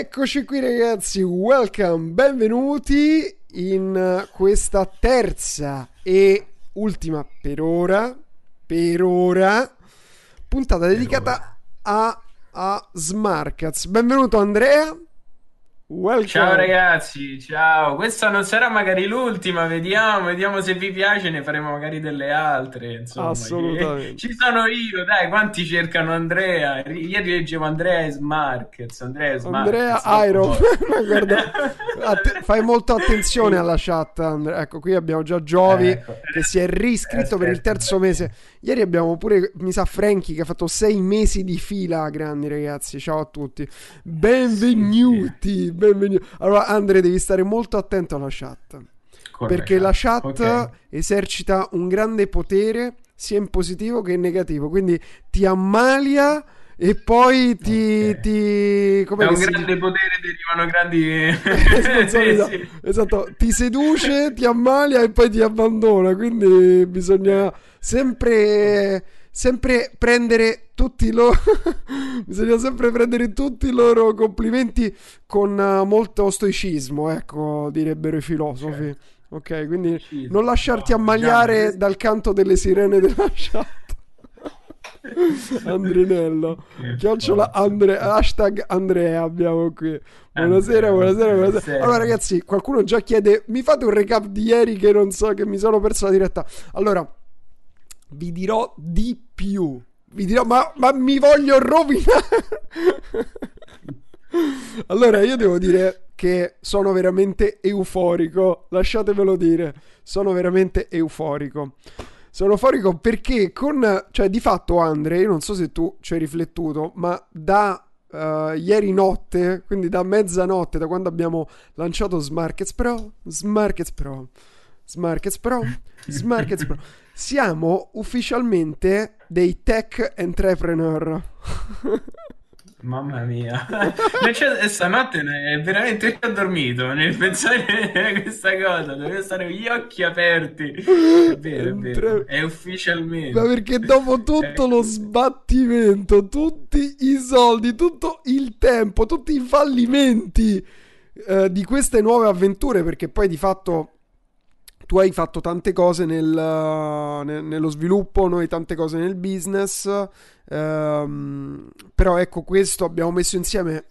Eccoci qui ragazzi, welcome, benvenuti in questa terza e ultima per ora, per ora, puntata dedicata a, a Smarkets. Benvenuto Andrea. Welcome. Ciao ragazzi, ciao. Questa non sarà magari l'ultima, vediamo, vediamo se vi piace, ne faremo magari delle altre. Insomma, Assolutamente. Ci sono io, dai, quanti cercano Andrea? Ieri leggevo Andrea e Smarkets. Andrea, Andrea Iron. Guarda, att- fai molta attenzione alla chat, Andrea. Ecco, qui abbiamo già Giovi ecco. che si è riscritto per il terzo mese. Ieri abbiamo pure, mi sa, Frankie che ha fatto sei mesi di fila. Grandi ragazzi, ciao a tutti. Benvenuti. Sì, benvenuto. Allora, Andre, devi stare molto attento alla chat. Con perché la chat, la chat okay. esercita un grande potere sia in positivo che in negativo. Quindi ti ammalia e poi ti, okay. ti come da un grande potere derivano grandi esatto, esatto, ti seduce ti ammalia e poi ti abbandona. Quindi bisogna sempre sempre prendere tutti loro bisogna sempre prendere tutti i loro complimenti con uh, molto stoicismo ecco direbbero i filosofi. Certo. ok quindi non lasciarti ammaliare dal canto delle sirene della chat Andrinello chiocciola Andre, hashtag Andrea abbiamo qui buonasera buonasera buonasera allora ragazzi qualcuno già chiede mi fate un recap di ieri che non so che mi sono perso la diretta allora vi dirò di più. Vi dirò, ma, ma mi voglio rovinare. allora, io devo dire che sono veramente euforico. Lasciatemelo dire, sono veramente euforico. Sono euforico perché con, cioè di fatto Andre, io non so se tu ci hai riflettuto, ma da uh, ieri notte, quindi da mezzanotte, da quando abbiamo lanciato Smarkets Pro, Smarkets Pro, Smarkets Pro, Smarkets Pro siamo ufficialmente dei tech entrepreneur. Mamma mia, stanotte è veramente ho dormito nel pensare a questa cosa, dovevo stare con gli occhi aperti. È vero, è vero, è ufficialmente. Ma perché dopo tutto lo sbattimento, tutti i soldi, tutto il tempo, tutti i fallimenti eh, di queste nuove avventure, perché poi di fatto tu hai fatto tante cose nel, ne, nello sviluppo, noi tante cose nel business, ehm, però ecco questo abbiamo messo insieme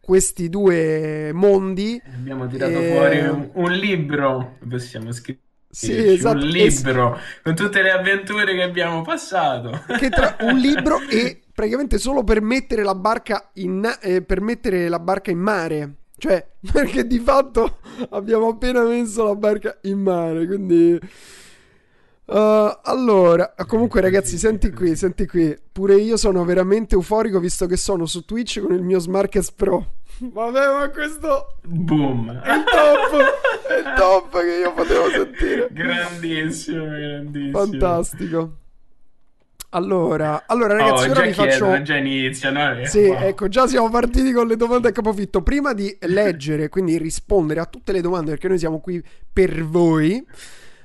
questi due mondi. Abbiamo tirato e... fuori un, un, libro, possiamo scrivere. Sì, esatto. Un libro con tutte le avventure che abbiamo passato. Che tra un libro e praticamente solo per mettere la barca in, eh, per mettere la barca in mare. Cioè, perché di fatto abbiamo appena messo la barca in mare, quindi... Uh, allora, comunque ragazzi, senti qui, senti qui. Pure io sono veramente euforico visto che sono su Twitch con il mio Smarkets Pro. Vabbè, ma questo... Boom! È il top! È il top che io potevo sentire. Grandissimo, grandissimo. Fantastico. Allora, allora ragazzi, oh, ora vi faccio... Già inizia, no? Sì, wow. ecco, già siamo partiti con le domande a capofitto. Prima di leggere, quindi rispondere a tutte le domande, perché noi siamo qui per voi,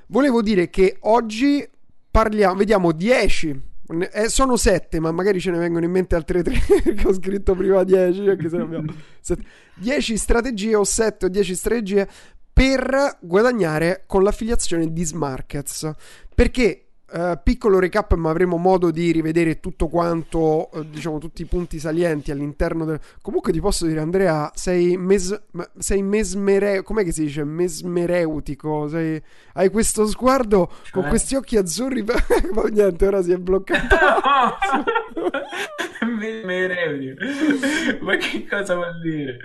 volevo dire che oggi parliamo, vediamo 10... Eh, sono 7, ma magari ce ne vengono in mente altre 3 che ho scritto prima 10, anche se abbiamo 10 strategie o 7 o 10 strategie per guadagnare con l'affiliazione di Smarkets. Perché Uh, piccolo recap, ma avremo modo di rivedere tutto quanto, uh, diciamo, tutti i punti salienti all'interno del. Comunque ti posso dire, Andrea, sei, mes... sei mesmere... Com'è che si dice? Mesmereutico. Sei... Hai questo sguardo cioè... con questi occhi azzurri. ma niente, ora si è bloccato. mesmereutico. ma che cosa vuol dire?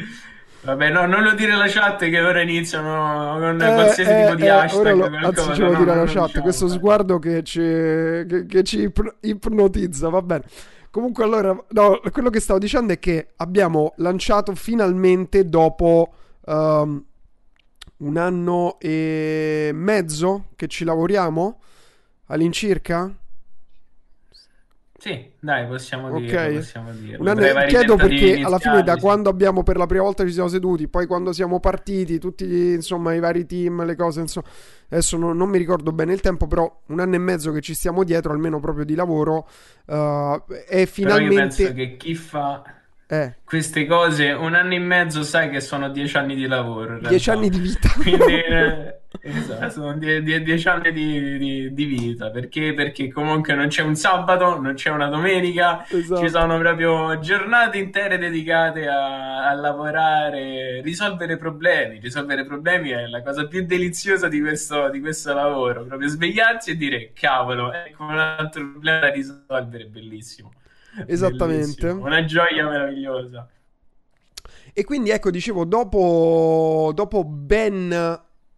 Vabbè, no, non lo dire alla chat che ora iniziano con eh, qualsiasi eh, tipo di eh, hashtag. Lo, anzi, ce lo no, dire alla chat. Diciamo, questo sguardo che ci, che, che ci ipnotizza, va bene. Comunque, allora, no, quello che stavo dicendo è che abbiamo lanciato finalmente dopo um, un anno e mezzo che ci lavoriamo all'incirca sì, dai, possiamo okay. dirlo, possiamo dirlo. Un anno, chiedo perché iniziali, alla fine da sì. quando abbiamo per la prima volta ci siamo seduti, poi quando siamo partiti, tutti gli, insomma, i vari team, le cose, insomma, adesso non, non, mi ricordo bene il tempo, però un anno e mezzo che ci stiamo dietro, almeno proprio di lavoro, uh, è finalmente... Però io penso che chi fa eh. queste cose, un anno e mezzo sai che sono dieci anni di lavoro. Dieci anni di vita. Quindi, eh, esatto, sono die- die- dieci anni di, di, di, vita. Perché? Perché comunque non c'è un sabato, non c'è una domenica, esatto. ci sono proprio giornate intere dedicate a, a, lavorare, risolvere problemi. Risolvere problemi è la cosa più deliziosa di questo, di questo lavoro. Proprio svegliarsi e dire, cavolo, ecco un altro problema da risolvere, bellissimo. Esattamente. Bellissimo. Una gioia meravigliosa. E quindi ecco, dicevo, dopo, dopo ben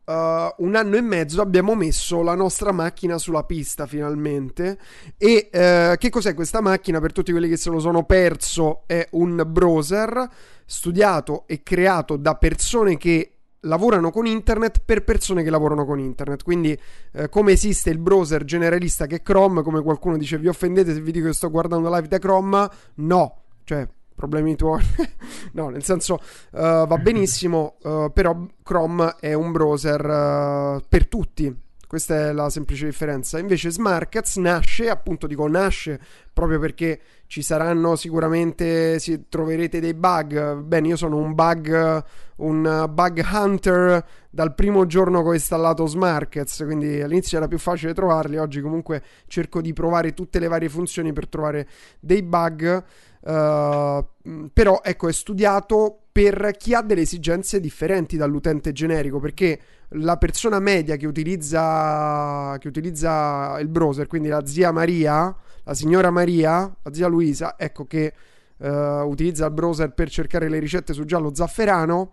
uh, un anno e mezzo abbiamo messo la nostra macchina sulla pista finalmente. E uh, che cos'è questa macchina? Per tutti quelli che se lo sono perso, è un browser studiato e creato da persone che lavorano con internet per persone che lavorano con internet. Quindi, eh, come esiste il browser generalista che è Chrome, come qualcuno dice, vi offendete se vi dico che sto guardando live da Chrome? No, cioè, problemi tuoi. no, nel senso, uh, va benissimo, uh, però Chrome è un browser uh, per tutti. Questa è la semplice differenza. Invece Smarkets nasce, appunto dico nasce, proprio perché ci saranno sicuramente, si, troverete dei bug. Bene, io sono un bug, un bug hunter dal primo giorno che ho installato Smarkets, quindi all'inizio era più facile trovarli, oggi comunque cerco di provare tutte le varie funzioni per trovare dei bug. Uh, però ecco è studiato per chi ha delle esigenze differenti dall'utente generico perché la persona media che utilizza, che utilizza il browser, quindi la zia Maria, la signora Maria, la zia Luisa, ecco che uh, utilizza il browser per cercare le ricette su giallo zafferano,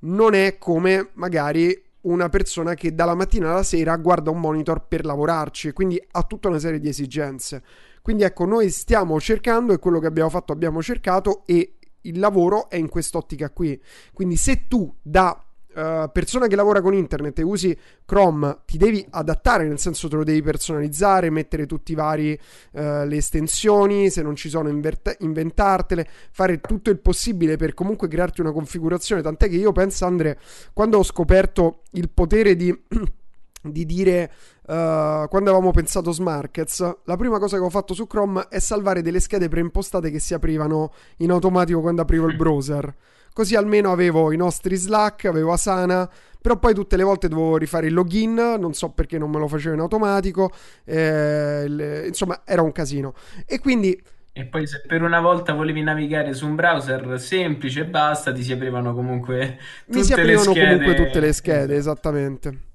non è come magari una persona che dalla mattina alla sera guarda un monitor per lavorarci, quindi ha tutta una serie di esigenze. Quindi ecco, noi stiamo cercando e quello che abbiamo fatto abbiamo cercato e il lavoro è in quest'ottica qui. Quindi se tu da uh, persona che lavora con internet e usi Chrome ti devi adattare, nel senso te lo devi personalizzare, mettere tutti i vari uh, le estensioni, se non ci sono invert- inventartele, fare tutto il possibile per comunque crearti una configurazione, tant'è che io penso Andre, quando ho scoperto il potere di di dire uh, quando avevamo pensato Smarkets, la prima cosa che ho fatto su Chrome è salvare delle schede preimpostate che si aprivano in automatico quando aprivo il browser. Così almeno avevo i nostri Slack, avevo Asana, però poi tutte le volte dovevo rifare il login, non so perché non me lo facevo in automatico, eh, il, insomma era un casino. E quindi... E poi se per una volta volevi navigare su un browser semplice e basta, ti si aprivano comunque tutte Mi si aprivano comunque tutte le schede, esattamente.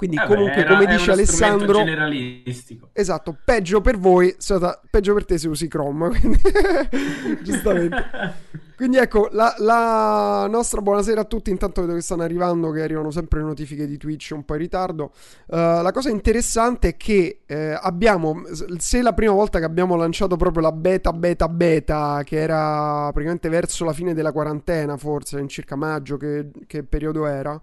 Quindi, eh comunque, beh, era, come dice Alessandro, generalistico. Esatto, peggio per voi, peggio per te se usi Chrome. Quindi, giustamente. Quindi ecco, la, la, nostra buonasera a tutti. Intanto vedo che stanno arrivando, che arrivano sempre le notifiche di Twitch un po' in ritardo. Uh, la cosa interessante è che eh, abbiamo, se la prima volta che abbiamo lanciato proprio la beta, beta, beta, che era praticamente verso la fine della quarantena, forse in circa maggio, che, che periodo era?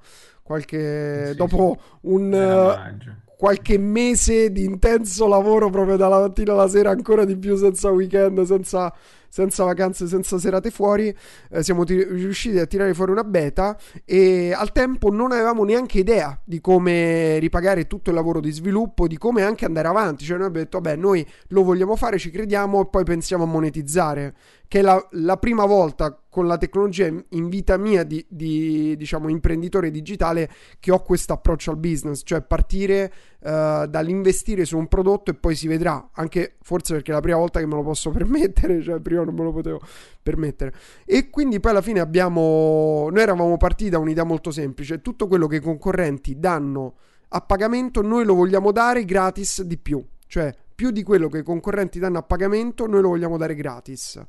Qualche, sì, dopo sì. un uh, qualche mese di intenso lavoro proprio dalla mattina alla sera, ancora di più senza weekend, senza senza vacanze, senza serate fuori, eh, siamo t- riusciti a tirare fuori una beta e al tempo non avevamo neanche idea di come ripagare tutto il lavoro di sviluppo, di come anche andare avanti. Cioè noi abbiamo detto, vabbè, noi lo vogliamo fare, ci crediamo e poi pensiamo a monetizzare, che è la, la prima volta con la tecnologia in vita mia di, di diciamo imprenditore digitale che ho questo approccio al business, cioè partire uh, dall'investire su un prodotto e poi si vedrà, anche forse perché è la prima volta che me lo posso permettere, cioè prima non me lo potevo permettere. E quindi poi alla fine abbiamo, noi eravamo partiti da un'idea molto semplice, tutto quello che i concorrenti danno a pagamento noi lo vogliamo dare gratis di più, cioè più di quello che i concorrenti danno a pagamento noi lo vogliamo dare gratis.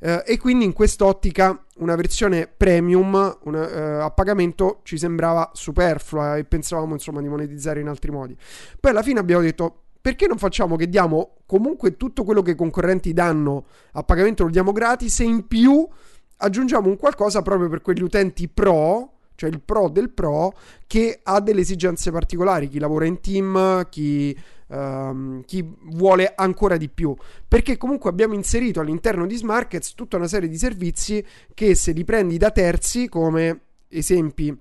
Uh, e quindi in quest'ottica una versione premium una, uh, a pagamento ci sembrava superflua e pensavamo insomma di monetizzare in altri modi. Poi alla fine abbiamo detto perché non facciamo che diamo comunque tutto quello che i concorrenti danno a pagamento lo diamo gratis e in più aggiungiamo un qualcosa proprio per quegli utenti pro, cioè il pro del pro, che ha delle esigenze particolari, chi lavora in team, chi, um, chi vuole ancora di più. Perché comunque abbiamo inserito all'interno di Smarkets tutta una serie di servizi che se li prendi da terzi, come esempi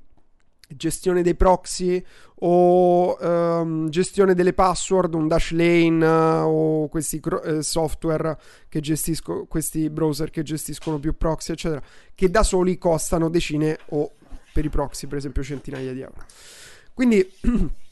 gestione dei proxy o um, gestione delle password, un Dashlane uh, o questi uh, software che gestiscono, questi browser che gestiscono più proxy, eccetera, che da soli costano decine o per i proxy, per esempio, centinaia di euro. Quindi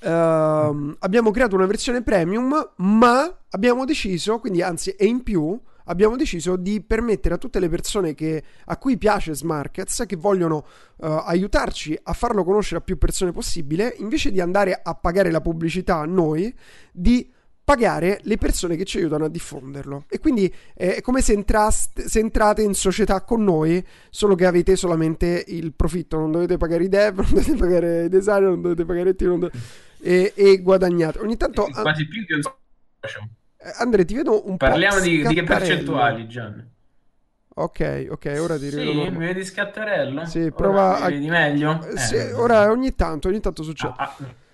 uh, abbiamo creato una versione premium, ma abbiamo deciso, quindi anzi è in più, abbiamo deciso di permettere a tutte le persone che, a cui piace Smarkets, che vogliono uh, aiutarci a farlo conoscere a più persone possibile, invece di andare a pagare la pubblicità noi, di pagare le persone che ci aiutano a diffonderlo. E quindi è come se, entraste, se, entrate in società con noi, solo che avete solamente il profitto, non dovete pagare i dev, non dovete pagare i designer, non dovete pagare il team, dovete... e, e, guadagnate. Ogni tanto... Quasi più che un social. Eh, Andre, ti vedo un Parliamo po'. Parliamo di, di che percentuali, Gian. Ok, ok, ora ti rivedo. Sì, mi vedi scattarello? Sì, prova ora a... Vedi meglio? Eh, sì, eh, ora ogni tanto, ogni tanto succede. Ah, ah.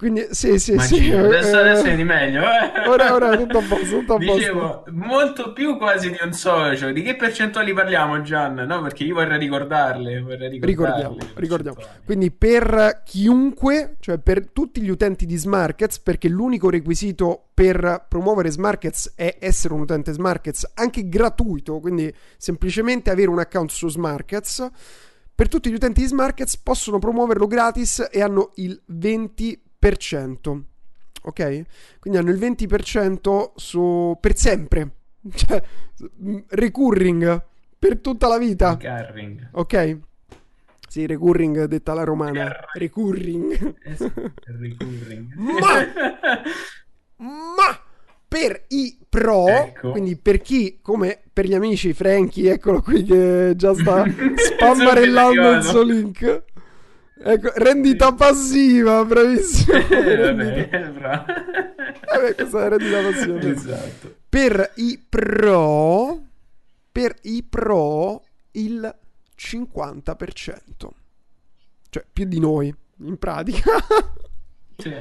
Quindi sì, sì, sì. Adesso, eh, adesso di meglio. Eh. Ora, ora tutto a posto, tutto a posto. Dicevo, molto più quasi di un socio. Di che percentuali parliamo, Gian? No, perché io vorrei ricordarle. Vorrei ricordiamo, ricordiamo. Quindi per chiunque, cioè per tutti gli utenti di Smarkets, perché l'unico requisito per promuovere Smarkets è essere un utente Smarkets, anche gratuito, quindi semplicemente avere un account su Smarkets. Per tutti gli utenti di Smarkets possono promuoverlo gratis e hanno il 20% ok? Quindi hanno il 20% su, per sempre, cioè recurring per tutta la vita. Recurring. Ok? Sì, recurring detta la romana. Recurring. recurring. ma, ma per i pro, ecco. quindi per chi come per gli amici Frankie, eccolo qui che già sta spammarellando il suo link. Ecco, rendita passiva, bravissimo. Eh, vabbè, bravo. Vabbè, questa è rendita passiva. Esatto. Per i pro, per i pro, il 50%. Cioè, più di noi, in pratica. Sì.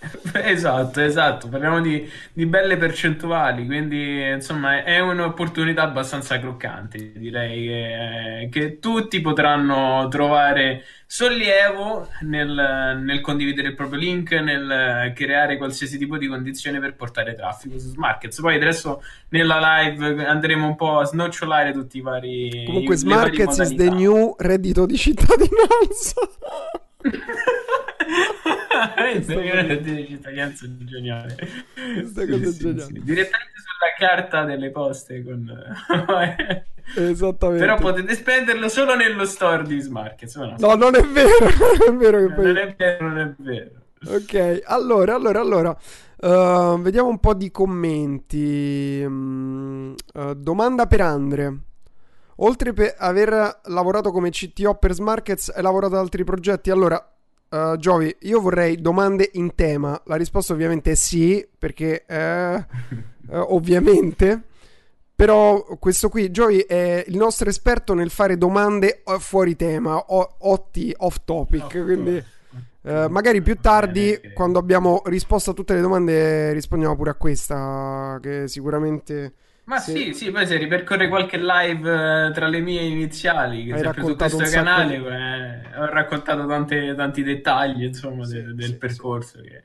Esatto, esatto, parliamo di, di, belle percentuali, quindi insomma è un'opportunità abbastanza croccante, direi che, che tutti potranno trovare sollievo nel, nel, condividere il proprio link, nel creare qualsiasi tipo di condizione per portare traffico su Smarkets. Poi adesso nella live andremo un po' a snocciolare tutti i vari... Comunque Smarkets is the new reddito di cittadinanza. di cittadinanza geniale. Questa cosa sì, è geniale. Sì, Direttamente sulla carta delle poste con... Esattamente. Però potete spenderlo solo nello store di Smarkets. No, no, non è vero. Non è vero, che poi... non è vero, non è vero. Ok, allora, allora, allora. Uh, vediamo un po' di commenti. Um, uh, domanda per Andre. Oltre per aver lavorato come CTO per Smarkets, hai lavorato ad altri progetti? Allora, Uh, Giovi, io vorrei domande in tema. La risposta ovviamente è sì, perché eh, uh, ovviamente. Però questo qui, Giovi, è il nostro esperto nel fare domande fuori tema, o, otti, off topic. No, quindi uh, magari più tardi, quando abbiamo risposto a tutte le domande, rispondiamo pure a questa, che sicuramente ma sì. sì, sì, poi se ripercorre qualche live eh, tra le mie iniziali, che sempre su questo canale di... eh, ho raccontato tante, tanti dettagli, insomma, sì, de, del sì, percorso, che è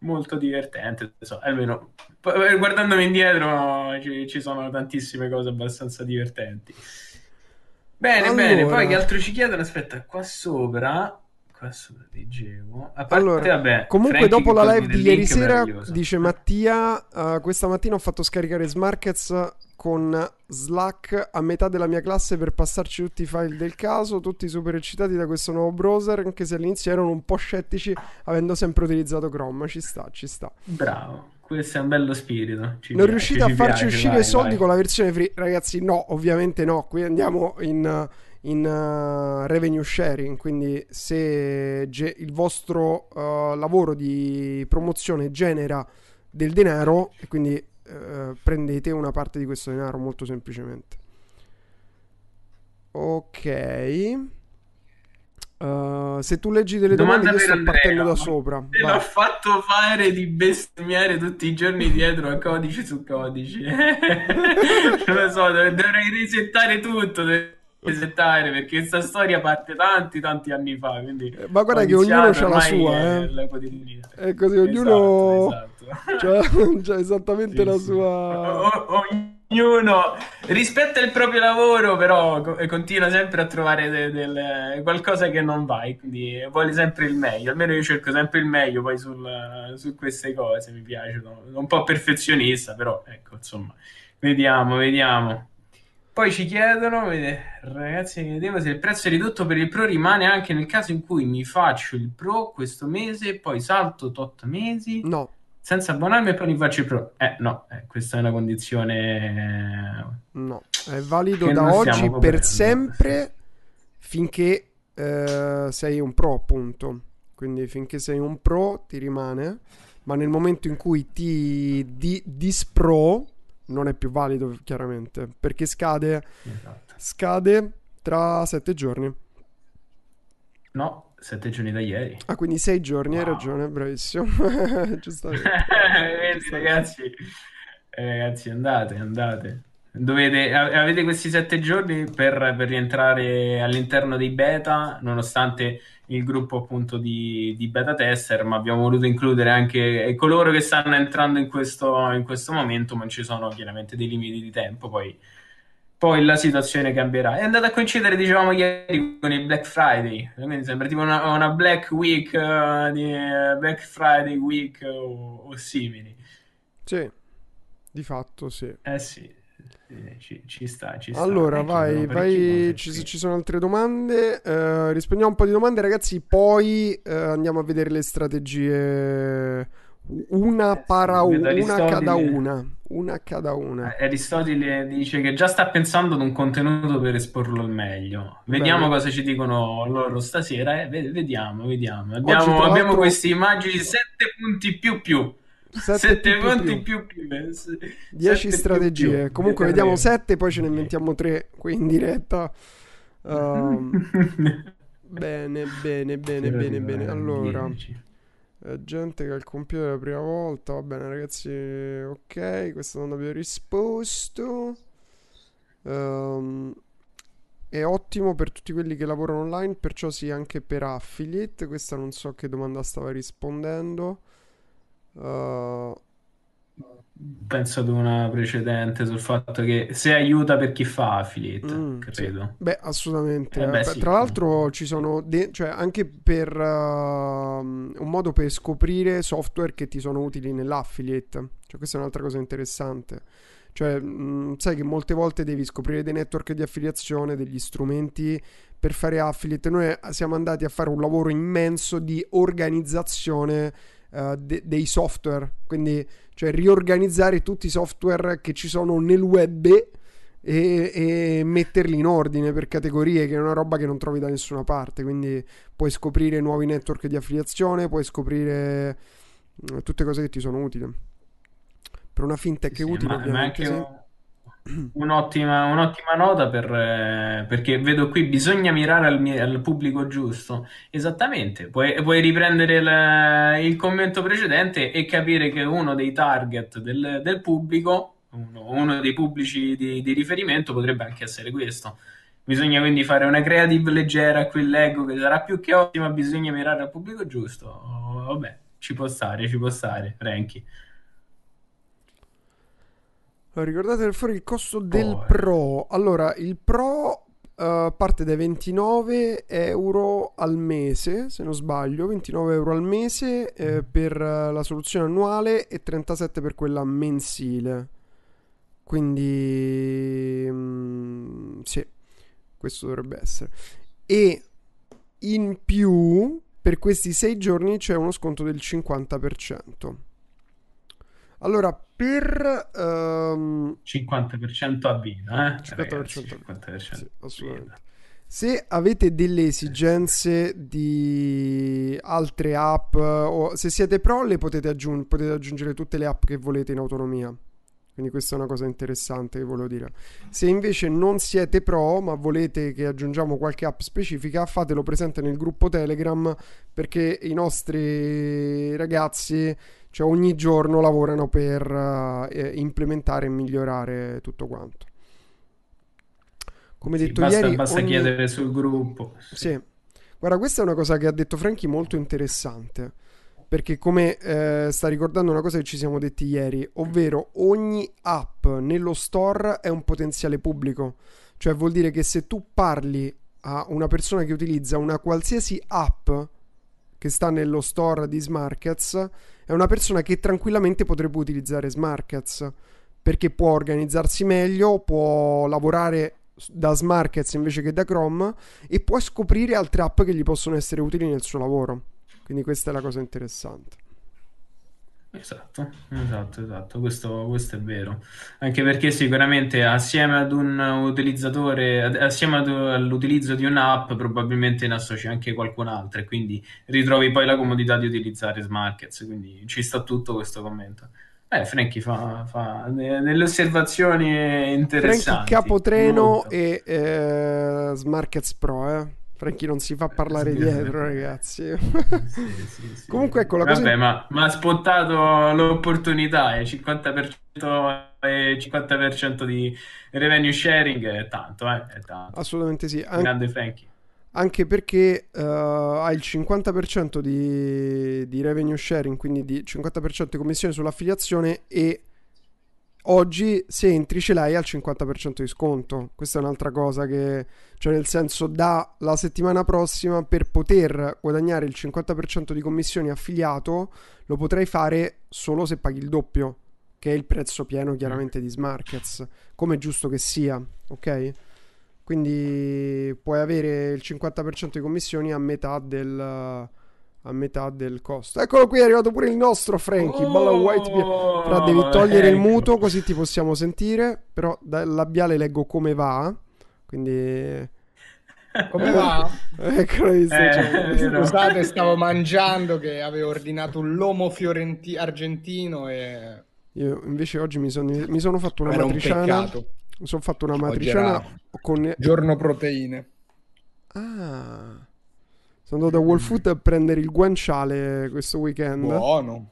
molto divertente, so, almeno eh, guardandomi indietro ci, ci, sono tantissime cose abbastanza divertenti. Bene, allora... bene, poi che altro ci chiedono? Aspetta, qua sopra questo leggevo. A parte, allora, vabbè, comunque, Frankie dopo la live di ieri sera, dice Mattia: uh, Questa mattina ho fatto scaricare Smarkets con Slack a metà della mia classe per passarci tutti i file del caso. Tutti super eccitati da questo nuovo browser, anche se all'inizio erano un po' scettici, avendo sempre utilizzato Chrome. Ci sta, ci sta. Bravo. Questo è un bello spirito. Ci non riuscite a farci piace, uscire vai, soldi vai. con la versione free? Ragazzi, no, ovviamente no. Qui andiamo in. Uh, in uh, revenue sharing, quindi se ge- il vostro uh, lavoro di promozione genera del denaro e quindi uh, prendete una parte di questo denaro molto semplicemente. Ok. Uh, se tu leggi delle domande, io sto Andrea, partendo da sopra. Te l'ho fatto fare di bestemmiare tutti i giorni dietro a codice su codice. non lo so, dovrei resettare tutto resettare perché questa storia parte tanti tanti anni fa quindi eh, ma guarda che ognuno ha la sua eh. è così ognuno esatto, esatto. c'ha, esattamente sì, la sì. sua o, ognuno rispetta il proprio lavoro però continua sempre a trovare de, de, de, qualcosa che non va quindi vuole sempre il meglio almeno io cerco sempre il meglio poi sul, su queste cose mi piace un po' perfezionista però ecco insomma vediamo vediamo poi ci chiedono, ragazzi, vedevo se il prezzo è ridotto per il Pro rimane anche nel caso in cui mi faccio il Pro questo mese, poi salto tot mesi. No. Senza abbonarmi e poi mi faccio il Pro. Eh, no, eh, questa è una condizione... No, è valido da oggi per sempre finché eh, sei un Pro, appunto. Quindi finché sei un Pro ti rimane, ma nel momento in cui ti di- dispro non è più valido chiaramente perché scade, esatto. scade tra sette giorni. No, sette giorni da ieri. Ah, quindi sei giorni, wow. hai ragione, bravissimo. Giustamente. Vedi ragazzi, eh, ragazzi andate, andate. Dovete, avete questi sette giorni per, per, rientrare all'interno dei beta, nonostante il gruppo appunto di, di, beta tester, ma abbiamo voluto includere anche coloro che stanno entrando in questo, in questo momento, ma ci sono chiaramente dei limiti di tempo, poi, poi la situazione cambierà. È andata a coincidere, dicevamo ieri, con il Black Friday, quindi sembra tipo una, una Black Week, uh, di, uh, Black Friday Week o, o simili. Sì, di fatto sì. Eh sì. Ci, ci, sta, ci sta. Allora, vai, vai. Ci, ci, sono altre domande. Uh, rispondiamo un po' di domande, ragazzi. Poi uh, andiamo a vedere le strategie. Una eh, para una, una cada una. Una cada una. Aristotele dice che già sta pensando ad un contenuto per esporlo al meglio. Vediamo Bene. cosa ci dicono loro stasera. Eh? Vediamo, vediamo. Abbiamo, abbiamo queste immagini, sette punti più più. 7 punti più. più 10 strategie più più. comunque vediamo 7 poi ce ne inventiamo 3 qui in diretta. Um, bene bene bene bene bene. allora eh, gente che ha il computer la prima volta. Va bene ragazzi ok questo non abbiamo risposto. Um, è ottimo per tutti quelli che lavorano online perciò sì anche per affiliate. Questa non so che domanda stava rispondendo Uh, Penso ad una precedente sul fatto che se aiuta per chi fa affiliate, mm, credo. Sì. Beh, assolutamente. Eh beh, sì. Tra l'altro ci sono, de- cioè anche per uh, un modo per scoprire software che ti sono utili nell'affiliate. Cioè questa è un'altra cosa interessante. Cioè, mh, mm, sai che molte volte devi scoprire dei network di affiliazione, degli strumenti per fare affiliate. Noi siamo andati a fare un lavoro immenso di organizzazione uh, de- dei software, quindi cioè riorganizzare tutti i software che ci sono nel web e, e, metterli in ordine per categorie, che è una roba che non trovi da nessuna parte, quindi puoi scoprire nuovi network di affiliazione, puoi scoprire uh, tutte cose che ti sono utili. Per una fintech sì, utile, ma, ovviamente. Ma Un'ottima, un'ottima nota per, eh, perché vedo qui bisogna mirare al, al pubblico giusto. Esattamente, puoi, puoi riprendere il, il, commento precedente e capire che uno dei target del, del pubblico, uno, uno, dei pubblici di, di, riferimento potrebbe anche essere questo. Bisogna quindi fare una creative leggera, qui leggo che sarà più che ottima, bisogna mirare al pubblico giusto. Oh, vabbè, ci può stare, ci può stare, Ranky. Ricordate fuori il costo del oh, Pro. Allora, il Pro uh, parte dai 29 euro al mese, se non sbaglio, 29 euro al mese eh, mm. per uh, la soluzione annuale e 37 per quella mensile. Quindi, mm, sì, questo dovrebbe essere. E in più, per questi 6 giorni c'è uno sconto del 50%. Allora, per... Um... 50% a vita, eh? 50%, Ragazzi, 50% sì, assolutamente. Se avete delle esigenze di altre app o se siete pro le potete, aggiung- potete aggiungere tutte le app che volete in autonomia. Quindi questa è una cosa interessante che volevo dire. Se invece non siete pro, ma volete che aggiungiamo qualche app specifica, fatelo presente nel gruppo Telegram perché i nostri ragazzi cioè ogni giorno lavorano per uh, implementare e migliorare tutto quanto. come sì, detto basta, ieri... Basta ogni... chiedere sul gruppo. Sì. sì. Guarda, questa è una cosa che ha detto Franchi molto interessante. Perché come eh, sta ricordando una cosa che ci siamo detti ieri, ovvero ogni app nello store è un potenziale pubblico. Cioè vuol dire che se tu parli a una persona che utilizza una qualsiasi app che sta nello store di Smarkets, è una persona che tranquillamente potrebbe utilizzare Smarkets perché può organizzarsi meglio, può lavorare da Smarkets invece che da Chrome e può scoprire altre app che gli possono essere utili nel suo lavoro. Quindi questa è la cosa interessante. Esatto, esatto, esatto, questo, questo, è vero. Anche perché sicuramente assieme ad un utilizzatore, assieme ad, all'utilizzo di un'app, probabilmente ne associ anche qualcun altro e quindi ritrovi poi la comodità di utilizzare Smarkets, quindi ci sta tutto questo commento. Eh, Frankie fa, fa delle osservazioni interessanti. Frankie Capotreno molto. e eh, Smarkets Pro, eh. Franchi non si fa parlare dietro, ragazzi. Sì, sì, sì. Comunque, ecco la cosa. Vabbè, ma, ma, ha spottato l'opportunità. E 50%, e 50% di revenue sharing è tanto, eh? È tanto. Assolutamente sì. An- Grande Frankie. Anche perché uh, ha il 50% di, di revenue sharing, quindi di 50% di commissione sull'affiliazione e oggi se entri ce l'hai al 50% di sconto. Questa è un'altra cosa che, cioè nel senso, da la settimana prossima per poter guadagnare il 50% di commissioni affiliato lo potrai fare solo se paghi il doppio, che è il prezzo pieno chiaramente di Smarkets, come è giusto che sia, ok? Quindi puoi avere il 50% di commissioni a metà del a metà del costo. Eccolo qui, è arrivato pure il nostro Frankie. Oh, Balla White. Però devi togliere ecco. il muto così ti possiamo sentire. Però dal labiale leggo come va. Quindi. Come va? Eccolo lì. Eh, scusate, stavo mangiando che avevo ordinato un lomo fiorenti- argentino e... Io invece oggi mi, son, mi sono fatto una Era matriciana. Un mi sono fatto una matriciana con... Giorno proteine. Ah... Sono andato da Wall Food a prendere il guanciale questo weekend. Buono.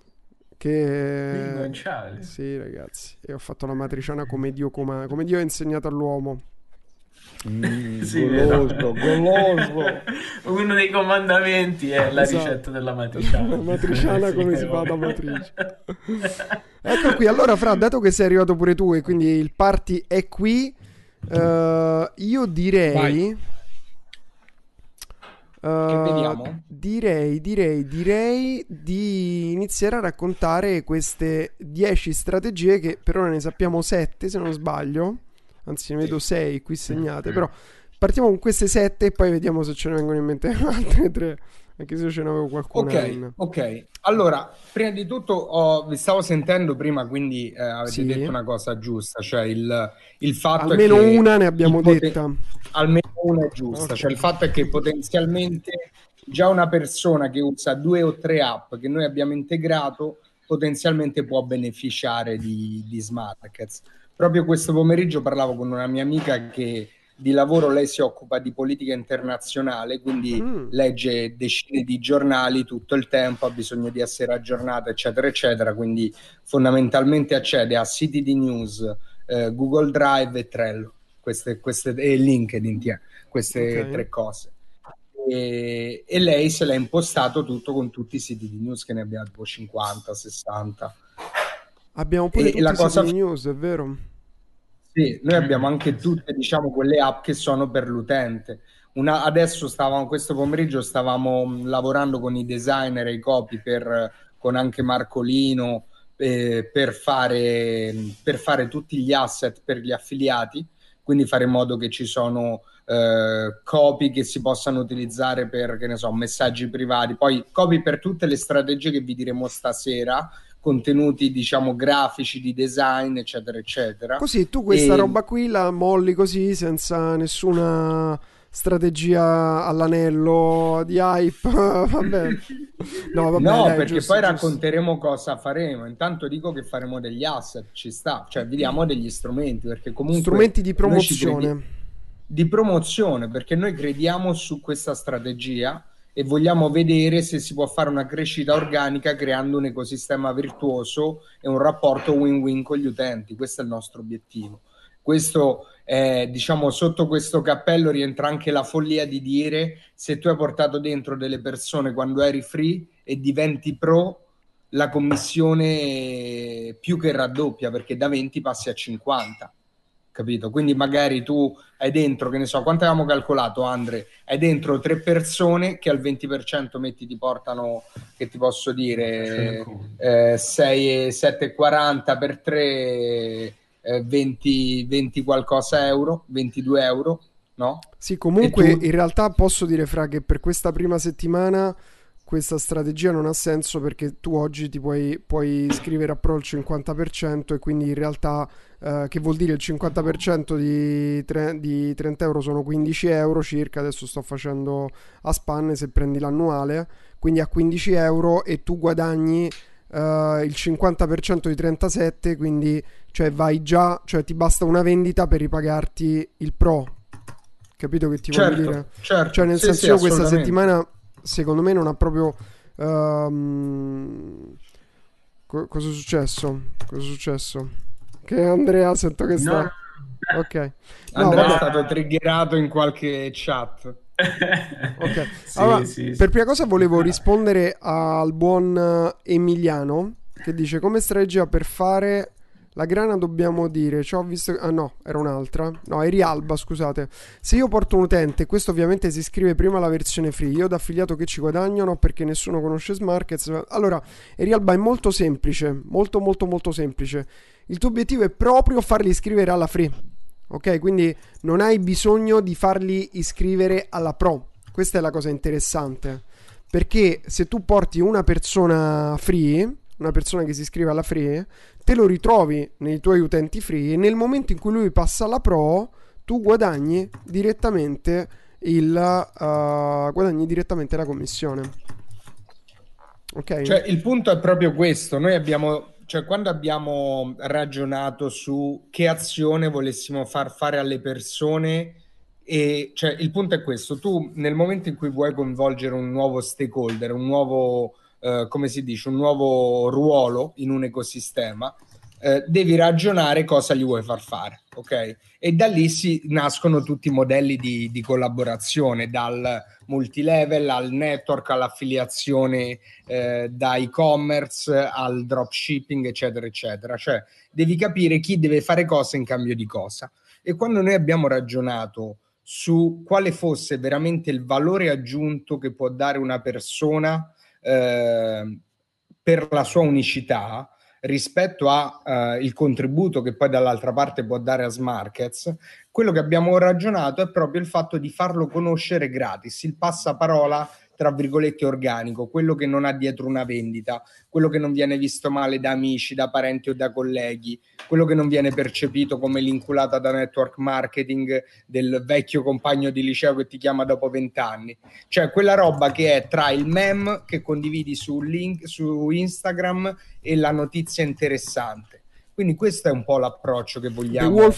Che... Il guanciale? Sì, ragazzi. E ho fatto la matriciana come Dio, come... come Dio ha insegnato all'uomo. Mm, sì, goloso, goloso. Uno dei comandamenti è la esatto. ricetta della matriciana. La matriciana come si fa da matrice. ecco qui, allora Fra, dato che sei arrivato pure tu e quindi il party è qui, uh, io direi... Vai Uh, direi, direi, direi di iniziare a raccontare queste 10 strategie che per ora ne sappiamo 7 se non sbaglio, anzi ne vedo 6 qui segnate, però partiamo con queste 7 e poi vediamo se ce ne vengono in mente altre 3. Anche se ce ne avevo qualcuno. Ok, in... ok. Allora, prima di tutto ho, vi stavo sentendo prima, quindi eh, avete sì. detto una cosa giusta, cioè il, il fatto Almeno è che... una ne abbiamo detta. Poten- almeno una è giusta, okay. cioè il fatto è che potenzialmente già una persona che usa due o tre app che noi abbiamo integrato potenzialmente può beneficiare di, di Smart Markets. Proprio questo pomeriggio parlavo con una mia amica che di lavoro lei si occupa di politica internazionale, quindi mm. legge decine di giornali tutto il tempo, ha bisogno di essere aggiornata, eccetera, eccetera. Quindi fondamentalmente accede a siti di news, eh, Google Drive e Trello, queste, queste, e LinkedIn, tia, queste okay. tre cose. E, e, lei se l'ha impostato tutto con tutti i siti di news che ne abbiamo tipo 50, 60. Abbiamo pure e, tutti la cosa... news, è vero? Sì, noi abbiamo anche tutte, diciamo, quelle app che sono per l'utente. Una, adesso stavamo, questo pomeriggio stavamo lavorando con i designer e i copy per, con anche Marcolino eh, per, fare, per fare tutti gli asset per gli affiliati, quindi fare in modo che ci sono eh, copy che si possano utilizzare per, che ne so, messaggi privati, poi copy per tutte le strategie che vi diremo stasera, contenuti diciamo grafici di design eccetera eccetera. Così tu questa e... roba qui la molli così senza nessuna strategia all'anello di hype? Vabbè no, vabbè, no dai, perché giusto, poi giusto. racconteremo cosa faremo. Intanto dico che faremo degli asset ci sta. Cioè vi diamo degli strumenti perché comunque strumenti di promozione. Di promozione perché noi crediamo su questa strategia e vogliamo vedere se si può fare una crescita organica creando un ecosistema virtuoso e un rapporto win-win con gli utenti. Questo è il nostro obiettivo. Questo eh, diciamo sotto questo cappello rientra anche la follia di dire se tu hai portato dentro delle persone quando eri free e diventi pro la commissione più che raddoppia perché da 20 passi a 50 capito? Quindi magari tu hai dentro, che ne so, quanto avevamo calcolato, Andre? Hai dentro tre persone che al 20% metti ti portano, che ti posso dire, eh, 6, 7,40 per 3, 20, 20 qualcosa euro, 22 euro, no? Sì, comunque tu... in realtà posso dire, Fra, che per questa prima settimana questa strategia non ha senso perché tu oggi ti puoi, puoi iscrivere a Pro il 50% e quindi in realtà eh, che vuol dire il 50% di, tre, di 30 euro sono 15 euro circa, adesso sto facendo a spanne se prendi l'annuale, quindi a 15 euro e tu guadagni Uh, il 50% di 37, quindi cioè vai già, cioè ti basta una vendita per ripagarti il pro. Capito che ti certo, voglio dire? Certo, cioè nel sì, senso sì, io questa settimana secondo me non ha proprio um... Co- cosa è successo? Cosa è successo? Che Andrea sento che sta no. Ok. No, Andrea vabbè. è stato triggerato in qualche chat. ok. Sì, allora, sì, per prima cosa volevo rispondere al buon Emiliano che dice come strategia per fare la grana dobbiamo dire, ci ho visto... Ah no, era un'altra. No, è Rialba, scusate. Se io porto un utente, questo ovviamente si iscrive prima alla versione free, io da affiliato che ci guadagno, no, perché nessuno conosce Smarkets. Allora, Rialba è molto semplice, molto molto molto semplice. Il tuo obiettivo è proprio farli iscrivere alla free. Ok, quindi non hai bisogno di farli iscrivere alla pro. Questa è la cosa interessante. Perché se tu porti una persona free, una persona che si iscrive alla free, te lo ritrovi nei tuoi utenti free e nel momento in cui lui passa alla pro, tu guadagni direttamente il uh, guadagni direttamente la commissione. Ok. Cioè, il punto è proprio questo. Noi abbiamo cioè quando abbiamo ragionato su che azione volessimo far fare alle persone e cioè il punto è questo, tu nel momento in cui vuoi coinvolgere un nuovo stakeholder, un nuovo eh, come si dice, un nuovo ruolo in un ecosistema, eh, devi ragionare cosa gli vuoi far fare, ok? E da lì si nascono tutti i modelli di, di collaborazione, dal multilevel al network, all'affiliazione eh, da e-commerce al dropshipping, eccetera, eccetera. Cioè, devi capire chi deve fare cosa in cambio di cosa. E quando noi abbiamo ragionato su quale fosse veramente il valore aggiunto che può dare una persona eh, per la sua unicità rispetto al uh, contributo che poi dall'altra parte può dare a Smarkets, quello che abbiamo ragionato è proprio il fatto di farlo conoscere gratis, il passaparola tra virgolette organico, quello che non ha dietro una vendita, quello che non viene visto male da amici, da parenti o da colleghi, quello che non viene percepito come l'inculata da network marketing del vecchio compagno di liceo che ti chiama dopo vent'anni. Cioè quella roba che è tra il meme che condividi su, link, su Instagram e la notizia interessante. Quindi questo è un po' l'approccio che vogliamo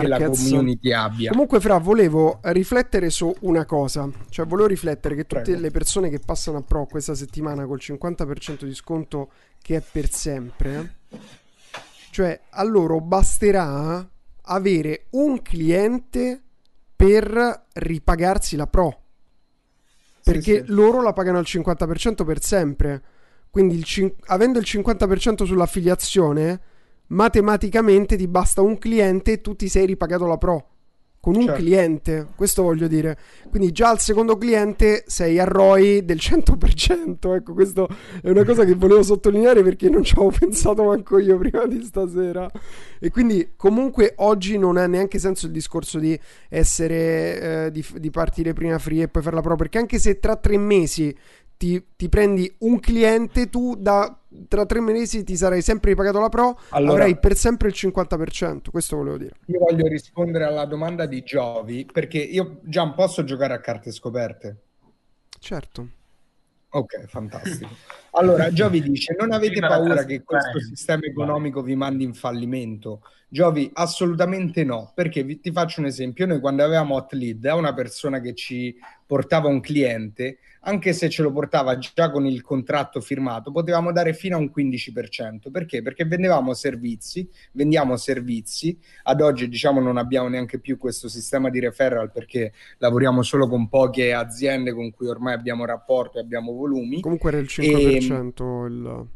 che la community abbia. Comunque, Fra, volevo riflettere su una cosa. Cioè, volevo riflettere che tutte Prego. le persone che passano a Pro questa settimana col 50% di sconto che è per sempre, cioè a loro basterà avere un cliente per ripagarsi la Pro. Perché sì, sì. loro la pagano al 50% per sempre. Quindi il cin- avendo il 50% sull'affiliazione matematicamente ti basta un cliente e tu ti sei ripagato la pro con un certo. cliente, questo voglio dire. Quindi già al secondo cliente sei a ROI del 100%. Ecco, questo è una cosa che volevo sottolineare perché non ci avevo pensato manco io prima di stasera. E quindi comunque oggi non ha neanche senso il discorso di essere eh, di, di partire prima free e poi farla pro, perché anche se tra tre mesi ti, ti, prendi un cliente, tu da, tra tre mesi ti sarai sempre ripagato la Pro, allora, avrai per sempre il 50%. Questo volevo dire. Io voglio rispondere alla domanda di Giovi, perché io già posso giocare a carte scoperte. Certo. Ok, fantastico. Allora, Giovi dice: Non avete paura che questo sistema economico vi mandi in fallimento? Giovi, assolutamente no. Perché vi, ti faccio un esempio: noi quando avevamo Hot Lead, una persona che ci portava un cliente, anche se ce lo portava già con il contratto firmato, potevamo dare fino a un 15%. Perché? Perché vendevamo servizi, vendiamo servizi. Ad oggi, diciamo, non abbiamo neanche più questo sistema di referral perché lavoriamo solo con poche aziende con cui ormai abbiamo rapporto e abbiamo volumi. Comunque era il 5% e... il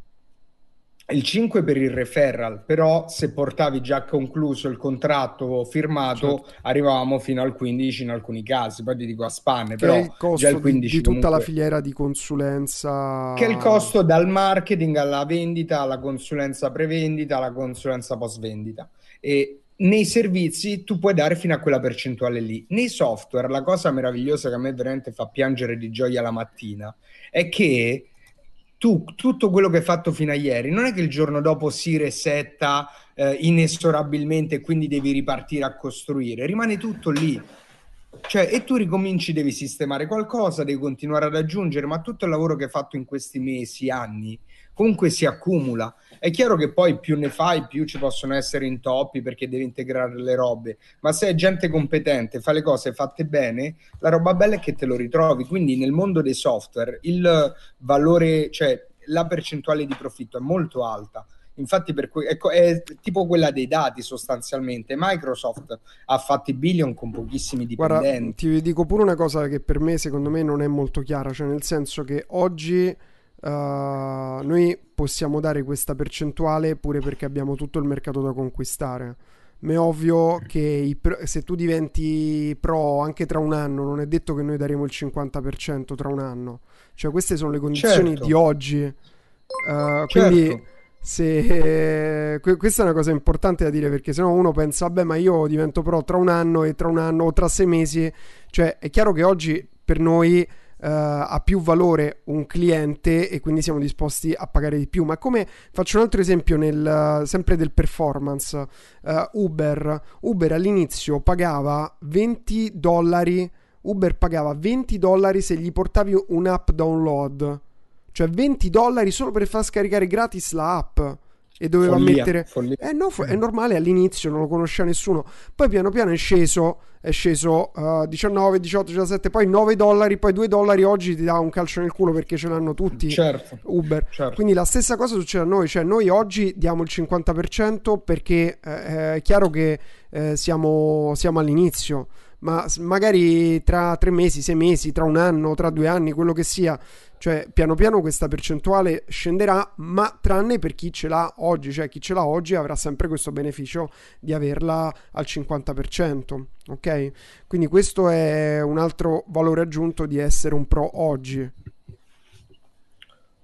il 5 per il referral, però se portavi già concluso il contratto firmato certo. arrivavamo fino al 15 in alcuni casi, poi ti dico a spanne, che però il costo già il 15 di, di tutta comunque... la filiera di consulenza che è il costo dal marketing alla vendita, alla consulenza prevendita, alla consulenza post vendita e nei servizi tu puoi dare fino a quella percentuale lì. Nei software la cosa meravigliosa che a me veramente fa piangere di gioia la mattina è che tu tutto quello che hai fatto fino a ieri non è che il giorno dopo si resetta eh, inesorabilmente e quindi devi ripartire a costruire, rimane tutto lì. Cioè, e tu ricominci, devi sistemare qualcosa, devi continuare ad aggiungere, ma tutto il lavoro che hai fatto in questi mesi, anni, comunque si accumula. È chiaro che poi più ne fai, più ci possono essere intoppi perché devi integrare le robe, ma se è gente competente, fa le cose fatte bene, la roba bella è che te lo ritrovi. Quindi nel mondo dei software il valore, cioè la percentuale di profitto è molto alta. Infatti, per cui, ecco, è tipo quella dei dati sostanzialmente. Microsoft ha fatto i billion con pochissimi dipendenti. Guarda, ti dico pure una cosa che per me, secondo me, non è molto chiara, cioè nel senso che oggi Uh, noi possiamo dare questa percentuale pure perché abbiamo tutto il mercato da conquistare. Ma è ovvio che pro, se tu diventi pro anche tra un anno, non è detto che noi daremo il 50% tra un anno. Cioè, queste sono le condizioni certo. di oggi. Uh, certo. Quindi, se, que- questa è una cosa importante da dire perché sennò uno pensa, vabbè, ma io divento pro tra un anno e tra un anno o tra sei mesi. Cioè, è chiaro che oggi per noi ha più valore un cliente e quindi siamo disposti a pagare di più. Ma come faccio un altro esempio nel, sempre del performance, uh, Uber, Uber all'inizio pagava 20 dollari, Uber pagava 20 dollari se gli portavi un'app download, cioè 20 dollari solo per far scaricare gratis la e doveva follia, mettere follia. Eh no, è normale all'inizio, non lo conosceva nessuno. Poi piano piano è sceso, è sceso uh, 19, 18, 17, poi 9 dollari, poi 2 dollari oggi ti dà un calcio nel culo perché ce l'hanno tutti certo, Uber. Certo. Quindi la stessa cosa succede a noi, cioè noi oggi diamo il 50% perché eh, è chiaro che eh, siamo, siamo all'inizio ma magari tra tre mesi, sei mesi, tra un anno, tra due anni, quello che sia, cioè, piano piano questa percentuale scenderà, ma tranne per chi ce l'ha oggi, cioè chi ce l'ha oggi avrà sempre questo beneficio di averla al 50%, ok? Quindi questo è un altro valore aggiunto di essere un pro oggi.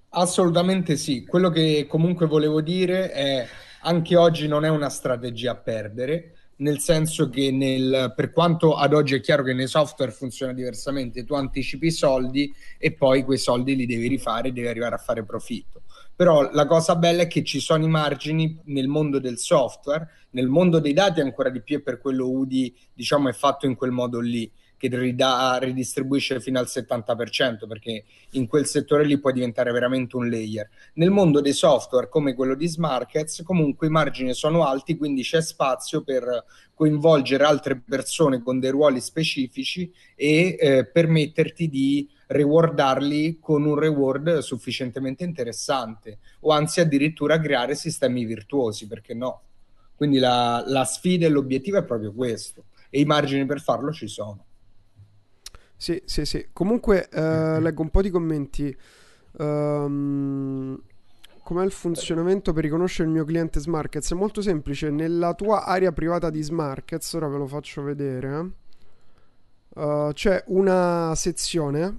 Assolutamente sì. Quello che comunque volevo dire è anche oggi non è una strategia a perdere nel senso che nel, per quanto ad oggi è chiaro che nei software funziona diversamente, tu anticipi i soldi e poi quei soldi li devi rifare devi arrivare a fare profitto. Però la cosa bella è che ci sono i margini nel mondo del software, nel mondo dei dati ancora di più e per quello UDI diciamo è fatto in quel modo lì che ridà, ridistribuisce fino al 70%, perché in quel settore lì può diventare veramente un layer. Nel mondo dei software, come quello di Smarkets, comunque i margini sono alti, quindi c'è spazio per coinvolgere altre persone con dei ruoli specifici e eh, permetterti di rewardarli con un reward sufficientemente interessante o anzi addirittura creare sistemi virtuosi, perché no? Quindi la, la sfida e l'obiettivo è proprio questo e i margini per farlo ci sono. Sì, sì, sì. Comunque eh, leggo un po' di commenti. Um, com'è il funzionamento per riconoscere il mio cliente Smarkets? È molto semplice. Nella tua area privata di Smarkets, ora ve lo faccio vedere, uh, c'è una sezione.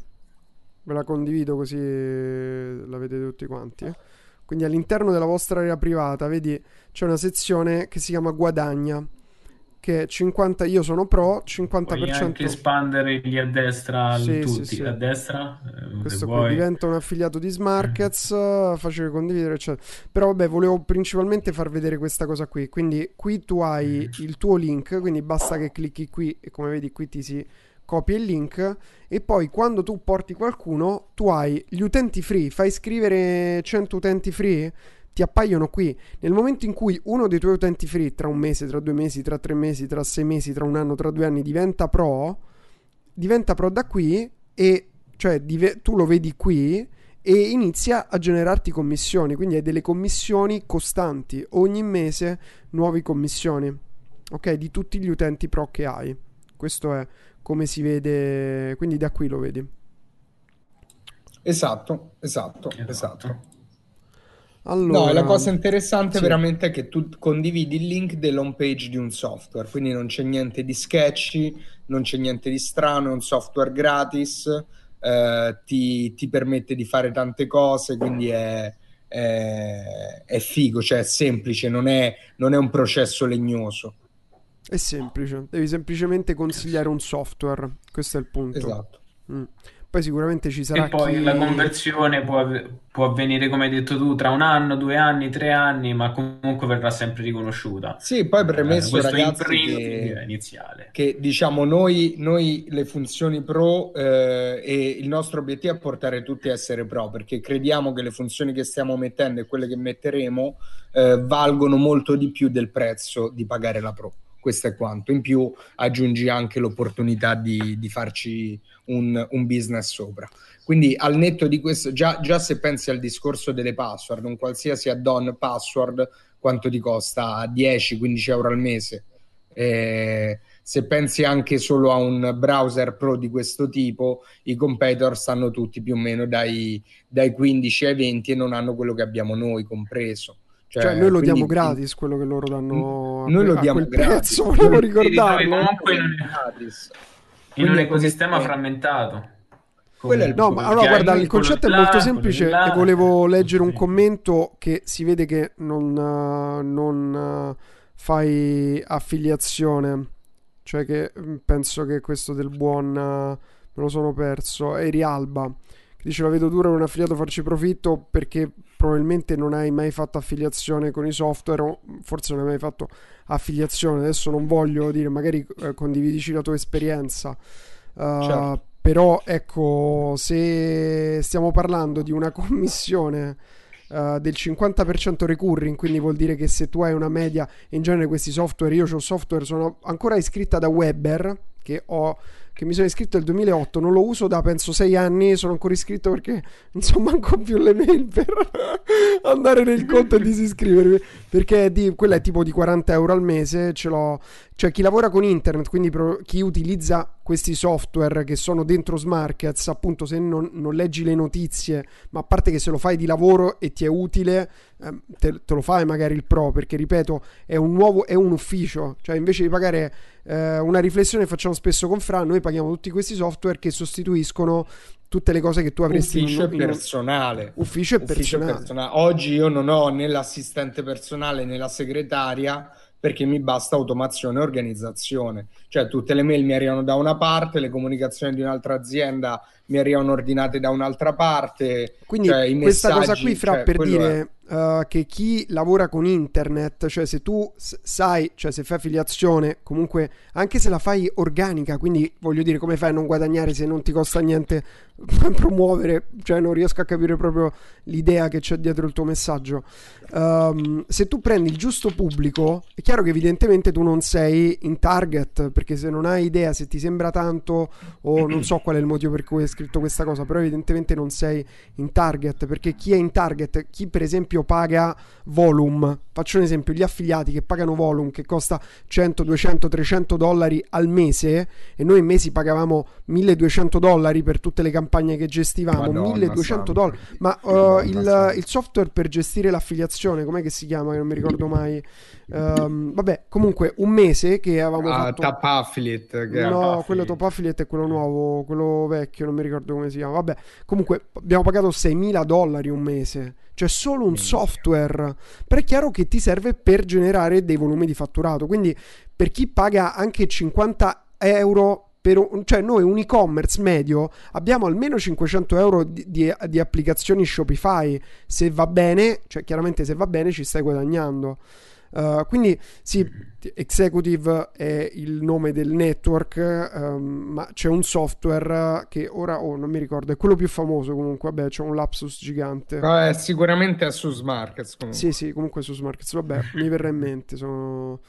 Ve la condivido così la vedete tutti quanti. Quindi all'interno della vostra area privata, vedi, c'è una sezione che si chiama Guadagna che 50 io sono pro 50% puoi anche espandere lì a destra sì, tutti sì, sì. a destra eh, questo qui diventa un affiliato di Smarkets mm. facile condividere eccetera però vabbè volevo principalmente far vedere questa cosa qui quindi qui tu hai mm. il tuo link quindi basta che clicchi qui e come vedi qui ti si copia il link e poi quando tu porti qualcuno, tu hai gli utenti free, fai scrivere 100 utenti free, ti appaiono qui. Nel momento in cui uno dei tuoi utenti free, tra un mese, tra due mesi, tra tre mesi, tra sei mesi, tra un anno, tra due anni, diventa pro, diventa pro da qui e cioè dive- tu lo vedi qui e inizia a generarti commissioni, quindi hai delle commissioni costanti, ogni mese nuove commissioni, ok? Di tutti gli utenti pro che hai. Questo è come si vede, quindi da qui lo vedi. Esatto, esatto, esatto. esatto. Allora, no, la cosa interessante sì. veramente è che tu condividi il link dell'home page di un software, quindi non c'è niente di sketchy, non c'è niente di strano, è un software gratis, eh, ti, ti, permette di fare tante cose, quindi è, è, è figo, cioè è semplice, non è, non è un processo legnoso. È semplice, devi semplicemente consigliare un software, questo è il punto. Esatto. Mm. Poi sicuramente ci sarà. E poi chi... la conversione può, può, avvenire, come hai detto tu, tra un anno, due anni, tre anni, ma comunque verrà sempre riconosciuta. Sì, poi premesso, eh, ragazzi, che, iniziale. che diciamo noi, noi le funzioni pro eh, e il nostro obiettivo è portare tutti a essere pro, perché crediamo che le funzioni che stiamo mettendo e quelle che metteremo eh, valgono molto di più del prezzo di pagare la pro questo è quanto. In più aggiungi anche l'opportunità di, di farci un, un, business sopra. Quindi al netto di questo, già, già, se pensi al discorso delle password, un qualsiasi add-on password, quanto ti costa? 10-15 euro al mese. Eh, se pensi anche solo a un browser pro di questo tipo, i competitor stanno tutti più o meno dai, dai 15 ai 20 e non hanno quello che abbiamo noi compreso. Cioè, cioè, noi lo diamo gratis quello che loro danno noi a, lo diamo gratis. prezzo, volevo ricordarlo. comunque in, in un ecosistema è... frammentato no, ma allora guarda, il concetto è molto semplice e volevo leggere un commento che si vede che non, uh, non uh, fai affiliazione, cioè che penso che questo del buon uh, me lo sono perso, Eri Alba che dice la vedo dura un affiliato farci profitto perché probabilmente non hai mai fatto affiliazione con i software o forse non hai mai fatto affiliazione adesso non voglio dire magari eh, condividici la tua esperienza uh, certo. però ecco se stiamo parlando di una commissione Uh, del 50% recurring, quindi vuol dire che se tu hai una media, in genere questi software, io ho software, sono ancora iscritta da Weber, che ho che mi sono iscritto nel 2008, non lo uso da penso sei anni, sono ancora iscritto perché so manco più le mail per andare nel conto e disiscrivermi, perché di, quella è tipo di 40 euro al mese, ce l'ho, cioè chi lavora con internet, quindi pro, chi utilizza questi software che sono dentro Smarkets, appunto se non, non, leggi le notizie, ma a parte che se lo fai di lavoro e ti è utile, eh, te, te, lo fai magari il pro, perché ripeto, è un nuovo, è un ufficio, cioè invece di pagare eh, una riflessione che facciamo spesso con Fra, noi paghiamo tutti questi software che sostituiscono tutte le cose che tu avresti ufficio in, in, personale ufficio e personale. personale oggi io non ho né l'assistente personale né la segretaria perché mi basta automazione e organizzazione. Cioè tutte le mail mi arrivano da una parte, le comunicazioni di un'altra azienda mi arrivano ordinate da un'altra parte. Quindi cioè, questa cosa qui, Fra, cioè, per dire uh, che chi lavora con internet, cioè se tu sai, cioè se fai affiliazione, comunque anche se la fai organica, quindi voglio dire come fai a non guadagnare se non ti costa niente promuovere, cioè non riesco a capire proprio l'idea che c'è dietro il tuo messaggio. Um, se tu prendi il giusto pubblico, è chiaro che evidentemente tu non sei in target, perché se non hai idea, se ti sembra tanto o non so qual è il motivo per cui hai scritto questa cosa, però evidentemente non sei in target, perché chi è in target, chi per esempio paga volume, faccio un esempio, gli affiliati che pagano volume che costa 100, 200, 300 dollari al mese e noi in mesi pagavamo 1200 dollari per tutte le campagne che gestivamo, Madonna 1200 santa. dollari, ma uh, il, il software per gestire l'affiliazione, com'è che si chiama? Che non mi ricordo mai. Um, vabbè, comunque un mese che avevamo ah, fatto... Tap Affiliate. no, affiliate. quello Top Affiliate è quello nuovo, quello vecchio, non mi ricordo come si chiama. Vabbè, comunque abbiamo pagato 6.000 dollari un mese. Cioè solo un software. Però è chiaro che ti serve per generare dei volumi di fatturato. Quindi per chi paga anche 50 euro un, cioè noi un e-commerce medio abbiamo almeno 500 euro di, di, di, applicazioni Shopify se va bene cioè chiaramente se va bene ci stai guadagnando Uh, quindi sì, Executive è il nome del network, um, ma c'è un software che ora oh, non mi ricordo, è quello più famoso comunque, vabbè c'è un lapsus gigante. No, è sicuramente è su Smarkets. Comunque. Sì, sì, comunque su Smarkets, vabbè, mi verrà in mente, sono...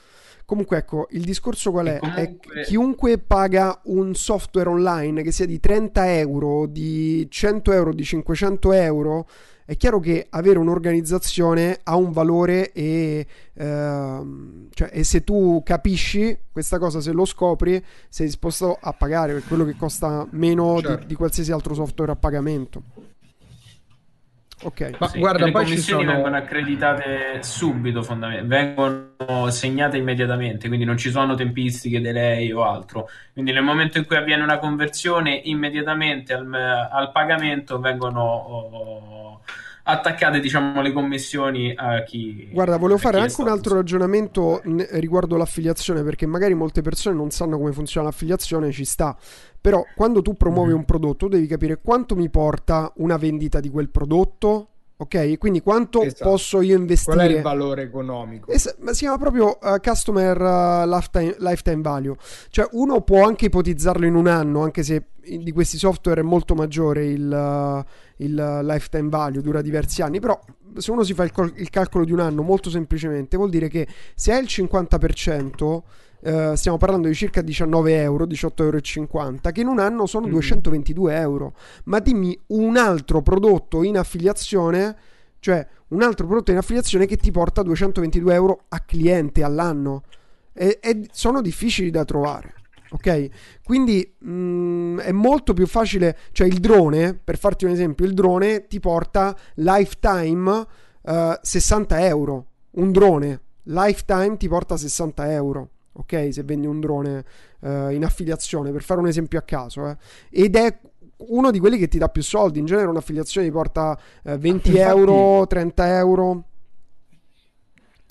Comunque ecco, il discorso qual è? Comunque... È chiunque paga un software online che sia di 30 euro, di 100 euro, di 500 euro, è chiaro che avere un'organizzazione ha un valore e, ehm, cioè, e, se tu capisci questa cosa, se lo scopri, sei disposto a pagare per quello che costa meno certo. di, di qualsiasi altro software a pagamento. Ok, ma sì, guarda, le commissioni sono... vengono accreditate subito, fondamentalmente, vengono segnate immediatamente, quindi non ci sono tempistiche delay o altro. Quindi nel momento in cui avviene una conversione, immediatamente al, al pagamento vengono oh, attaccate diciamo le commissioni a chi guarda volevo fare anche un altro ragionamento riguardo l'affiliazione perché magari molte persone non sanno come funziona l'affiliazione ci sta però quando tu promuovi mm-hmm. un prodotto devi capire quanto mi porta una vendita di quel prodotto Ok, quindi quanto esatto. posso io investire? Qual è il valore economico? Es- si chiama proprio uh, Customer uh, lifetime, lifetime, Value. Cioè uno può anche ipotizzarlo in un anno, anche se di questi software è molto maggiore il, uh, il lifetime value, dura diversi anni, però se uno si fa il, col- il calcolo di un anno molto semplicemente vuol dire che se hai il 50% Uh, stiamo parlando di circa 19 euro, 18,50 euro, che in un anno sono mm. 222 euro. Ma dimmi un altro prodotto in affiliazione, cioè un altro prodotto in affiliazione che ti porta 222 euro a cliente all'anno. E, e sono difficili da trovare. Ok? Quindi mh, mm, è molto più facile, cioè il drone, per farti un esempio, il drone ti porta lifetime uh, 60 euro. Un drone lifetime ti porta 60 euro ok? Se vendi un drone uh, in affiliazione, per fare un esempio a caso, eh. ed è uno di quelli che ti dà più soldi. In genere un'affiliazione ti porta eh, 20 Infatti... euro, 30 euro.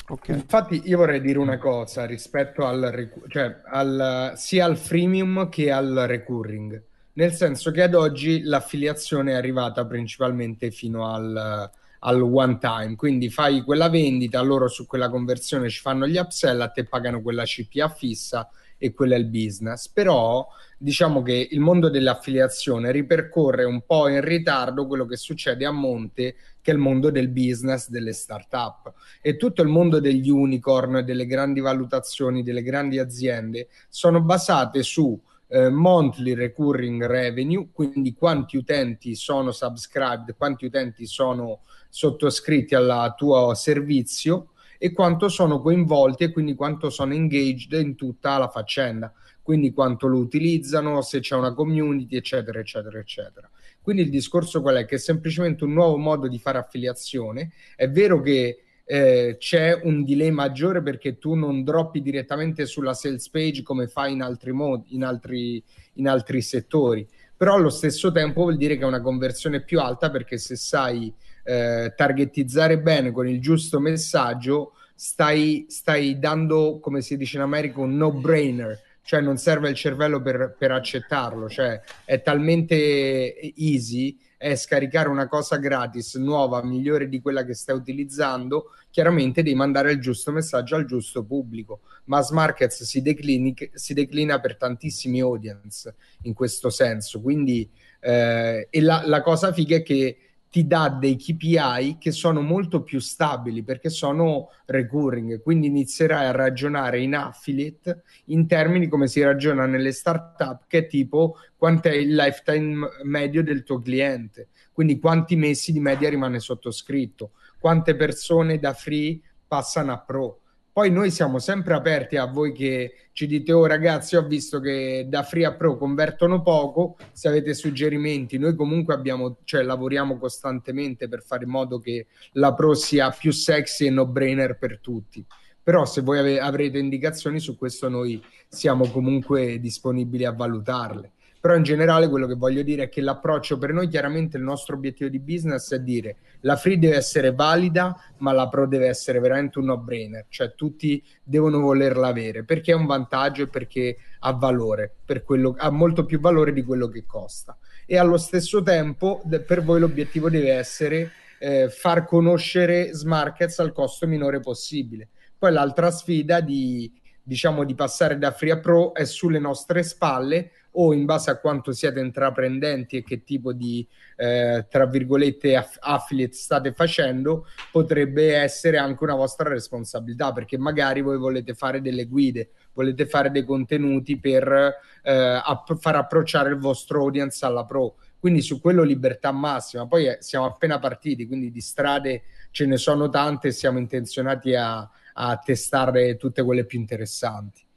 Okay. Infatti io vorrei dire una cosa rispetto al, cioè al, sia al freemium che al recurring, nel senso che ad oggi l'affiliazione è arrivata principalmente fino al, al one time, quindi fai quella vendita, loro su quella conversione ci fanno gli upsell, a te pagano quella CPA fissa e quello è il business. Però diciamo che il mondo dell'affiliazione ripercorre un po' in ritardo quello che succede a monte, che è il mondo del business, delle start-up. E tutto il mondo degli unicorn, delle grandi valutazioni, delle grandi aziende sono basate su eh, monthly recurring revenue, quindi quanti utenti sono subscribed, quanti utenti sono sottoscritti al tuo servizio e quanto sono coinvolti e quindi quanto sono engaged in tutta la faccenda, quindi quanto lo utilizzano, se c'è una community, eccetera, eccetera, eccetera. Quindi il discorso qual è? Che è semplicemente un nuovo modo di fare affiliazione. È vero che eh, c'è un delay maggiore perché tu non droppi direttamente sulla sales page come fai in altri modi, in altri, in altri settori, però allo stesso tempo vuol dire che è una conversione più alta perché se sai eh, targetizzare bene con il giusto messaggio, stai, stai dando, come si dice in America, un no-brainer, cioè non serve il cervello per, per accettarlo, cioè è talmente easy è scaricare una cosa gratis, nuova, migliore di quella che stai utilizzando, chiaramente devi mandare il giusto messaggio al giusto pubblico. Mass Markets si, declini, si declina per tantissimi audience in questo senso. Quindi, eh, e la, la cosa figa è che ti dà dei KPI che sono molto più stabili perché sono recurring, quindi inizierai a ragionare in affiliate in termini come si ragiona nelle startup, che è tipo quanto è il lifetime medio del tuo cliente, quindi quanti mesi di media rimane sottoscritto, quante persone da free passano a pro poi noi siamo sempre aperti a voi che ci dite, oh ragazzi, ho visto che da free a pro convertono poco, se avete suggerimenti, noi comunque abbiamo, cioè lavoriamo costantemente per fare in modo che la pro sia più sexy e no brainer per tutti. Però se voi ave- avrete indicazioni su questo noi siamo comunque disponibili a valutarle. Però in generale quello che voglio dire è che l'approccio per noi, chiaramente il nostro obiettivo di business è dire la free deve essere valida, ma la pro deve essere veramente un no-brainer, cioè tutti devono volerla avere perché è un vantaggio e perché ha valore, per quello, ha molto più valore di quello che costa. E allo stesso tempo per voi l'obiettivo deve essere eh, far conoscere Smarkets al costo minore possibile Poi l'altra sfida di, diciamo, di passare da free a pro è sulle nostre spalle o in base a quanto siete intraprendenti e che tipo di, eh, tra virgolette, aff- affiliate state facendo, potrebbe essere anche una vostra responsabilità, perché magari voi volete fare delle guide, volete fare dei contenuti per eh, app- far approcciare il vostro audience alla pro. Quindi su quello libertà massima. Poi eh, siamo appena partiti, quindi di strade ce ne sono tante e siamo intenzionati a, a testare tutte quelle più interessanti.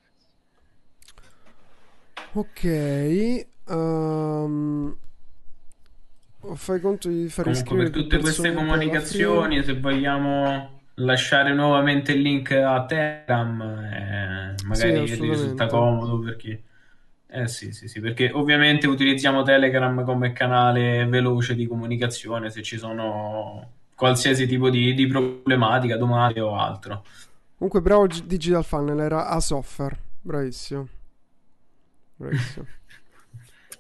Ok, um, fai conto di fare Comunque, per tutte queste comunicazioni, se vogliamo lasciare nuovamente il link a Telegram, eh, magari sì, risulta comodo perché... Eh sì, sì, sì, perché ovviamente utilizziamo Telegram come canale veloce di comunicazione se ci sono qualsiasi tipo di, di problematica, domande o altro. Comunque bravo Digital Funnel, era a software, bravissimo. Bravissimo.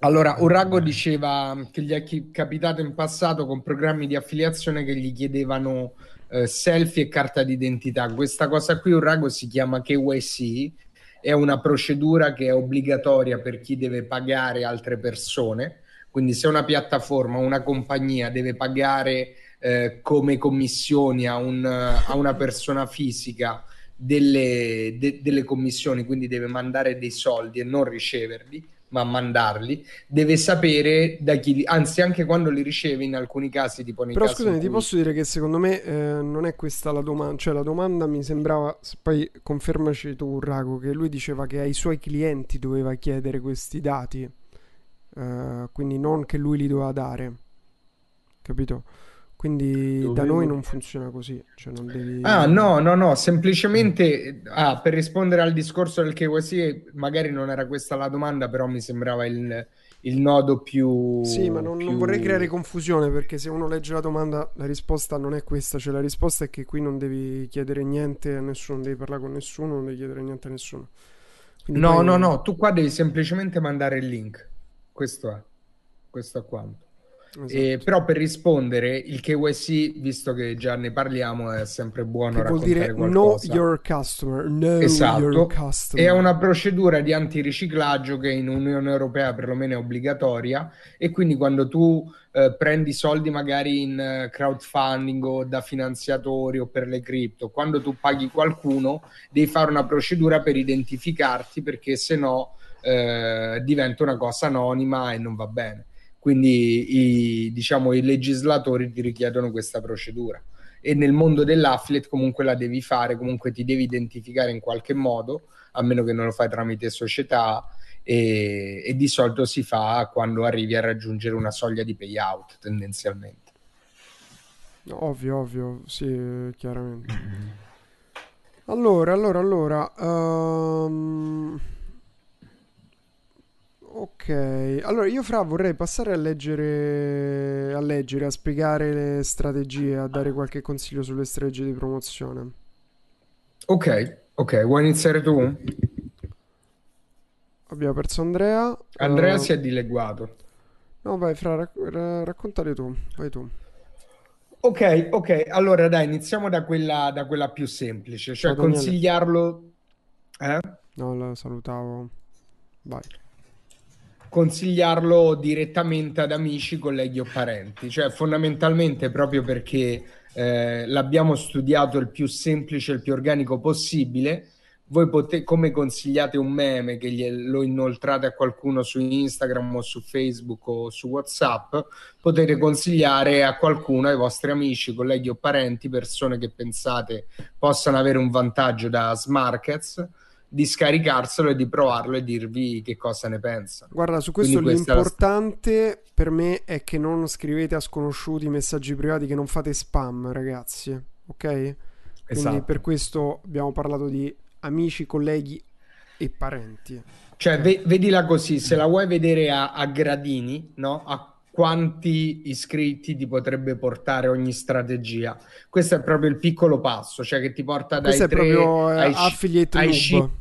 Allora, Urrago diceva che gli è capitato in passato con programmi di affiliazione che gli chiedevano eh, selfie e carta d'identità. Questa cosa qui, Urrago, si chiama KYC, è una procedura che è obbligatoria per chi deve pagare altre persone. Quindi se una piattaforma, una compagnia deve pagare eh, come commissioni a, un, a, una persona fisica delle, de, delle commissioni, quindi deve mandare dei soldi e non riceverli, ma mandarli, deve sapere da chi, anzi anche quando li riceve in alcuni casi, tipo nei Però scusami, cui... ti posso dire che secondo me eh, non è questa la domanda, cioè la domanda mi sembrava, poi confermaci tu Rago, che lui diceva che ai suoi clienti doveva chiedere questi dati, eh, quindi non che lui li doveva dare, capito? Quindi Dovevo... da noi non funziona così. Cioè non devi... Ah, no, no, no, semplicemente ah, per rispondere al discorso del KYC, magari non era questa la domanda, però mi sembrava il, il nodo più. Sì, ma non, più... non, vorrei creare confusione perché se uno legge la domanda, la risposta non è questa. Cioè, la risposta è che qui non devi chiedere niente a nessuno, non devi parlare con nessuno, non devi chiedere niente a nessuno. Quindi no, poi... no, no, tu qua devi semplicemente mandare il link. Questo è. Questo è quanto. Esatto. Eh, però per rispondere, il KYC, visto che già ne parliamo, è sempre buono che vuol dire qualcosa. know your customer. Know esatto. your customer. È una procedura di antiriciclaggio che in Unione Europea perlomeno è obbligatoria e quindi quando tu eh, prendi soldi magari in eh, crowdfunding o da finanziatori o per le cripto, quando tu paghi qualcuno devi fare una procedura per identificarti perché se no eh, diventa una cosa anonima e non va bene. Quindi i, diciamo, i legislatori ti richiedono questa procedura e nel mondo dell'affiliate comunque la devi fare, comunque ti devi identificare in qualche modo, a meno che non lo fai tramite società e, e di solito si fa quando arrivi a raggiungere una soglia di payout tendenzialmente. Ovvio, ovvio, sì, chiaramente. Allora, allora, allora... Um... Ok, allora io fra vorrei passare a leggere, a leggere, a spiegare le strategie, a dare qualche consiglio sulle strategie di promozione. Ok, ok, vuoi iniziare tu? Abbiamo perso Andrea. Andrea uh... si è dileguato. No, vai fra, rac- raccontale tu, vai tu. Ok, ok, allora dai, iniziamo da quella, da quella più semplice, cioè consigliarlo... Eh? No, la salutavo. Vai consigliarlo direttamente ad amici, colleghi o parenti, cioè fondamentalmente proprio perché eh, l'abbiamo studiato il più semplice, il più organico possibile. Voi potete, come consigliate un meme che lo inoltrate a qualcuno su Instagram o su Facebook o su WhatsApp, potete consigliare a qualcuno, ai vostri amici, colleghi o parenti, persone che pensate possano avere un vantaggio da Smarkets di scaricarselo e di provarlo e dirvi che cosa ne pensa. Guarda, su questo l'importante la... per me è che non scrivete a sconosciuti messaggi privati, che non fate spam, ragazzi. Ok? Quindi esatto. per questo abbiamo parlato di amici, colleghi e parenti. Cioè, ve- vedila così, se la vuoi vedere a, a gradini, no? A quanti iscritti ti potrebbe portare ogni strategia. Questo è proprio il piccolo passo, cioè che ti porta dai Questo 3 è proprio, eh, ai, affiliate ai 5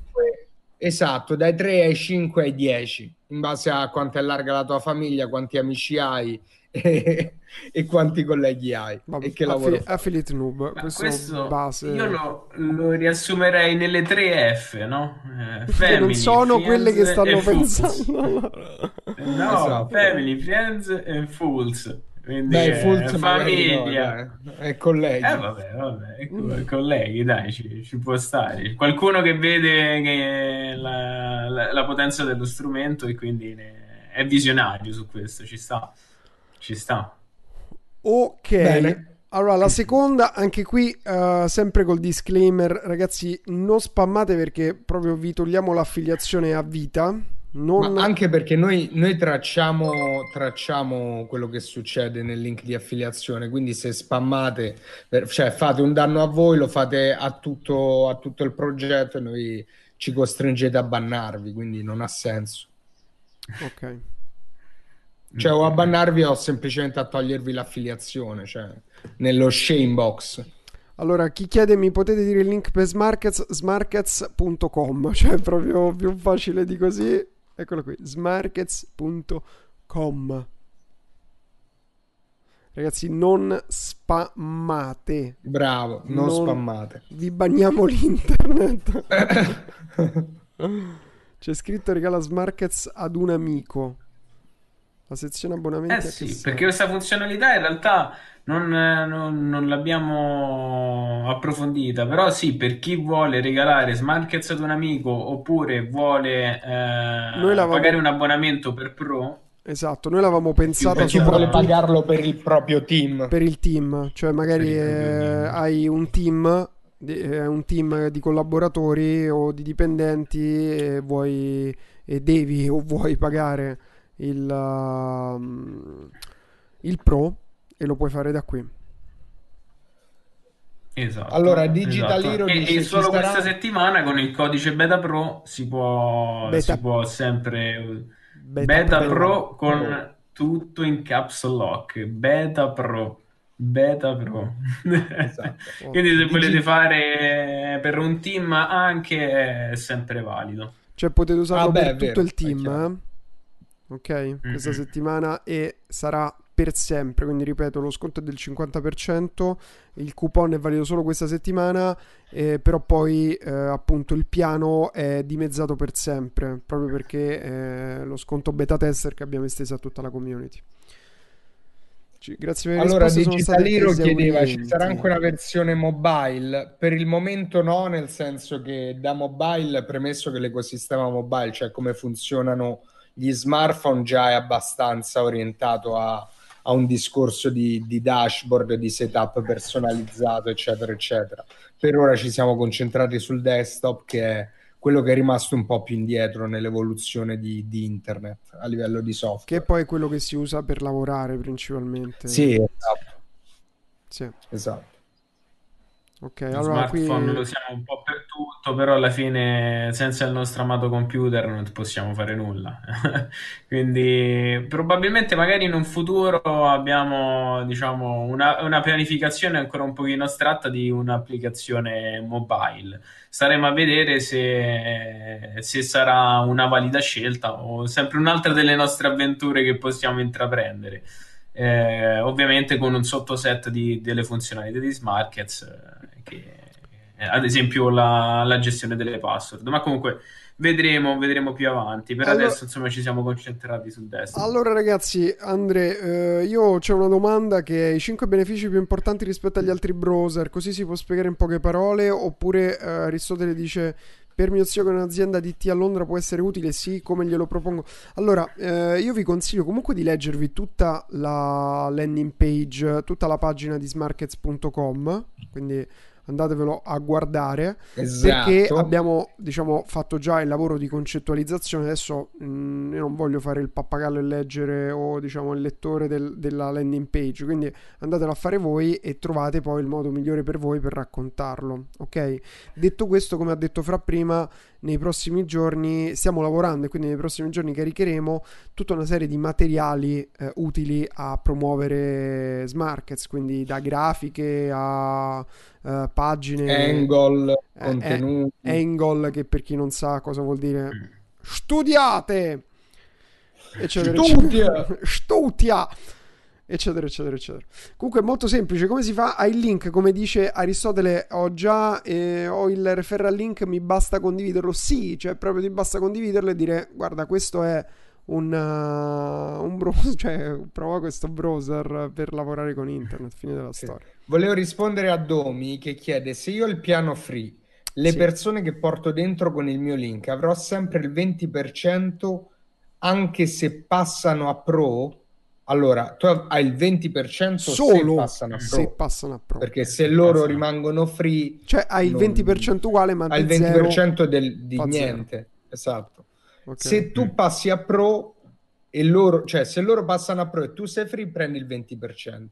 Esatto, dai 3 ai 5 ai 10, in base a quanto è larga la tua famiglia, quanti amici hai e, e quanti colleghi hai Vabbè, e che affi- lavoro fai. affiliate noob, Ma questo, questo base. io lo, lo riassumerei nelle tre F, no? Eh, che family, non sono quelle che stanno pensando. No, Esatto. family, friends e fools. Quindi Dai, no, famiglia. dai. E colleghi. Eh vabbè, vabbè, ecco, colleghi, dai, ci, ci può stare. Qualcuno che vede che la, la- la potenza dello strumento e quindi ne- è visionario su questo, ci sta, ci sta. Ok. Bene. Allora, la seconda, anche qui, eh, sempre col disclaimer, ragazzi, non spammate perché proprio vi togliamo l'affiliazione a vita. Non... Ma anche perché noi, noi tracciamo, tracciamo quello che succede nel link di affiliazione, quindi se spammate, cioè fate un danno a voi, lo fate a tutto, a tutto il progetto e noi ci costringete a bannarvi, quindi non ha senso. Ok. Cioè o a bannarvi o semplicemente a togliervi l'affiliazione, cioè nello shame box. Allora, chi chiede mi potete dire il link per Smarkets? Smarkets.com, cioè proprio più facile di così. Eccolo qui, smarkets.com. Ragazzi, non spammate. Bravo, non, Non- spammate. Vi banniamo l'internet. C'è scritto regala Smarkets ad un amico. La sezione abbonamenti Eh sì, serve? perché questa funzionalità in realtà non, eh, non- non l'abbiamo approfondita, però sì, per chi vuole regalare Smarkets ad un amico oppure vuole eh, pagare un abbonamento per Pro, Esatto, noi l'avevamo pensata Per chi vuole pagarlo per il proprio team. per il team, cioè magari eh, hai un team, di- eh, un team di collaboratori o di dipendenti e vuoi e devi o vuoi pagare il, um, il pro e lo puoi fare da qui. Esatto, Allora, Digital esatto. Hero E, dice, e solo sarà- questa settimana con il codice Beta Pro si può, Beta- si può sempre Beta Beta, Pro. Pro con tutto in caps lock. Beta Pro. Beta Pro. Esatto. Quindi se Digi- volete fare per un team anche è sempre valido. Cioè potete usarlo Ah, beh, per tutto vero, il team, ok? Questa Mhm. settimana e sarà per sempre, quindi ripeto, lo sconto è del 50%, il coupon è valido solo questa settimana, eh, però poi eh, appunto il piano è dimezzato per sempre, proprio perché eh, lo sconto beta tester che abbiamo esteso a tutta la community. Ci- grazie per Allora, risposte, sono Digital state Hero chiedeva, ci sarà anche una versione mobile? Per il momento no, nel senso che da mobile, premesso che l'ecosistema mobile, cioè come funzionano gli smartphone, già è abbastanza orientato a, a un discorso di, di dashboard, di setup personalizzato, eccetera, eccetera. Per ora ci siamo concentrati sul desktop, che è quello che è rimasto un po' più indietro nell'evoluzione di, di internet a livello di software. Che poi è quello che si usa per lavorare principalmente. Sì, esatto, Sì. esatto. Ok, Lo allora qui... smartphone lo usiamo un po' per tutto, però alla fine senza il nostro amato computer non possiamo fare nulla. Quindi probabilmente magari in un futuro abbiamo, diciamo, una, una pianificazione ancora un pochino astratta di un'applicazione mobile. Staremo a vedere se, se sarà una valida scelta o sempre un'altra delle nostre avventure che possiamo intraprendere. Eh, ovviamente con un sottoset di, delle funzionalità di Smarkets, eh, ad esempio la, la gestione delle password. Ma comunque vedremo, vedremo più avanti. Per Allora- adesso, insomma, ci siamo concentrati sul desktop. Allora ragazzi, Andre, eh, io c'è una domanda che è i 5 benefici più importanti rispetto agli altri browser, così si può spiegare in poche parole, oppure eh, Aristotele dice per mio zio che è un'azienda DT a Londra può essere utile, sì, come glielo propongo. Allora, eh, io vi consiglio comunque di leggervi tutta la landing page, tutta la pagina di smarkets.com, quindi andatevelo a guardare perché Esatto. abbiamo diciamo fatto già il lavoro di concettualizzazione adesso mh, io non voglio fare il pappagallo e leggere o diciamo il lettore del- della landing page quindi andatelo a fare voi e trovate poi il modo migliore per voi per raccontarlo ok detto questo come ha detto Fra prima nei prossimi giorni stiamo lavorando e quindi nei prossimi giorni caricheremo tutta una serie di materiali eh, utili a promuovere Smarkets quindi da grafiche a eh, pagine Angle, eh, contenuti. angle che per chi non sa cosa vuol dire Mm. studiate eccetera, Studia! eccetera. studia eccetera, eccetera, eccetera. Comunque è molto semplice. Come si fa? Hai il link, come dice Aristotele, ho già eh, ho il referral link, mi basta condividerlo. Sì, cioè proprio ti basta condividerlo e dire guarda, questo è un, uh, un browser, cioè prova questo browser per lavorare con internet, fine della sì. storia. Volevo rispondere a Domi che chiede se io ho il piano free, le sì. persone che porto dentro con il mio link avrò sempre il 20% anche se passano a pro? Allora, tu hai il 20% solo se passano a pro. Se passano a pro. Perché se loro passano. rimangono free... Cioè hai il 20% uguale ma hai il 20% del, di niente. Zero. Esatto. Okay. Se tu passi a pro e loro... Cioè se loro passano a pro e tu sei free prendi il 20%.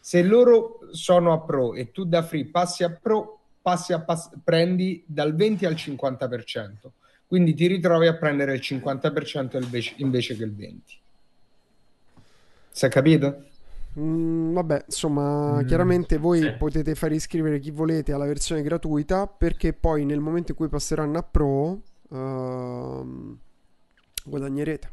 Se loro sono a pro e tu da free passi a pro, passi a pass- prendi dal 20 al 50%. Quindi ti ritrovi a prendere il 50% invece, invece che il 20%. Si è capito? Mm, vabbè, insomma, mm, chiaramente voi sì. potete far iscrivere chi volete alla versione gratuita perché poi nel momento in cui passeranno a Pro uh, guadagnerete.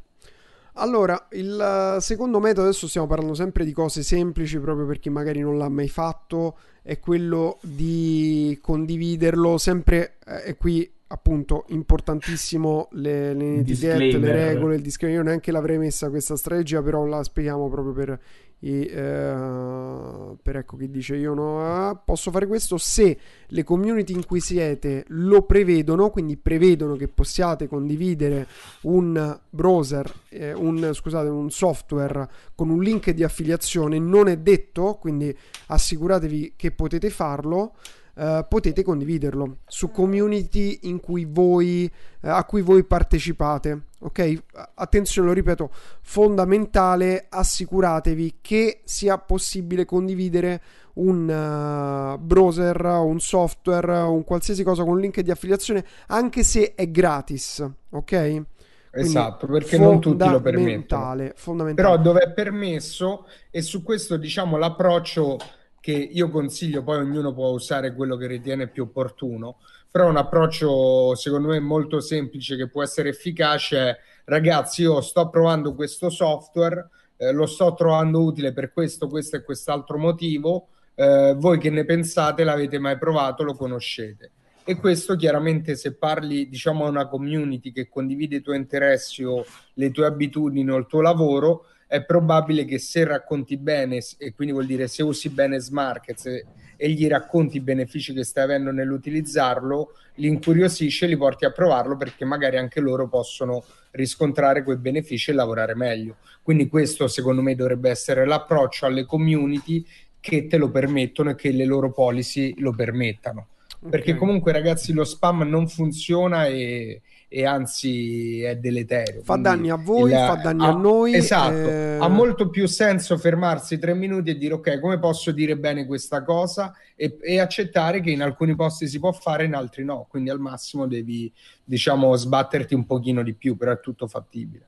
Allora, il secondo metodo, adesso stiamo parlando sempre di cose semplici proprio per chi magari non l'ha mai fatto, è quello di condividerlo sempre, eh, e qui appunto importantissimo le, le etichette, le regole, il disclaimer. Io neanche l'avrei messa questa strategia, però la spieghiamo proprio per, i, eh, per ecco chi dice io no, eh, posso fare questo se le community in cui siete lo prevedono, quindi prevedono che possiate condividere un browser, eh, un, scusate, un software con un link di affiliazione, non è detto, quindi assicuratevi che potete farlo. Uh, potete condividerlo su community in cui voi, uh, a cui voi partecipate. Ok? Attenzione, lo ripeto, fondamentale, assicuratevi che sia possibile condividere un uh, browser, un software, un qualsiasi cosa con link di affiliazione, anche se è gratis. Ok? Quindi esatto, perché non tutti lo permettono. Fondamentale. Però dove è permesso, e su questo diciamo l'approccio che io consiglio, poi ognuno può usare quello che ritiene più opportuno, però un approccio secondo me molto semplice che può essere efficace è ragazzi io sto provando questo software, eh, lo sto trovando utile per questo, questo e quest'altro motivo, eh, voi che ne pensate, l'avete mai provato, lo conoscete. E questo chiaramente se parli diciamo a una community che condivide i tuoi interessi o le tue abitudini o il tuo lavoro, è probabile che se racconti bene, e quindi vuol dire se usi bene Smarkets e, e gli racconti i benefici che stai avendo nell'utilizzarlo, li incuriosisci e li porti a provarlo perché magari anche loro possono riscontrare quei benefici e lavorare meglio. Quindi questo secondo me dovrebbe essere l'approccio alle community che te lo permettono e che le loro policy lo permettano. Okay. Perché comunque ragazzi lo spam non funziona e, e anzi è deleterio. Fa danni a voi, il, fa danni a, a noi. Esatto, eh... ha molto più senso fermarsi tre minuti e dire ok, come posso dire bene questa cosa e, e, accettare che in alcuni posti si può fare, in altri no, quindi al massimo devi diciamo sbatterti un pochino di più, però è tutto fattibile.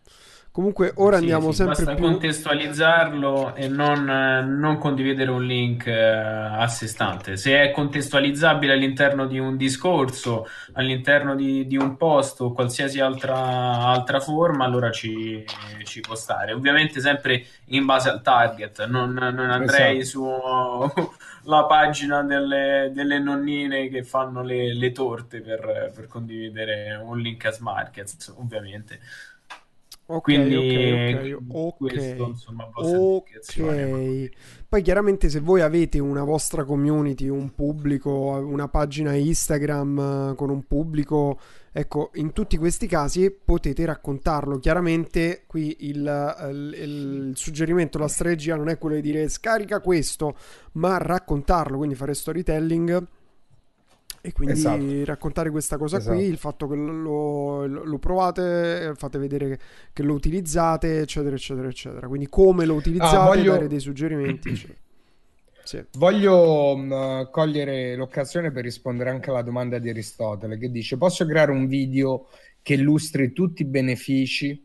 Comunque ora sì, andiamo sì, sempre basta più... contestualizzarlo e non, non, condividere un link eh, a sé stante. Se è contestualizzabile all'interno di un discorso, all'interno di, di un post o qualsiasi altra, altra forma, allora ci, ci, può stare. Ovviamente sempre in base al target, non, non andrei esatto. sulla pagina delle, delle, nonnine che fanno le, le torte per, per condividere un link a Smarkets, ovviamente. Ok, Quindi, ok, ok, questo, insomma, ok. Poi chiaramente se voi avete una vostra community, un pubblico, una pagina Instagram eh, con un pubblico, ecco, in tutti questi casi potete raccontarlo. Chiaramente qui il, il, il suggerimento, la strategia non è quello di dire scarica questo, ma raccontarlo, quindi fare storytelling e quindi esatto. raccontare questa cosa esatto. qui, il fatto che lo, lo, lo, provate, fate vedere che, lo utilizzate, eccetera, eccetera, eccetera. Quindi come lo utilizzate, ah, voglio... dare dei suggerimenti. Cioè. Sì. Voglio um, cogliere l'occasione per rispondere anche alla domanda di Aristotele che dice posso creare un video che illustri tutti i benefici?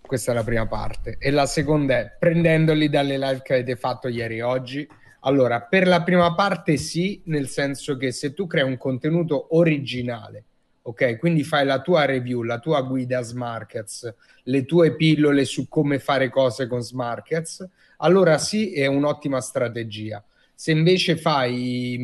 Questa è la prima parte. E la seconda è prendendoli dalle live che avete fatto ieri e oggi allora, per la prima parte sì, nel senso che se tu crei un contenuto originale, ok? Quindi fai la tua review, la tua guida Smarkets, le tue pillole su come fare cose con Smarkets, allora sì, è un'ottima strategia. Se invece fai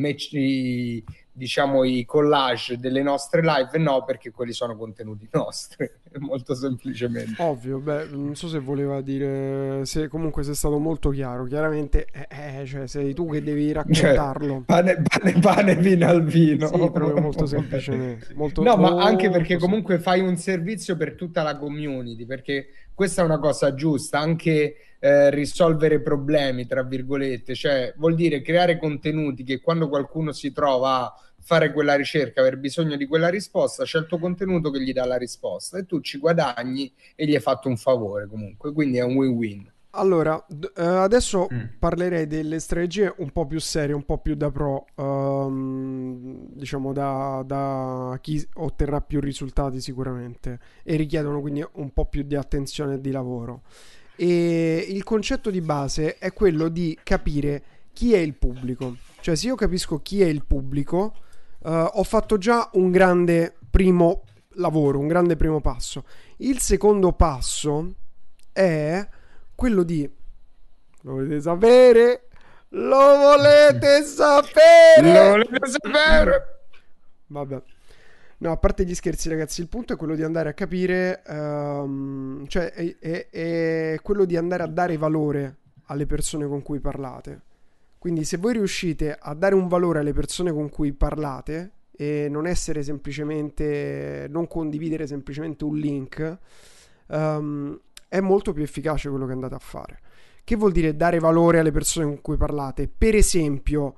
diciamo i collage delle nostre live, no, perché quelli sono contenuti nostri, molto semplicemente. Ovvio, beh, non so se voleva dire, se comunque sei stato molto chiaro, chiaramente, eh, eh, cioè sei tu che devi cioè, raccontarlo. Cioè, pane, pane, pane, vino al vino. Sì, proprio molto semplicemente. Molto, no, ma anche perché comunque fai un servizio per tutta la community, perché questa è una cosa giusta, anche eh, risolvere problemi, tra virgolette, cioè vuol dire creare contenuti che quando qualcuno si trova fare quella ricerca, aver bisogno di quella risposta, c'è il tuo contenuto che gli dà la risposta e tu ci guadagni e gli hai fatto un favore comunque, quindi è un win-win. Allora, d- uh, adesso mm. parlerei delle strategie un po' più serie, un po' più da pro, um, diciamo da, da, chi otterrà più risultati sicuramente e richiedono quindi un po' più di attenzione e di lavoro. E il concetto di base è quello di capire chi è il pubblico. Cioè, se io capisco chi è il pubblico, uh, ho fatto già un grande primo lavoro, un grande primo passo. Il secondo passo è quello di... Lo volete sapere? Lo volete sapere? Lo volete sapere? Vabbè. No, a parte gli scherzi, ragazzi, il punto è quello di andare a capire, um, cioè è, è, è, quello di andare a dare valore alle persone con cui parlate. Quindi se voi riuscite a dare un valore alle persone con cui parlate e non essere semplicemente, non condividere semplicemente un link, um, è molto più efficace quello che andate a fare. Che vuol dire dare valore alle persone con cui parlate? Per esempio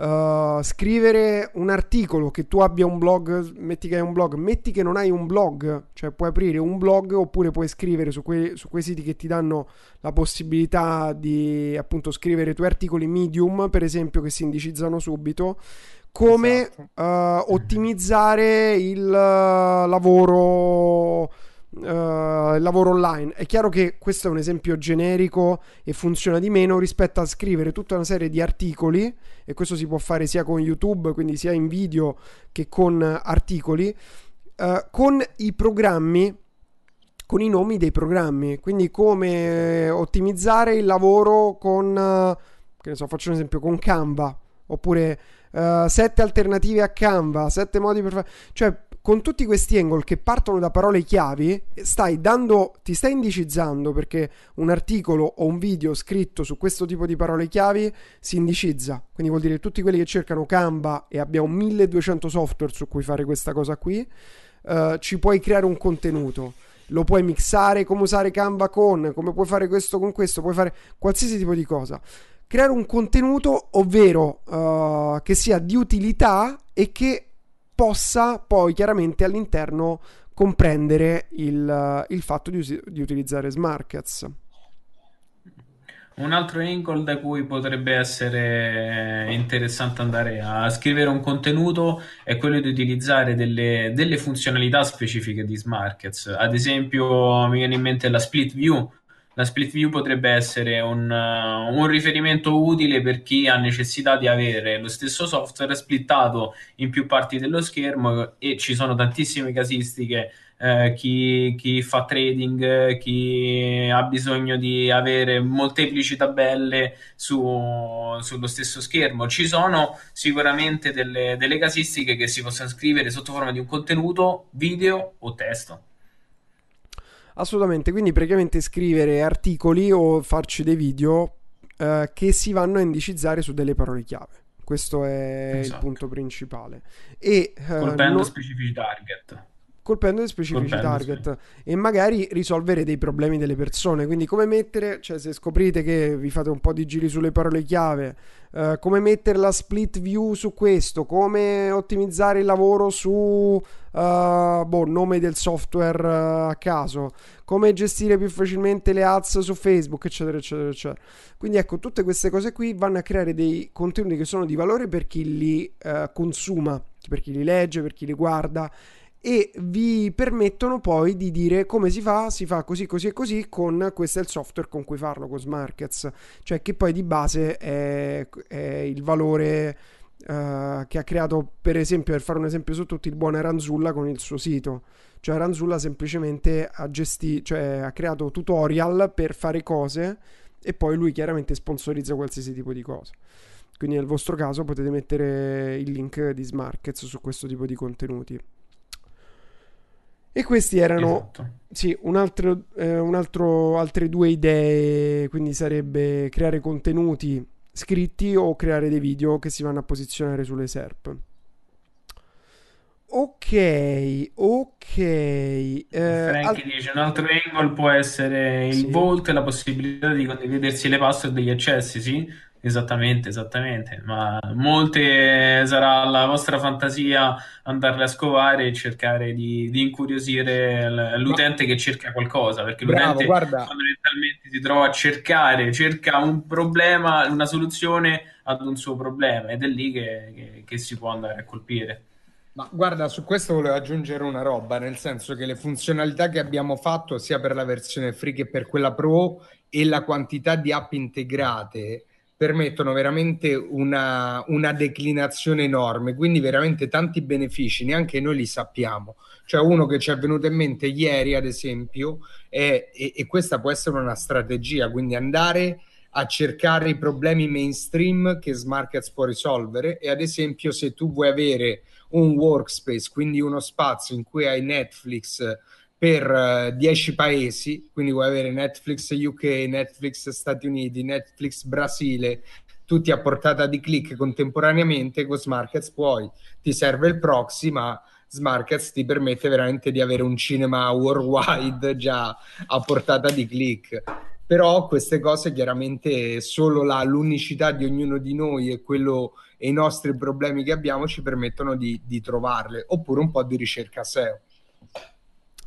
Uh, scrivere un articolo che tu abbia un blog, metti che hai un blog, metti che non hai un blog, cioè puoi aprire un blog oppure puoi scrivere su, que- su quei siti che ti danno la possibilità di appunto scrivere i tuoi articoli medium, per esempio, che si indicizzano subito. Come esatto. uh, ottimizzare il uh, lavoro Uh, il lavoro online. È chiaro che questo è un esempio generico e funziona di meno rispetto a scrivere tutta una serie di articoli, e questo si può fare sia con YouTube, quindi sia in video che con articoli, uh, con i programmi, con i nomi dei programmi. Quindi come ottimizzare il lavoro con, uh, che ne so, faccio un esempio, con Canva, oppure sette alternative a Canva, sette modi per fare... Cioè, con tutti questi angle che partono da parole chiavi, stai dando, ti stai indicizzando perché un articolo o un video scritto su questo tipo di parole chiavi si indicizza. Quindi vuol dire che tutti quelli che cercano Canva e abbiamo 1200 software su cui fare questa cosa qui, uh, ci puoi creare un contenuto. Lo puoi mixare, come usare Canva con, come puoi fare questo con questo, puoi fare qualsiasi tipo di cosa creare un contenuto, ovvero uh, che sia di utilità e che possa poi chiaramente all'interno comprendere il, il fatto di, di utilizzare Smarkets. Un altro angle da cui potrebbe essere interessante andare a scrivere un contenuto è quello di utilizzare delle, delle funzionalità specifiche di Smarkets. Ad esempio, mi viene in mente la split view, la split view potrebbe essere un, uh, un, riferimento utile per chi ha necessità di avere lo stesso software splittato in più parti dello schermo e ci sono tantissime casistiche. Eh, chi, chi, fa trading, chi ha bisogno di avere molteplici tabelle su, sullo stesso schermo. Ci sono sicuramente delle, delle casistiche che si possono scrivere sotto forma di un contenuto, video o testo. Assolutamente, quindi praticamente scrivere articoli o farci dei video eh, che si vanno a indicizzare su delle parole chiave. Questo è esatto. il punto principale. E, eh, Colpendo non... specifici target colpendo specifici colpendo, target sì. e magari risolvere dei problemi delle persone. Quindi, come mettere, cioè, se scoprite che vi fate un po' di giri sulle parole chiave, eh, come mettere la split view su questo, come ottimizzare il lavoro su uh, boh, nome del software uh, a caso, come gestire più facilmente le ads su Facebook, eccetera, eccetera, eccetera. Quindi, ecco, tutte queste cose qui vanno a creare dei contenuti che sono di valore per chi li uh, consuma, per chi li legge, per chi li guarda e vi permettono poi di dire come si fa, si fa così, così e così con questo è il software con cui farlo, con Smarkets, cioè che poi di base è, è il valore uh, che ha creato, per esempio, per fare un esempio su tutti, il buon Aranzulla con il suo sito. Cioè Aranzulla semplicemente ha, gesti- cioè, ha creato tutorial per fare cose e poi lui chiaramente sponsorizza qualsiasi tipo di cosa. Quindi nel vostro caso potete mettere il link di Smarkets su questo tipo di contenuti. E questi erano esatto. sì, un altro, eh, un altro, altre due idee, quindi sarebbe creare contenuti scritti o creare dei video che si vanno a posizionare sulle SERP. Ok, ok. Eh, Frank dice un altro angle può essere il sì. Vault e la possibilità di condividersi le password degli accessi, sì? Esattamente, esattamente, ma molte sarà la vostra fantasia andarle a scovare e cercare di, di incuriosire l'utente che cerca qualcosa, perché Bravo, l'utente guarda. fondamentalmente si trova a cercare, cerca un problema, una soluzione ad un suo problema ed è lì che, che, che si può andare a colpire. Ma guarda, su questo volevo aggiungere una roba, nel senso che le funzionalità che abbiamo fatto sia per la versione free che per quella pro e la quantità di app integrate permettono veramente una, una, declinazione enorme, quindi veramente tanti benefici, neanche noi li sappiamo. Cioè uno che ci è venuto in mente ieri, ad esempio, è, e, e questa può essere una strategia, quindi andare a cercare i problemi mainstream che Smarkets può risolvere e ad esempio se tu vuoi avere un workspace, quindi uno spazio in cui hai Netflix per 10 uh, paesi, quindi vuoi avere Netflix UK, Netflix Stati Uniti, Netflix Brasile, tutti a portata di click contemporaneamente, con Smarkets puoi, ti serve il proxy, ma Smarkets ti permette veramente di avere un cinema worldwide già a portata di click. Però queste cose chiaramente solo la, l'unicità di ognuno di noi e, quello, e i nostri problemi che abbiamo ci permettono di, di trovarle, oppure un po' di ricerca SEO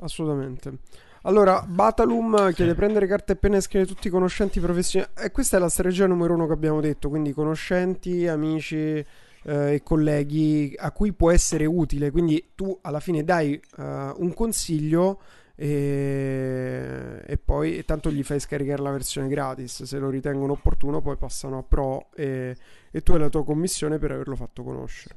assolutamente. Allora, Batalum chiede prendere carta e penna e scrivere tutti i conoscenti professionali. E questa è la strategia numero uno che abbiamo detto, quindi conoscenti, amici eh, e colleghi a cui può essere utile. Quindi tu alla fine dai uh, un consiglio e, e poi tanto gli fai scaricare la versione gratis. Se lo ritengono opportuno poi passano a Pro e, e tu hai la tua commissione per averlo fatto conoscere.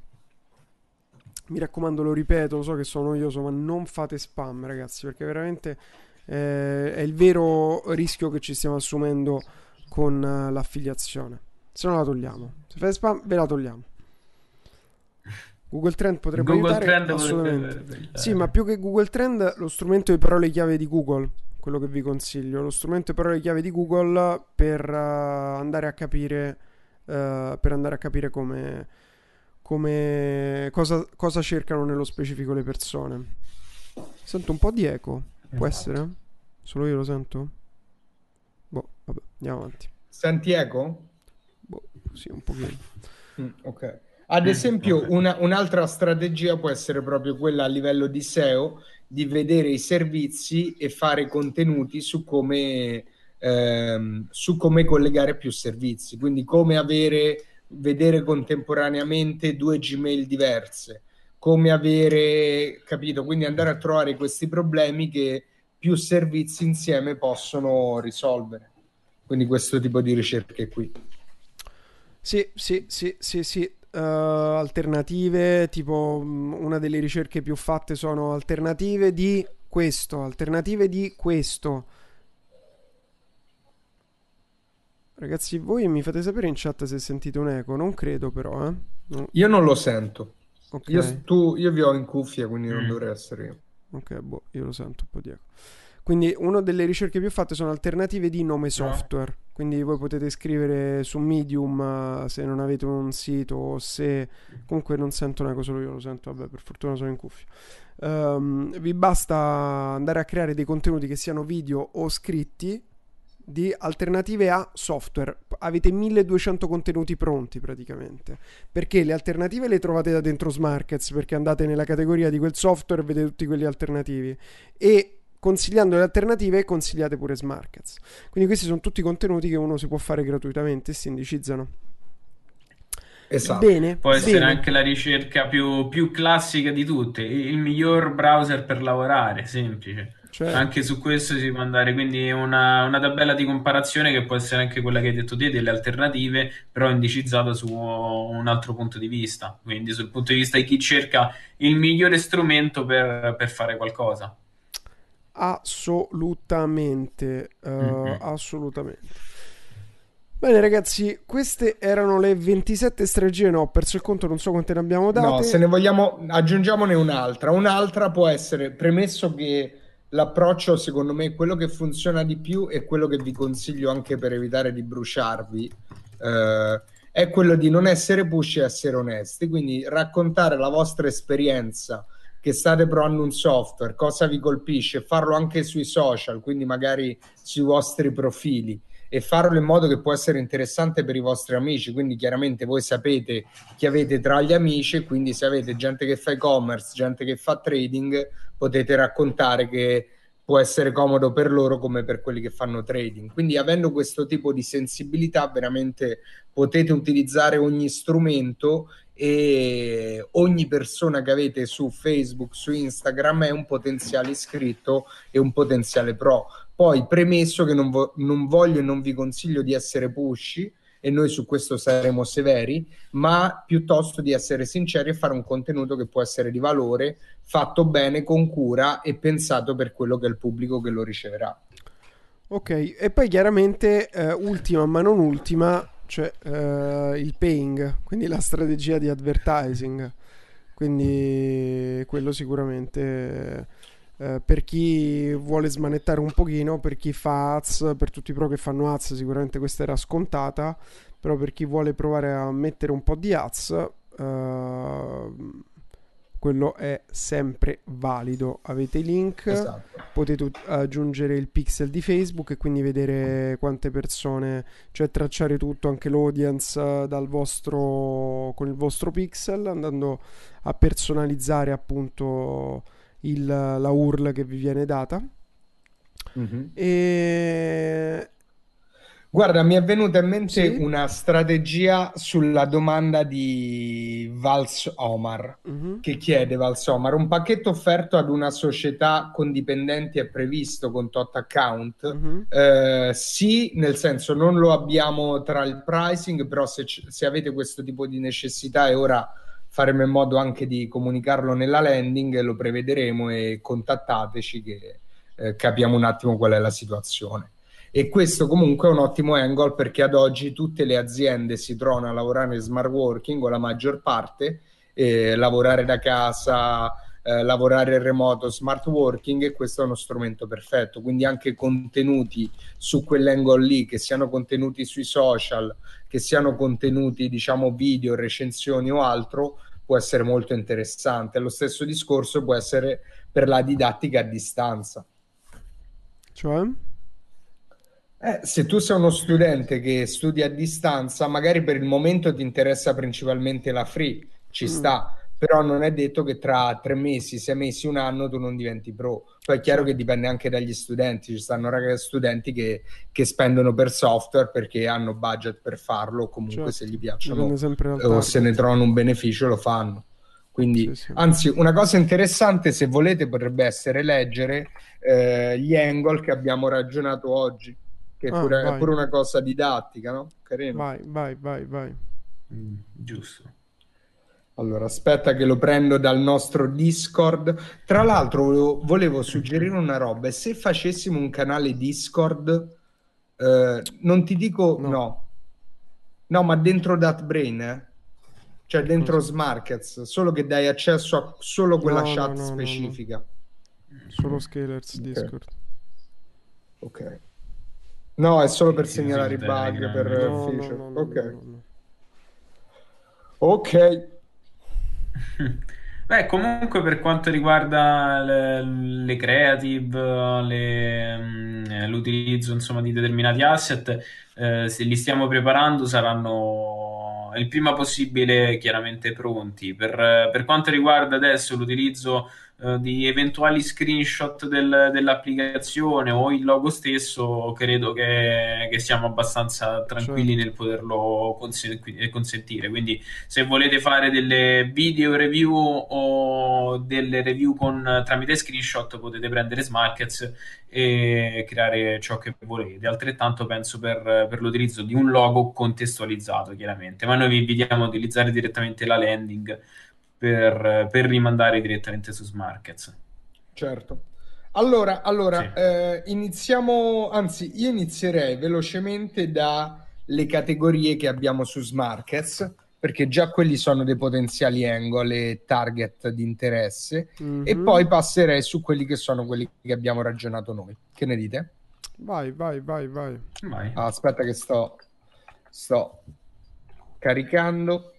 Mi raccomando, lo ripeto, lo so che sono noioso, ma non fate spam, ragazzi, perché veramente eh, è il vero rischio che ci stiamo assumendo con uh, l'affiliazione. Se no la togliamo. Se fate spam, ve la togliamo. Google Trend potrebbe Google aiutare Trend assolutamente. Potrebbe... Sì, ma più che Google Trend, lo strumento di parole chiave di Google, quello che vi consiglio, lo strumento di parole chiave di Google per uh, andare a capire uh, per andare a capire come come cosa, cosa, cercano nello specifico le persone. Sento un po' di eco, può esatto. essere? Solo io lo sento? Boh, vabbè, andiamo avanti. Senti eco? Boh, sì, un pochino. Mm, ok. Ad esempio, una, un'altra strategia può essere proprio quella a livello di SEO di vedere i servizi e fare contenuti su come, ehm, su come collegare più servizi, quindi come avere vedere contemporaneamente due Gmail diverse, come avere, capito? Quindi andare a trovare questi problemi che più servizi insieme possono risolvere. Quindi questo tipo di ricerche qui. Sì, sì, sì, sì, sì. Uh, alternative, tipo mm, una delle ricerche più fatte sono alternative di questo, alternative di questo Ragazzi, voi mi fate sapere in chat se sentite un eco, non credo però, eh? no. Io non lo sento. Okay. Io, tu, io vi ho in cuffia, quindi non mm. dovrei essere io. Ok, boh, io lo sento un po' di eco. Quindi una delle ricerche più fatte sono alternative di nome software. No. Quindi voi potete scrivere su Medium uh, se non avete un sito o se comunque non sento un eco, solo io lo sento, vabbè, per fortuna sono in cuffia. Um, vi basta andare a creare dei contenuti che siano video o scritti di alternative a software. Avete 1200 contenuti pronti praticamente. Perché le alternative le trovate da dentro Smarkets, perché andate nella categoria di quel software e vedete tutti quelli alternativi. E consigliando le alternative consigliate pure Smarkets. Quindi questi sono tutti contenuti che uno si può fare gratuitamente e si indicizzano. Esatto. Bene, Può essere bene. anche la ricerca più, più classica di tutte, il miglior browser per lavorare, semplice Cioè... Anche su questo si può andare, quindi una, una, tabella di comparazione che può essere anche quella che hai detto te, delle alternative, però indicizzata su un altro punto di vista, quindi sul punto di vista di chi cerca il migliore strumento per, per fare qualcosa. Assolutamente, uh, mm-hmm. assolutamente. Bene ragazzi, queste erano le 27 strategie, no, ho perso il conto, non so quante ne abbiamo date. No, se ne vogliamo, aggiungiamone un'altra. Un'altra può essere, premesso che l'approccio secondo me quello che funziona di più e quello che vi consiglio anche per evitare di bruciarvi, eh, è quello di non essere push e essere onesti, quindi raccontare la vostra esperienza che state provando un software, cosa vi colpisce, farlo anche sui social, quindi magari sui vostri profili e farlo in modo che può essere interessante per i vostri amici. Quindi, chiaramente, voi sapete chi avete tra gli amici, quindi se avete gente che fa e-commerce, gente che fa trading, potete raccontare che può essere comodo per loro come per quelli che fanno trading. Quindi, avendo questo tipo di sensibilità, veramente potete utilizzare ogni strumento e ogni persona che avete su Facebook, su Instagram è un potenziale iscritto e un potenziale pro. Poi, premesso che non, vo- non voglio e non vi consiglio di essere pushy, e noi su questo saremo severi, ma piuttosto di essere sinceri e fare un contenuto che può essere di valore, fatto bene, con cura e pensato per quello che è il pubblico che lo riceverà. Ok, e poi chiaramente, eh, ultima ma non ultima, cioè eh, il paying, quindi la strategia di advertising. Quindi quello sicuramente eh, per chi vuole smanettare un pochino, per chi fa ads, per tutti i pro che fanno ads, sicuramente questa era scontata, però per chi vuole provare a mettere un po' di ads, eh, quello è sempre valido. Avete i link, esatto. potete aggiungere il pixel di Facebook e quindi vedere quante persone, cioè tracciare tutto, anche l'audience dal vostro, con il vostro pixel, andando a personalizzare appunto il, la URL che vi viene data. Mm-hmm. E... Guarda, mi è venuta in mente sì? una strategia sulla domanda di Vals Omar, mm-hmm. che chiede Vals Omar, un pacchetto offerto ad una società con dipendenti è previsto con tot account? Mm-hmm. Eh, sì, nel senso non lo abbiamo tra il pricing, però se, se avete questo tipo di necessità e ora faremo in modo anche di comunicarlo nella landing, lo prevederemo e contattateci che eh, capiamo un attimo qual è la situazione. E questo comunque è un ottimo angle perché ad oggi tutte le aziende si trovano a lavorare in smart working o la maggior parte, eh, lavorare da casa, eh, lavorare in remoto, smart working e questo è uno strumento perfetto. Quindi anche contenuti su quell'angle lì, che siano contenuti sui social, che siano contenuti diciamo video, recensioni o altro, può essere molto interessante. Lo stesso discorso può essere per la didattica a distanza. Cioè? Eh, se tu sei uno studente che studia a distanza, magari per il momento ti interessa principalmente la free, ci mm. sta, però non è detto che tra tre mesi, sei mesi, un anno tu non diventi pro. Poi è chiaro che dipende anche dagli studenti, ci stanno ragazzi studenti che, che spendono per software perché hanno budget per farlo, o comunque certo. se gli piacciono o se ne trovano un beneficio lo fanno. Quindi, sì, sì. anzi, una cosa interessante, se volete, potrebbe essere leggere eh, gli angle che abbiamo ragionato oggi, che ah, pure, è pure una cosa didattica, no? Carino. Vai, vai, vai, vai. Mm, giusto. Allora, aspetta che lo prendo dal nostro Discord. Tra l'altro, volevo, volevo suggerire una roba. Se facessimo un canale Discord, eh, non ti dico no. no. no, ma dentro DatBrain, eh? cioè dentro Smarkets, solo che dai accesso a solo quella no, chat no, specifica. Solo Scalers okay. Discord. Ok. No, è solo per segnalare i bug, per feature. ok. Ok. Beh, comunque per quanto riguarda le, le creative, le, mm, l'utilizzo insomma, di determinati asset, eh, se li stiamo preparando saranno il prima possibile chiaramente pronti. Per, per quanto riguarda adesso l'utilizzo eh, di eventuali screenshot del, dell'applicazione o il logo stesso, credo che, che siamo abbastanza tranquilli certo. nel poterlo consentire. Quindi, se volete fare delle video review o delle review con, tramite screenshot, potete prendere Smarkets e creare ciò che volete. Altrettanto penso per, per l'utilizzo di un logo contestualizzato, chiaramente. Ma noi vi invitiamo a utilizzare direttamente la landing per, per rimandare direttamente su Smarkets. Certo. Allora, allora sì. eh, iniziamo, anzi, io inizierei velocemente dalle categorie che abbiamo su Smarkets, perché già quelli sono dei potenziali angle e target di interesse, mm-hmm. e mhm. poi passerei su quelli che sono quelli che abbiamo ragionato noi. Che ne dite? Vai, vai, vai, vai. vai. Ah, aspetta che sto, sto caricando.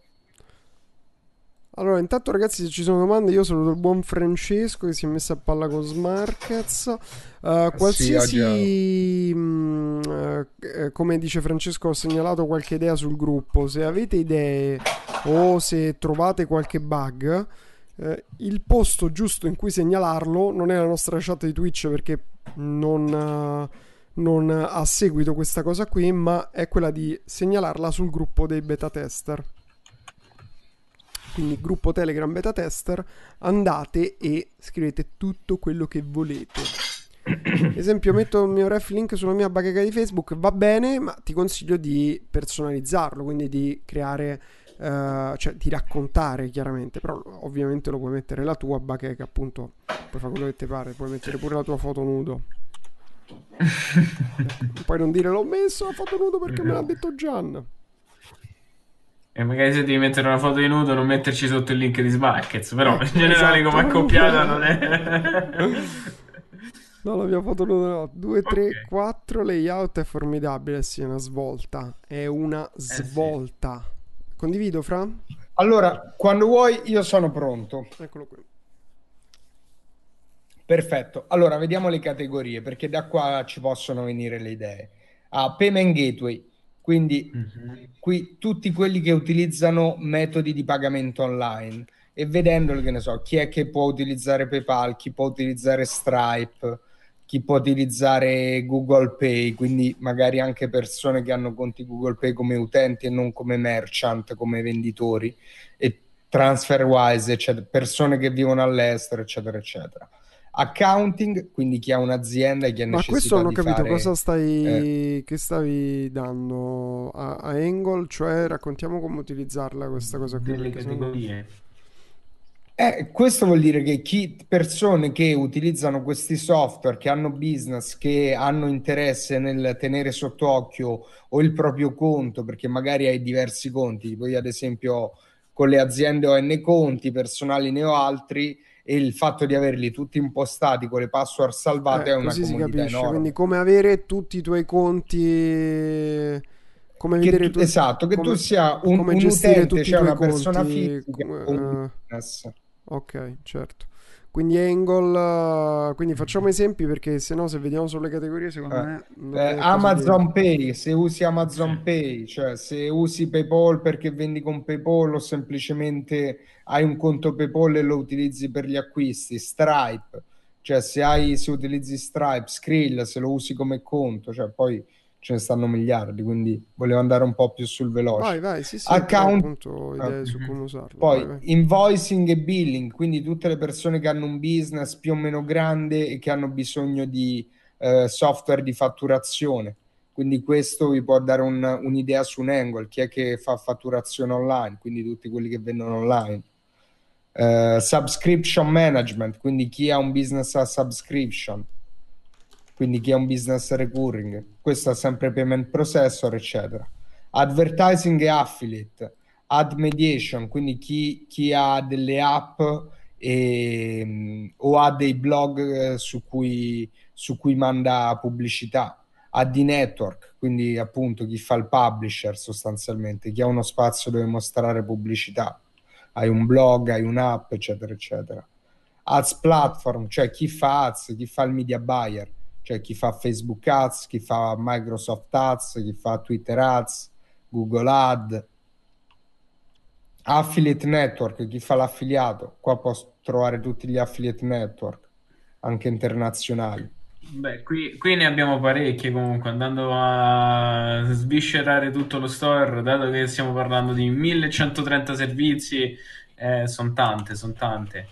Allora, intanto ragazzi, se ci sono domande, io saluto il buon Francesco che si è messo a palla con Smarkets. Uh, qualsiasi, sì, mh, uh, come dice Francesco, ho segnalato qualche idea sul gruppo. Se avete idee o se trovate qualche bug, uh, il posto giusto in cui segnalarlo non è la nostra chat di Twitch perché non non ha seguito questa cosa qui, ma è quella di segnalarla sul gruppo dei beta tester quindi gruppo Telegram beta tester, andate e scrivete tutto quello che volete. esempio, metto il mio ref link sulla mia bacheca di Facebook, va bene, ma ti consiglio di personalizzarlo, quindi di creare, uh, cioè di raccontare chiaramente, però ovviamente lo puoi mettere la tua bacheca, appunto, puoi fare quello che ti pare, puoi mettere pure la tua foto nudo. Puoi non dire l'ho messo la foto nudo perché me l'ha detto Gian. E magari se devi mettere una foto di nudo non metterci sotto il link di Smarkets, però in generale esatto. come accoppiata non è... No, la mia foto nudo no. 2, 3, okay. 4, layout è formidabile, sì, è una svolta. È una svolta. Eh sì. Condivido, Fra? Allora, quando vuoi io sono pronto. Eccolo qui. Perfetto. Allora, vediamo le categorie, perché da qua ci possono venire le idee. Ah, Payment Gateway. Quindi mm-hmm. qui tutti quelli che utilizzano metodi di pagamento online e vedendolo che ne so, chi è che può utilizzare PayPal, chi può utilizzare Stripe, chi può utilizzare Google Pay, quindi magari anche persone che hanno conti Google Pay come utenti e non come merchant, come venditori e TransferWise, eccetera, persone che vivono all'estero, eccetera, eccetera accounting, quindi chi ha un'azienda e chi ha Ma questo non ho capito fare, cosa stai eh, che stavi dando a, a Angle, cioè raccontiamo come utilizzarla questa cosa qui. Delle categorie. Eh, questo vuol dire che chi, persone che utilizzano questi software, che hanno business, che hanno interesse nel tenere sott'occhio o il proprio conto, perché magari hai diversi conti, tipo io ad esempio con le aziende ho N conti, personali ne ho altri, e il fatto di averli tutti impostati con le password salvate eh, è una comodità enorme. Quindi come avere tutti i tuoi conti come che tu, tu, esatto, che come, tu sia un, un utente, cioè una persona fisica come, un business. Ok, certo. Quindi Angle, quindi facciamo esempi perché se no se vediamo solo le categorie secondo eh, me... Eh, Amazon Pay, se usi Amazon Pay, cioè se usi PayPal perché vendi con PayPal o semplicemente hai un conto PayPal e lo utilizzi per gli acquisti, Stripe, cioè se, hai, se utilizzi Stripe, Skrill, se lo usi come conto, cioè poi ce ne stanno miliardi, quindi volevo andare un po' più sul veloce. Vai, vai, sì, sì, Account... idee su come usarlo. Poi vai, vai. invoicing e billing, quindi tutte le persone che hanno un business più o meno grande e che hanno bisogno di eh, software di fatturazione. Quindi questo vi può dare un, un'idea su un angle, chi è che fa fatturazione online, quindi tutti quelli che vendono online. Uh, subscription management, quindi chi ha un business a subscription quindi chi ha un business recurring, questo è sempre payment processor, eccetera. Advertising e affiliate, ad mediation, quindi chi, chi ha delle app e, o ha dei blog eh, su cui, su cui manda pubblicità, ad network, quindi appunto chi fa il publisher sostanzialmente, chi ha uno spazio dove mostrare pubblicità, hai un blog, hai un'app, eccetera, eccetera. Ads platform, cioè chi fa ads, chi fa il media buyer cioè chi fa Facebook Ads, chi fa Microsoft Ads, chi fa Twitter Ads, Google Ad, Affiliate Network, chi fa l'affiliato, qua posso, trovare tutti gli affiliate network, anche internazionali. Beh, qui, qui, ne abbiamo parecchie comunque, andando a sviscerare tutto lo store, dato che stiamo parlando di 1130 servizi, eh, sono tante, sono tante.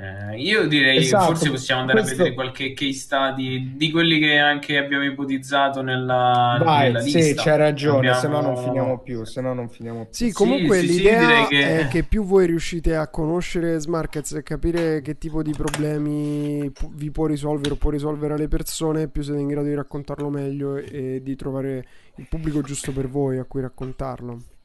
Eh, io direi esatto, forse possiamo andare questo... a vedere qualche case study di quelli che anche abbiamo ipotizzato nella, Vai, nella sì, lista. c'hai ragione, abbiamo... se no non finiamo più, se no non finiamo più. Sì, comunque sì, l'idea sì, che... è che più voi riuscite a conoscere Smarkets e capire che tipo di problemi vi può risolvere o può risolvere alle persone, più siete in grado di raccontarlo meglio e di trovare il pubblico giusto per voi a cui raccontarlo.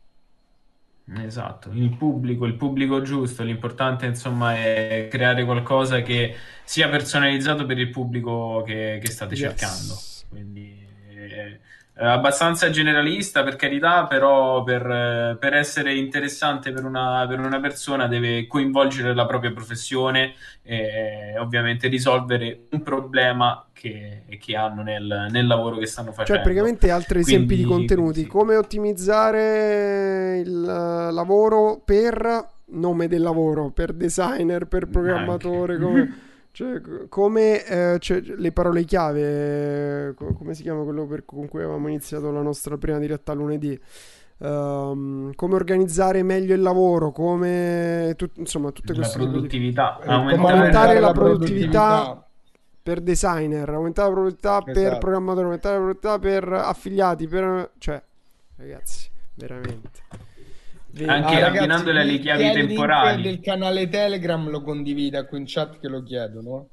Esatto, il pubblico, il pubblico giusto, l'importante insomma è creare qualcosa che sia personalizzato per il pubblico che, che state yes. cercando. Quindi eh, abbastanza generalista per carità, però per, per essere interessante per una, per una, persona deve coinvolgere la propria professione e ovviamente risolvere un problema che, che hanno nel, nel, lavoro che stanno facendo. Cioè praticamente altri esempi di contenuti, sì. come ottimizzare il lavoro per nome del lavoro, per designer, per programmatore, come... Cioè, come eh, cioè, le parole chiave, come si chiama quello per, con cui avevamo iniziato la nostra prima diretta lunedì? Um, come organizzare meglio il lavoro, come tu, insomma tutte queste la produttività, cose. Aumentare, aumentare, la, produttività, produttività, per designer, aumentare la produttività esatto. per programmatore, aumentare la produttività per affiliati, per cioè ragazzi, veramente. Anche ah, abbinandole alle chiavi temporali. Il del canale Telegram lo condivida qui in chat che lo chiedono.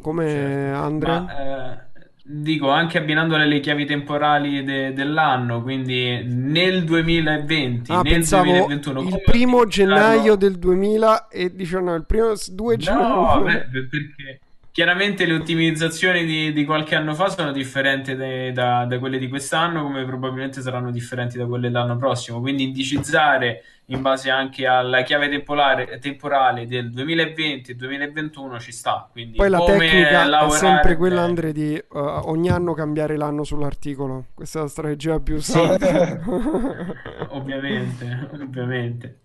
Come certo. Andrea? Ma, eh, dico anche abbinandole alle chiavi temporali de- dell'anno, quindi nel 2020, ah, nel 2021. Il primo gennaio del 2019, il primo 2 gennaio. No, beh, perché Chiaramente le ottimizzazioni di, di, qualche anno fa sono differenti de, da, da, quelle di quest'anno, come probabilmente saranno differenti da quelle dell'anno prossimo. Quindi indicizzare in base anche alla chiave temporale, temporale del 2020 e 2021 ci sta. Quindi Poi la tecnica lavorare... è sempre quella, Andre, di uh, ogni anno cambiare l'anno sull'articolo. Questa è la strategia più sana. ovviamente, ovviamente.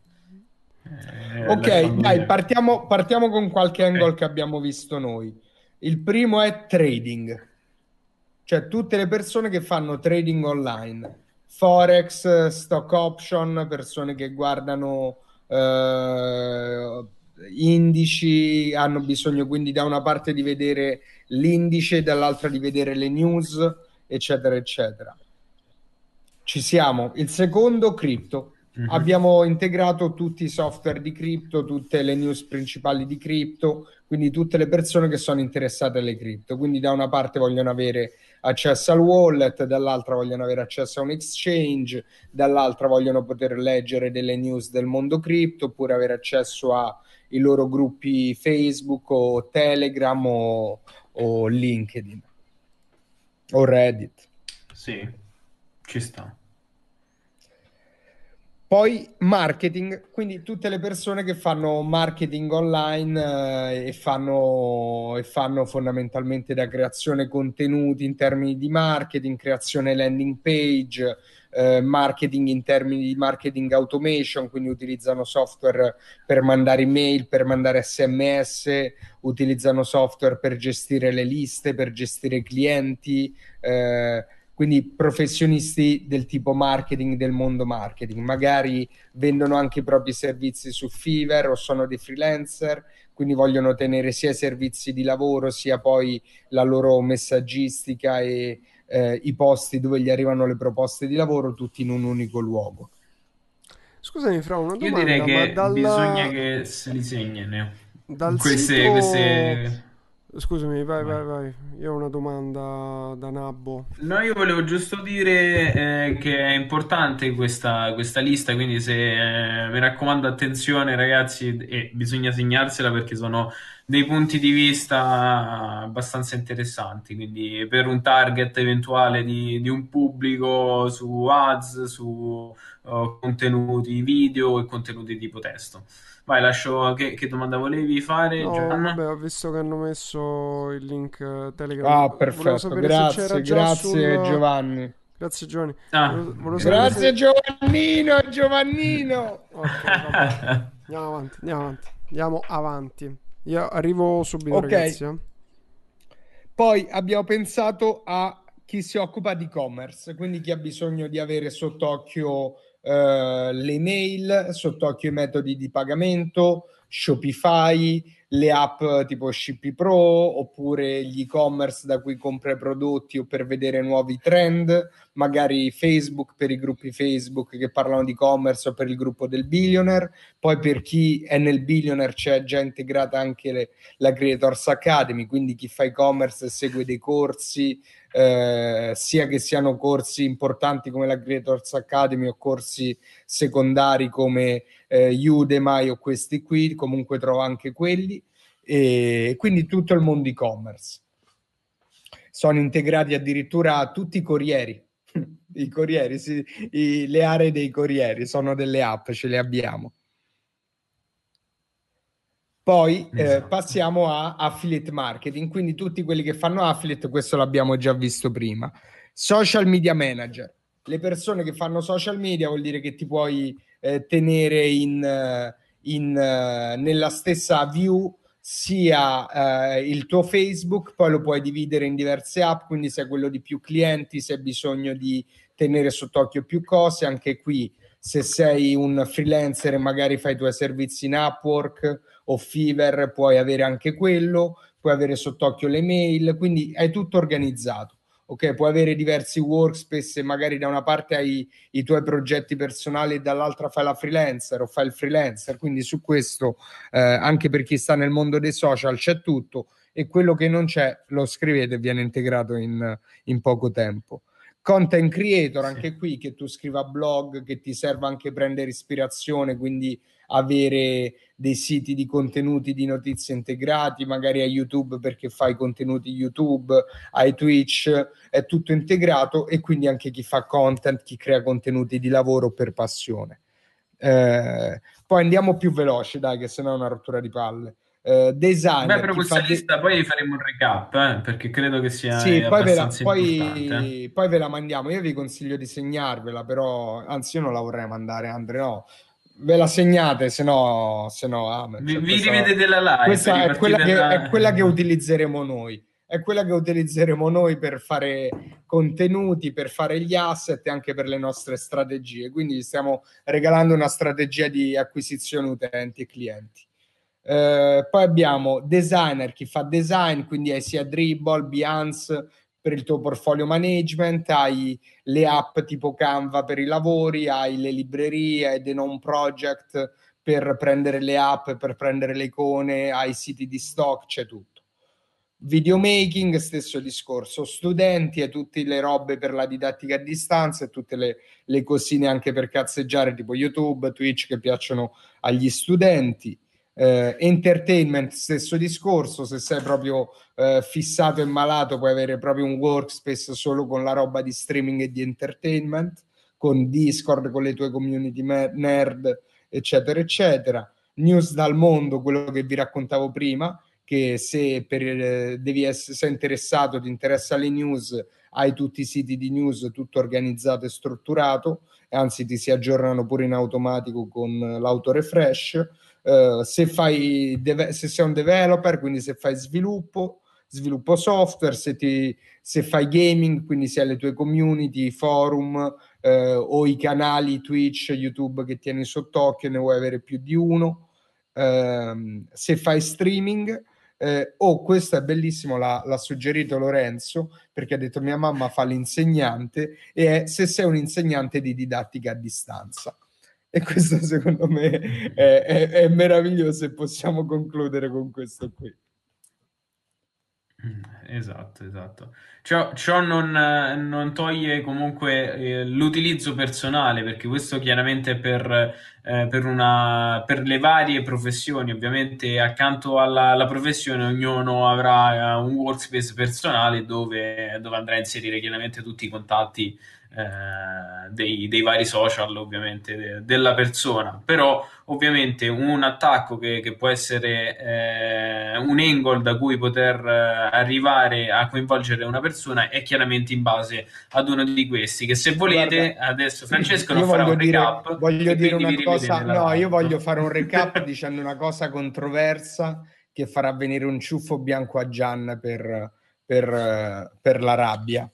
Eh, ok, dai, partiamo, partiamo, con qualche angle eh. che abbiamo visto noi. Il primo è trading, cioè tutte le persone che fanno trading online, forex, stock option, persone che guardano eh, indici, hanno bisogno quindi da una parte di vedere l'indice, dall'altra di vedere le news, eccetera, eccetera. Ci siamo. Il secondo, cripto Mm-hmm. Abbiamo integrato tutti i software di cripto, tutte le news principali di cripto, quindi tutte le persone che sono interessate alle cripto. Quindi da una parte vogliono avere accesso al wallet, dall'altra vogliono avere accesso a un exchange, dall'altra vogliono poter leggere delle news del mondo cripto oppure avere accesso ai loro gruppi Facebook o Telegram o, o LinkedIn o Reddit. Sì, ci sta. Poi marketing, quindi tutte le persone che fanno marketing online eh, e, fanno, e, fanno, fondamentalmente da creazione contenuti in termini di marketing, creazione landing page, eh, marketing in termini di marketing automation, quindi utilizzano software per mandare email, per mandare sms, utilizzano software per gestire le liste, per gestire clienti. Eh, quindi professionisti del tipo marketing del mondo marketing, magari vendono anche i propri servizi su Fiverr o sono dei freelancer, quindi vogliono tenere sia i servizi di lavoro sia poi la loro messaggistica e eh, i posti dove gli arrivano le proposte di lavoro tutti in un unico luogo. Scusami, Fra, una domanda. Io direi che dalla... bisogna che se li segnano dal queste, sito... queste Scusami, vai, vai, vai. Io ho una domanda da Nabbo. No, io volevo giusto dire eh, che è importante questa, questa lista, quindi se eh, mi raccomando attenzione ragazzi, e bisogna segnarsela perché sono dei punti di vista abbastanza interessanti, quindi per un target eventuale di, di un pubblico su ads, su uh, contenuti video e contenuti tipo testo. Vai, lascio. Che, che domanda volevi fare, no? Vabbè, ho visto che hanno messo il link eh, Telegram. Ah, perfetto. Grazie, grazie sul... Giovanni. Grazie Giovanni. Ah. Volevo, grazie se... Giovannino, Giovannino. Ok, andiamo avanti, andiamo avanti. Andiamo avanti. Io arrivo subito, okay. ragazzi. Eh. Poi abbiamo pensato a chi si occupa di e-commerce, quindi chi ha bisogno di avere sott'occhio eh, le mail, sott'occhio i metodi di pagamento, Shopify, le app tipo Shippy Pro oppure gli e-commerce da cui compra prodotti o per vedere nuovi trend, magari Facebook per i gruppi Facebook che parlano di e-commerce o per il gruppo del billionaire. Poi per chi è nel billionaire c'è già integrata anche le, la Creators Academy, quindi chi fa e-commerce segue dei corsi, eh, sia che siano corsi importanti come la Creators Academy o corsi secondari come eh, Udemy o questi qui, comunque trovo anche quelli, e quindi tutto il mondo e-commerce. Sono integrati addirittura tutti i corrieri, i corrieri, sì, i, le aree dei corrieri, sono delle app, ce le abbiamo. Poi eh, esatto. passiamo a affiliate marketing, quindi tutti quelli che fanno affiliate, questo l'abbiamo già visto prima. Social media manager, le persone che fanno social media vuol dire che ti puoi eh, tenere in, eh, in, uh, nella stessa view sia uh, il tuo Facebook, poi lo puoi dividere in diverse app, quindi se è quello di più clienti, se hai bisogno di tenere sott'occhio più cose, anche qui se sei un freelancer e magari fai i tuoi servizi in Upwork o Fiverr, puoi avere anche quello, puoi avere sott'occhio le mail, quindi è tutto organizzato ok? Puoi avere diversi workspace e magari da una parte hai i tuoi progetti personali e dall'altra fai la freelancer o fai il freelancer, quindi su questo eh, anche per chi sta nel mondo dei social c'è tutto e quello che non c'è lo scrivete e viene integrato in, in poco tempo. Content creator, anche qui che tu scriva blog, che ti serva anche prendere ispirazione, quindi avere dei siti di contenuti di notizie integrati, magari a YouTube perché fai contenuti YouTube, hai Twitch, è tutto integrato e quindi anche chi fa content, chi crea contenuti di lavoro per passione. Eh, poi andiamo più veloci, dai, che sennò è una rottura di palle. Uh, design. Beh, però questa lista de- poi faremo un recap eh, perché credo che sia sì, poi ve, la, poi, poi ve la mandiamo. Io vi consiglio di segnarvela, però anzi, io non la vorrei mandare, Andre. No, ve la segnate, se no, se no ah, vi, vi rivedete la live. Questa è quella, che, è quella che utilizzeremo noi. È quella che utilizzeremo noi per fare contenuti, per fare gli asset e anche per le nostre strategie. Quindi stiamo regalando una strategia di acquisizione utenti e clienti. Eh, poi abbiamo designer, chi fa design, quindi hai sia Dribble, Behance per il tuo portfolio management, hai le app tipo Canva per i lavori, hai le librerie, hai dei non project per prendere le app, per prendere le icone, hai siti di stock, c'è tutto. Videomaking, stesso discorso, studenti e tutte le robe per la didattica a distanza e tutte le, le cosine anche per cazzeggiare tipo YouTube, Twitch che piacciono agli studenti eh, entertainment, stesso discorso, se sei proprio eh, fissato e malato puoi avere proprio un workspace solo con la roba di streaming e di entertainment, con Discord, con le tue community nerd, eccetera, eccetera. News dal mondo, quello che vi raccontavo prima, che se per, eh, devi essere sei interessato, ti interessa le news, hai tutti i siti di news, tutto organizzato e strutturato, anzi ti si aggiornano pure in automatico con l'auto refresh Uh, se, fai deve- se sei un developer, quindi se fai sviluppo, sviluppo software, se, ti, se fai gaming, quindi se hai le tue community, forum uh, o i canali Twitch, YouTube che tieni sott'occhio, ne vuoi avere più di uno. Uh, se fai streaming, eh, oh, questo è bellissimo, l'ha, l'ha, suggerito Lorenzo perché ha detto mia mamma fa l'insegnante e è se sei un insegnante di didattica a distanza. E questo secondo me è, è, è meraviglioso e possiamo concludere con questo qui. Mm, esatto, esatto. Ciò, ciò non, non, toglie comunque eh, l'utilizzo personale, perché questo chiaramente per, eh, per, una, per, le varie professioni, ovviamente accanto alla, alla professione ognuno avrà uh, un workspace personale dove, dove, andrà a inserire chiaramente tutti i contatti eh, dei, dei, vari social ovviamente de, della persona. Però ovviamente un attacco che, che può essere eh, un angle da cui poter eh, arrivare a coinvolgere una persona è chiaramente in base ad uno di questi che se volete Guarda, adesso Francesco non farà un dire, recap voglio dire una cosa no io voglio fare un recap dicendo una cosa controversa che farà venire un ciuffo bianco a Gian per, per, per la rabbia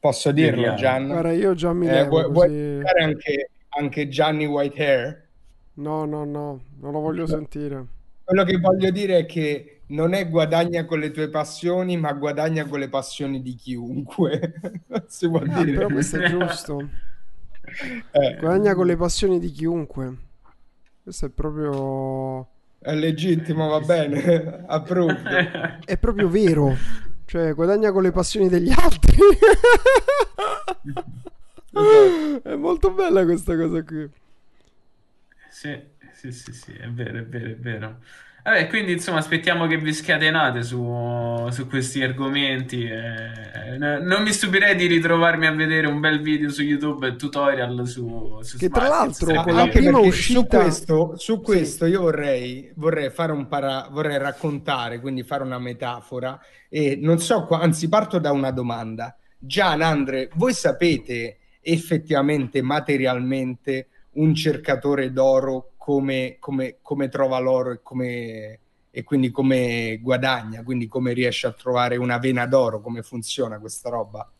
Posso dirlo, Gian? Guarda, io già mi eh, vuoi, vuoi anche, anche Gianni Whitehair? No, no, no, non lo voglio sentire. Quello che voglio dire è che non è guadagna con le tue passioni, ma guadagna con le passioni di chiunque. si può ah, dire. Però questo è giusto. Eh. Guadagna con le passioni di chiunque. Questo è proprio... È legittimo, va bene. Approvo. È proprio vero. Cioè, guadagna con le passioni degli altri. è molto bella questa cosa qui. Sì, sì, sì, sì, è vero, è vero, è vero. Vabbè, quindi insomma aspettiamo che vi scatenate su, su questi argomenti. Eh, non mi stupirei di ritrovarmi a vedere un bel video su YouTube tutorial su, su Che tra l'altro con la prima uscita... Su questo, su questo io vorrei, vorrei, fare un para... vorrei raccontare, quindi fare una metafora e non so, qua... anzi parto da una domanda. Gian, Andre, voi sapete effettivamente, materialmente, un cercatore d'oro come, come, come trova l'oro e, come, e quindi come guadagna, quindi come riesce a trovare una vena d'oro, come funziona questa roba?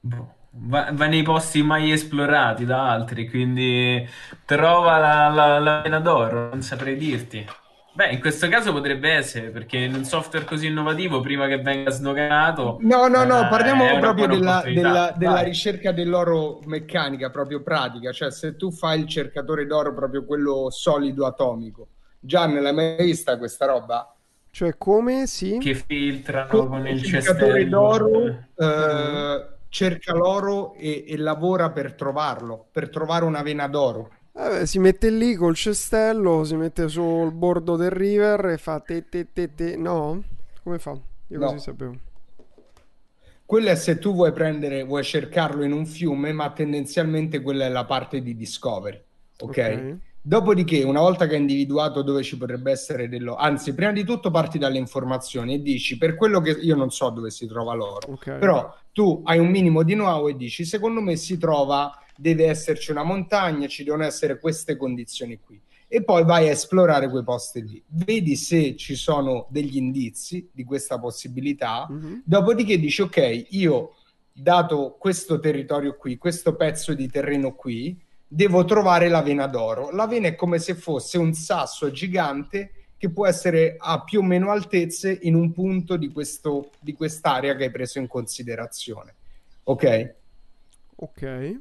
Boh. Va, va, nei posti mai esplorati da altri, quindi trova la, la, la vena d'oro, non saprei dirti. Beh, in questo caso potrebbe essere perché in un software così innovativo, prima che venga snoganato. No, no, no, eh, parliamo proprio della, della, della, ricerca dell'oro meccanica, proprio pratica. Cioè, se tu fai il cercatore d'oro, proprio quello solido atomico. Gian, l'hai mai vista questa roba? Cioè, come sì? Che filtrano con, con il cercatore d'oro. Eh, uh-huh. Cerca l'oro e, e lavora per trovarlo, per trovare una vena d'oro. Vabbè, si mette lì col cestello, si mette sul bordo del river e fa te te te te. No? Come fa? Io no. così sapevo. Quello è se tu vuoi prendere, vuoi cercarlo in un fiume, ma tendenzialmente quella è la parte di discovery. Ok? okay. Dopodiché, una volta che hai individuato dove ci potrebbe essere dello... Anzi, prima di tutto parti dalle informazioni e dici, per quello che io non so dove si trova l'oro, okay. però tu hai un minimo di know e dici, secondo me si trova deve esserci una montagna, ci devono essere queste condizioni qui. E poi vai a esplorare quei posti lì, vedi se ci sono degli indizi di questa possibilità, mm-hmm. dopodiché dici ok, io dato questo territorio qui, questo pezzo di terreno qui, devo trovare la vena d'oro. La vena è come se fosse un sasso gigante che può essere a più o meno altezze in un punto di, questo, di quest'area che hai preso in considerazione. Ok? Ok.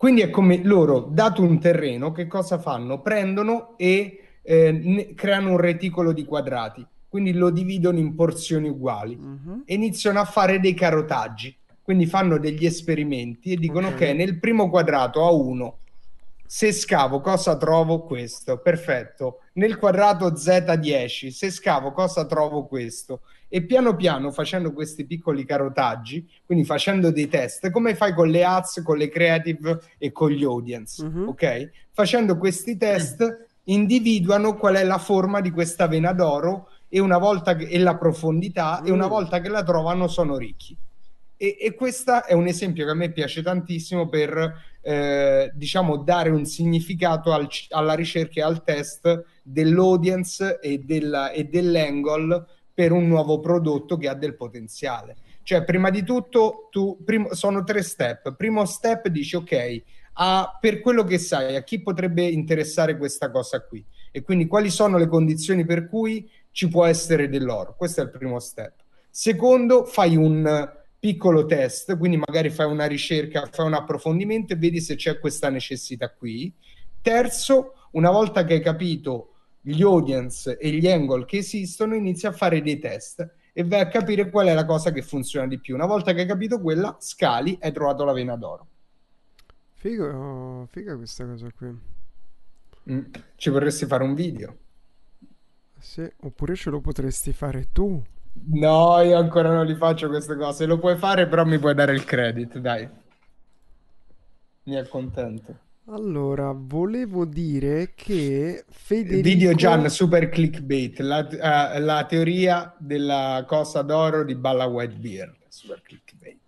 Quindi è come loro, dato un terreno, che cosa fanno? Prendono e eh, creano un reticolo di quadrati, quindi lo dividono in porzioni uguali uh-huh. e iniziano a fare dei carotaggi. Quindi fanno degli esperimenti e dicono okay. ok, nel primo quadrato a 1, se scavo cosa trovo? Questo, perfetto. Nel quadrato Z10, se scavo cosa trovo? Questo e piano piano facendo questi piccoli carotaggi, quindi facendo dei test, come fai con le ads, con le creative e con gli audience, uh-huh. ok? Facendo questi test individuano qual è la forma di questa vena d'oro e, una volta che, e la profondità uh-huh. e una mm. volta che la trovano sono ricchi. E, e questo è un esempio che a me piace tantissimo per eh, diciamo dare un significato al, alla ricerca e al test dell'audience e, della, e dell'angle per un nuovo prodotto che ha del potenziale. Cioè, prima di tutto, tu, primo, sono tre step. Primo step dici, ok, a, per quello che sai, a chi potrebbe interessare questa cosa qui? E quindi quali sono le condizioni per cui ci può essere dell'oro? Questo è il primo step. Secondo, fai un piccolo test, quindi magari fai una ricerca, fai un approfondimento e vedi se c'è questa necessità qui. Terzo, una volta che hai capito gli audience e gli angle che esistono, inizia a fare dei test e vai a capire qual è la cosa che funziona di più. Una volta che hai capito quella, scali e hai trovato la vena d'oro. Figo, oh, figa questa cosa qui. Mm, ci vorresti fare un video? Sì, oppure ce lo potresti fare tu. No, io ancora non li faccio queste cose. Lo puoi fare, però mi puoi dare il credit, dai. Mi accontento. Allora, volevo dire che Federico... Video Gian, super clickbait, la, uh, la teoria della cosa d'oro di Balla Whitebeard, super clickbait.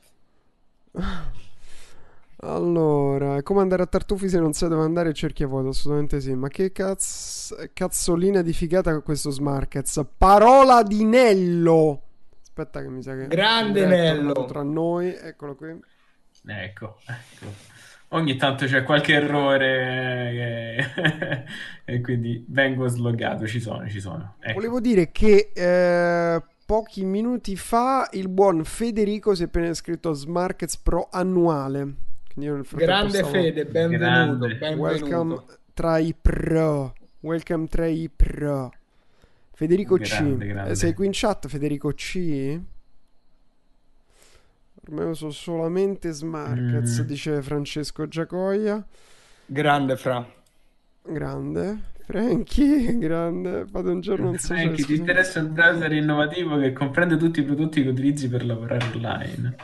Allora, come andare a Tartufi se non sai dove andare e cerchi a vuoto? Assolutamente sì. Ma che cazzo, cazzolina di figata con questo Smarkets. Parola di Nello. Aspetta che mi sa che... Grande Nello. Tra noi, eccolo qui. Ecco, ecco. Ogni tanto c'è qualche errore e quindi vengo sloggato. Ci sono, ci sono. Ecco. Volevo dire che... Eh pochi minuti fa il buon Federico si è appena iscritto a Smarkets Pro annuale. Grande stavo... Fede, benvenuto, Grande. benvenuto. Welcome tra i pro. Welcome tra i pro. Federico grande, C. Grande. Sei qui in chat, Federico C? Ormai uso solamente Smarkets, mm. dice Francesco Giacoia. Grande, Fra. Grande. Frankie, grande. Fate un giorno un social. Frankie, ti interessa un browser innovativo che comprende tutti i prodotti che utilizzi per lavorare online?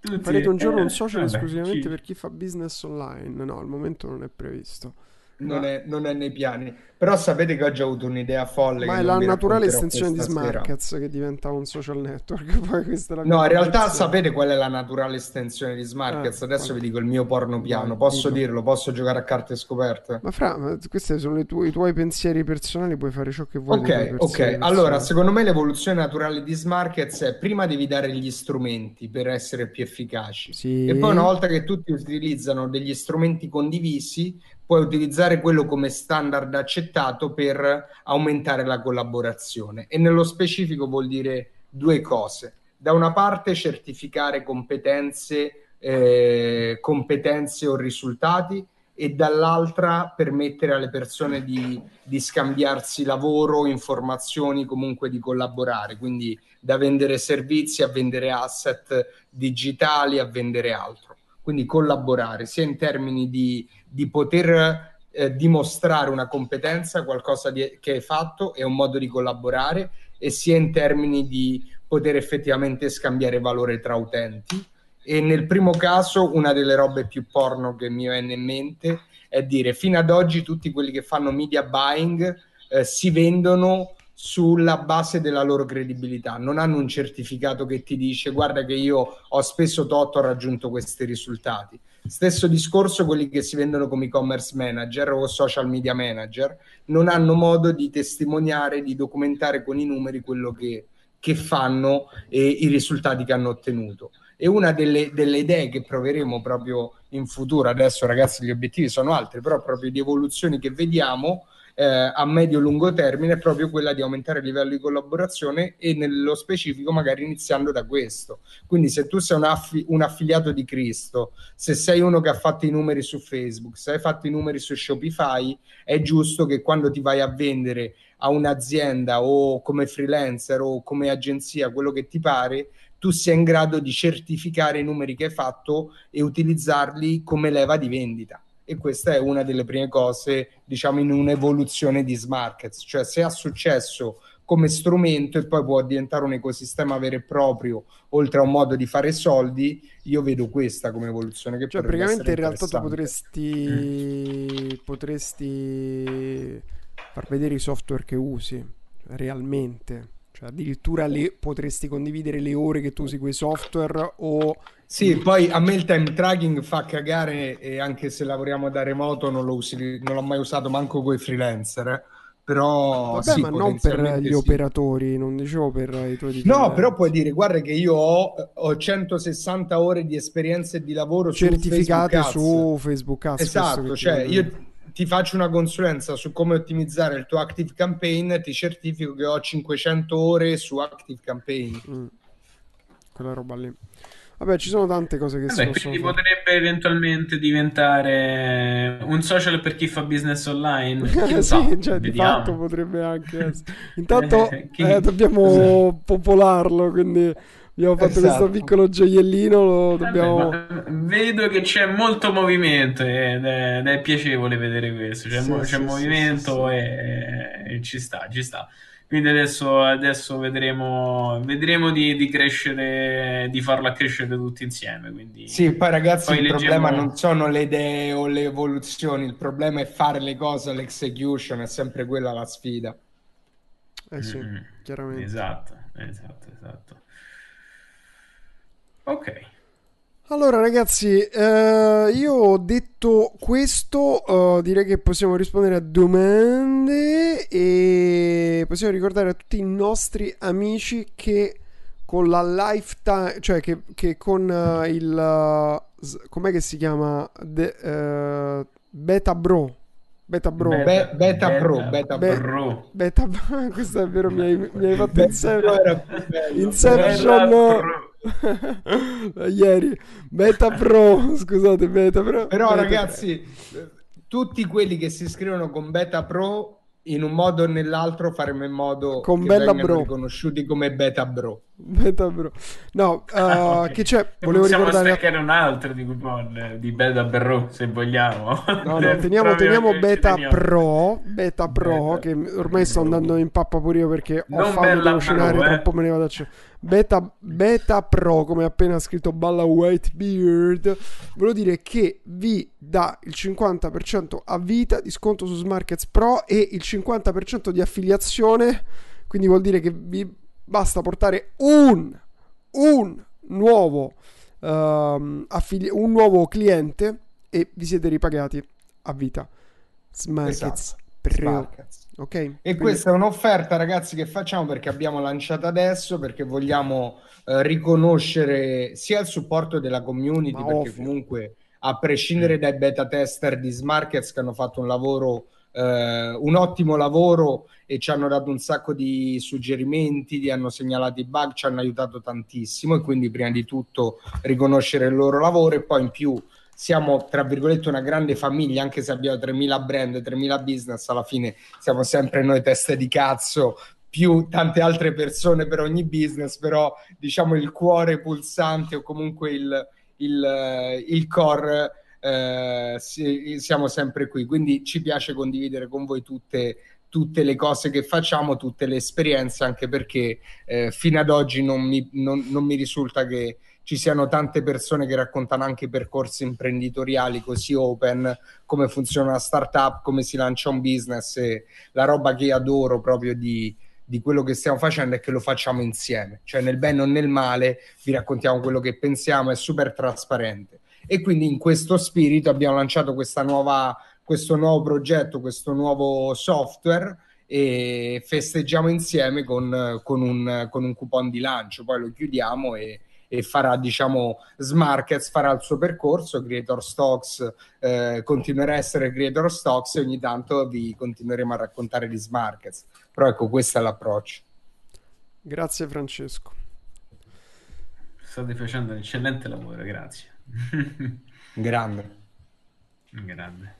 Tutti, Farete un giorno eh, un social vabbè, esclusivamente ci... per chi fa business online? No, al momento non è previsto. Non, è, non, è, nei piani. Però sapete che oggi ho avuto un'idea folle. Ma è la naturale estensione di Smarkets che diventa un social network. No, in realtà sapete qual è la naturale estensione di Smarkets? Eh, Adesso vi dico il mio porno piano. Posso dico. dirlo? Posso giocare a carte scoperte? Ma fra, ma questi sono tu- i tuoi pensieri personali. Puoi fare ciò che vuoi. Ok, ok. Allora, secondo me l'evoluzione naturale di Smarkets è prima devi dare gli strumenti per essere più efficaci. Sì. E poi una volta che tutti utilizzano degli strumenti condivisi, puoi utilizzare quello come standard accettato per aumentare la collaborazione e nello specifico vuol dire due cose. Da una parte certificare competenze, eh, competenze o risultati e dall'altra permettere alle persone di, di scambiarsi lavoro, informazioni, comunque di collaborare, quindi da vendere servizi a vendere asset digitali, a vendere altro. Quindi collaborare sia in termini di di poter eh, dimostrare una competenza, qualcosa di, che hai fatto e un modo di collaborare e sia in termini di poter effettivamente scambiare valore tra utenti. E nel primo caso una delle robe più porno che mi viene in mente è dire fino ad oggi tutti quelli che fanno media buying eh, si vendono sulla base della loro credibilità, non hanno un certificato che ti dice guarda che io ho speso tot, ho raggiunto questi risultati. Stesso discorso quelli che si vendono come e-commerce manager o social media manager, non hanno modo di testimoniare, di documentare con i numeri quello che, che fanno e i risultati che hanno ottenuto. E una delle, delle, idee che proveremo proprio in futuro, adesso ragazzi gli obiettivi sono altri, però proprio di evoluzioni che vediamo, eh, a medio-lungo termine è proprio quella di aumentare il livello di collaborazione e nello specifico magari iniziando da questo. Quindi se tu sei un, affi- un affiliato di Cristo, se sei uno che ha fatto i numeri su Facebook, se hai fatto i numeri su Shopify, è giusto che quando ti vai a vendere a un'azienda o come freelancer o come agenzia, quello che ti pare, tu sia in grado di certificare i numeri che hai fatto e utilizzarli come leva di vendita e questa è una delle prime cose, diciamo, in un'evoluzione di Smarkets, cioè se ha successo come strumento e poi può diventare un ecosistema vero e proprio, oltre a un modo di fare soldi, io vedo questa come evoluzione. Che cioè, praticamente in realtà tu potresti, potresti far vedere i software che usi realmente. Cioè, addirittura le, potresti condividere le ore che tu usi quei software o sì, poi a me il time tracking fa cagare e anche se lavoriamo da remoto non, lo usi, non l'ho mai usato manco con i freelancer. Eh. Però Vabbè, sì, ma non per gli sì. operatori, non dicevo per i tuoi. No, però puoi dire, guarda che io ho, ho 160 ore di esperienza e di lavoro certificate su Facebook Ads. Esatto, cioè io ti faccio una consulenza su come ottimizzare il tuo Active Campaign, ti certifico che ho 500 ore su Active Campaign. Mm. Quella roba lì. Vabbè, ci sono tante cose che Vabbè, si possono quindi fare. potrebbe eventualmente diventare un social per chi fa business online. sì, so, cioè, di fatto potrebbe anche essere. Intanto eh, dobbiamo popolarlo, quindi abbiamo fatto esatto. questo piccolo gioiellino. Lo dobbiamo... Vabbè, vedo che c'è molto movimento ed è, ed è piacevole vedere questo. C'è, sì, mo- c'è sì, movimento e, e ci sta, ci sta. Quindi adesso, adesso vedremo, vedremo di, di, crescere, di farla crescere tutti insieme. Quindi sì, poi ragazzi poi il leggevo... problema non sono le idee o le evoluzioni, il problema è fare le cose, l'execution, è sempre quella la sfida. Eh sì, mm-hmm. chiaramente. Esatto, esatto, esatto. Ok. Allora ragazzi, eh, io ho detto questo, uh, direi che possiamo rispondere a domande e possiamo ricordare a tutti i nostri amici che con la lifetime, cioè che, che con uh, il, uh, com'è che si chiama? De, Beta Bro. Beta Bro. Be- beta, beta, Pro. Beta Be- Pro. Beta Questo è vero, mi hai, mi hai fatto Inception. Inception. Ieri, Beta Pro, scusate, Beta Pro. Però Beta ragazzi, Pro. tutti quelli che si iscrivono con Beta Pro in un modo o nell'altro faremo in modo con che Bella Bro riconosciuti come Beta Bro. Beta Bro. No, uh, okay. che c'è? Volevo Possiamo ricordare staccare un altro di coupon di Beta Bro se vogliamo. No, no, teniamo, teniamo Beta Pro, Beta Pro Beta. che ormai sto andando in pappa pure io perché non ho fame di scenare, eh. troppo me ne vado a Beta, Beta Pro, come appena scritto Balla Whitebeard, volevo dire che vi dà il 50% a vita di sconto su Smarkets Pro e il 50% di affiliazione, quindi vuol dire che vi basta portare un, un nuovo, um, affili- un nuovo cliente e vi siete ripagati a vita. Smarkets esatto. Pro. Smarkets. Ok. E questa è un'offerta, ragazzi, che facciamo perché abbiamo lanciato adesso, perché vogliamo eh, riconoscere sia il supporto della community, Ma perché ovvio. comunque a prescindere mm. dai beta tester di Smarkets che hanno fatto un lavoro, eh, un ottimo lavoro e ci hanno dato un sacco di suggerimenti, ti hanno segnalato i bug, ci hanno aiutato tantissimo e quindi prima di tutto riconoscere il loro lavoro e poi in più siamo tra virgolette una grande famiglia, anche se abbiamo 3.000 brand, 3.000 business, alla fine siamo sempre noi teste di cazzo più tante altre persone per ogni business, però diciamo il cuore pulsante o comunque il, il, il core eh, siamo sempre qui, quindi ci piace condividere con voi tutte, tutte le cose che facciamo, tutte le esperienze, anche perché eh, fino ad oggi non mi, non, non mi risulta che ci siano tante persone che raccontano anche percorsi imprenditoriali così open, come funziona una startup, come si lancia un business e la roba che adoro proprio di, di quello che stiamo facendo è che lo facciamo insieme, cioè nel bene o nel male vi raccontiamo quello che pensiamo, è super trasparente. E quindi in questo spirito abbiamo lanciato nuova, questo nuovo progetto, questo nuovo software e festeggiamo insieme con, con, un, con un coupon di lancio, poi lo chiudiamo e, e farà diciamo Smarkets farà il suo percorso Creator Stocks eh, continuerà a essere Creator Stocks e ogni tanto vi continueremo a raccontare di Smarkets. Però ecco questo è l'approccio. Grazie Francesco. State facendo un eccellente lavoro grazie. Grande. Grande.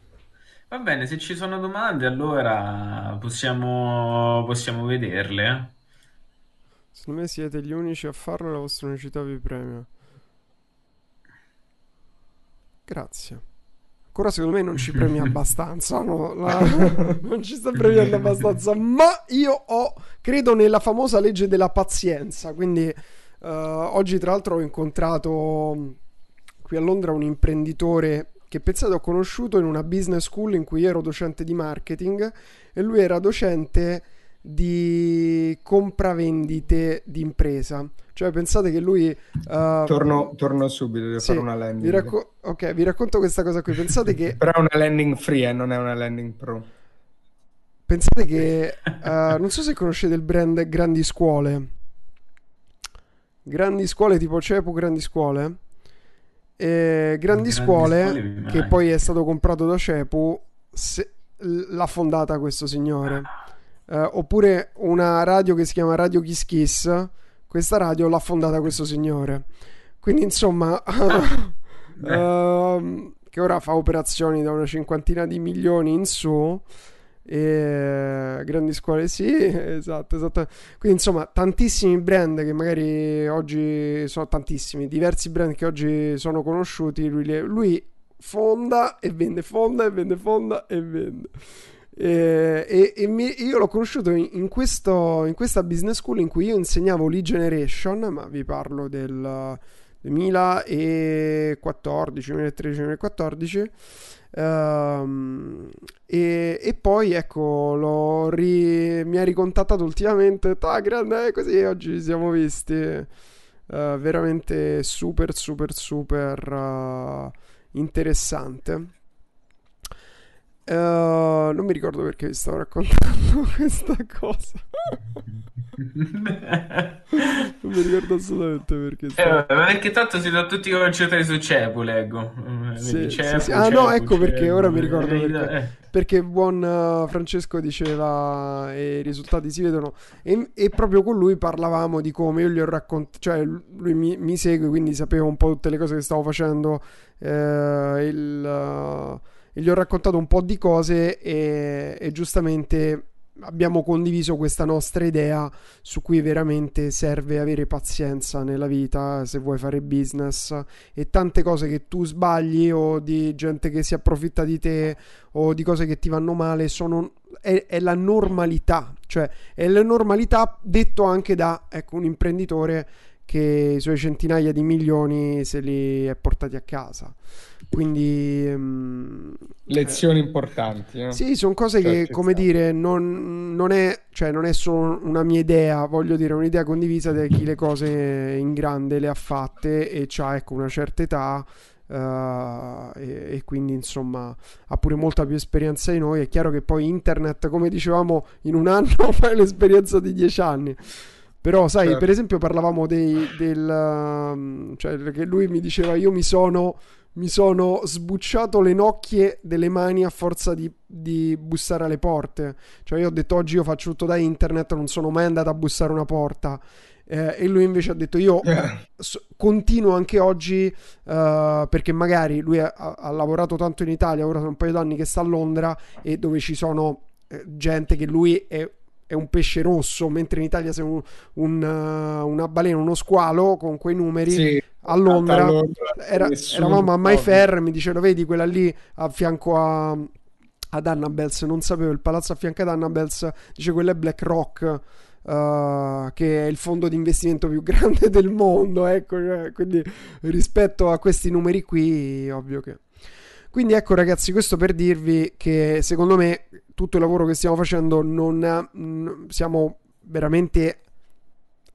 Va bene se ci sono domande allora possiamo, possiamo vederle eh? Secondo me siete gli unici a farlo e la vostra unicità vi premia. Grazie. Ancora secondo me non ci premia abbastanza, no? La... non ci sta premiando abbastanza, ma io ho, credo nella famosa legge della pazienza, quindi uh, oggi tra l'altro ho incontrato mm, qui a Londra un imprenditore che pensate ho conosciuto in una business school in cui ero docente di marketing e lui era docente di compravendite di impresa. Cioè, pensate che lui. Uh, torno, torno, subito, devo sì, fare una landing. Vi racco- ok, vi racconto questa cosa qui. Pensate che. Però è una landing free, eh, non è una landing pro. Pensate che. Uh, non so se conoscete il brand Grandi Scuole. Grandi Scuole tipo Cepu, Grandi Scuole. E grandi, grandi Scuole, scuole che poi è stato comprato da Cepu, se- l'ha fondata questo signore. Uh, oppure una radio che si chiama Radio Kiss Kiss. Questa radio l'ha fondata questo signore. Quindi, insomma, uh, che ora fa operazioni da una cinquantina di milioni in su. E grandi scuole, sì, esatto, esatto. Quindi, insomma, tantissimi brand che magari oggi sono tantissimi, diversi brand che oggi sono conosciuti. Lui, lui fonda e vende, fonda e vende, fonda e vende. E, e, e mi, io l'ho conosciuto in, in, questo, in, questa business school in cui io insegnavo lead generation, ma vi parlo del 2014, 2013, 2014. Um, e, e, poi ecco ri, mi ha ricontattato ultimamente ah grande eh, così oggi ci siamo visti uh, veramente super super super uh, interessante Uh, non mi ricordo perché vi stavo raccontando questa cosa. non mi ricordo assolutamente perché. Stavo... Eh, perché tanto si sono tutti concentrati su Cepu, leggo. Eh, sì, Cepu, sì, sì. Ah, Cepu, no, ecco Cepu, perché ora mi ricordo perché. Eh. Perché buon uh, Francesco diceva e i risultati si vedono. E, e, proprio con lui parlavamo di come io gli ho raccontato. Cioè, lui mi, mi, segue, quindi sapevo un po' tutte le cose che stavo facendo. Eh, il. Uh, e gli ho raccontato un po' di cose e, e giustamente abbiamo condiviso questa nostra idea su cui veramente serve avere pazienza nella vita se vuoi fare business. E tante cose che tu sbagli o di gente che si approfitta di te o di cose che ti vanno male sono, è, è la normalità. Cioè è la normalità detto anche da ecco, un imprenditore che i suoi centinaia di milioni se li è portati a casa quindi... Um, Lezioni eh, importanti. Eh? Sì, sono cose cioè, che, come dire, non, non, è, cioè, non è solo una mia idea, voglio dire, un'idea condivisa di chi le cose in grande le ha fatte e ha ecco, una certa età. Uh, e, e, quindi insomma ha pure molta più esperienza di noi. È chiaro che poi internet, come dicevamo, in un anno fai l'esperienza di dieci anni. Però, sai, certo. per esempio, parlavamo dei, del. Um, cioè, che lui mi diceva: Io mi sono mi sono sbucciato le nocchie delle mani a forza di, di, bussare alle porte. Cioè, io ho detto oggi io faccio tutto da internet, non sono mai andato a bussare una porta. Eh, e lui invece ha detto io yeah. continuo anche oggi uh, perché magari lui ha, ha, lavorato tanto in Italia, ora sono un paio d'anni che sta a Londra e dove ci sono eh, gente che lui è è un pesce rosso, mentre in Italia sei un, un, uh, una balena, uno squalo con quei numeri. Sì, a Londra, era, eravamo a Mayfair, mi dicevano, vedi quella lì a fianco a, ad Annabels, non sapevo, il palazzo a fianco ad Annabels, dice quella è BlackRock. Uh, che è il fondo di investimento più grande del mondo, ecco, cioè, quindi rispetto a questi numeri qui, ovvio che quindi ecco ragazzi, questo per dirvi che secondo me tutto il lavoro che stiamo facendo non ha, siamo veramente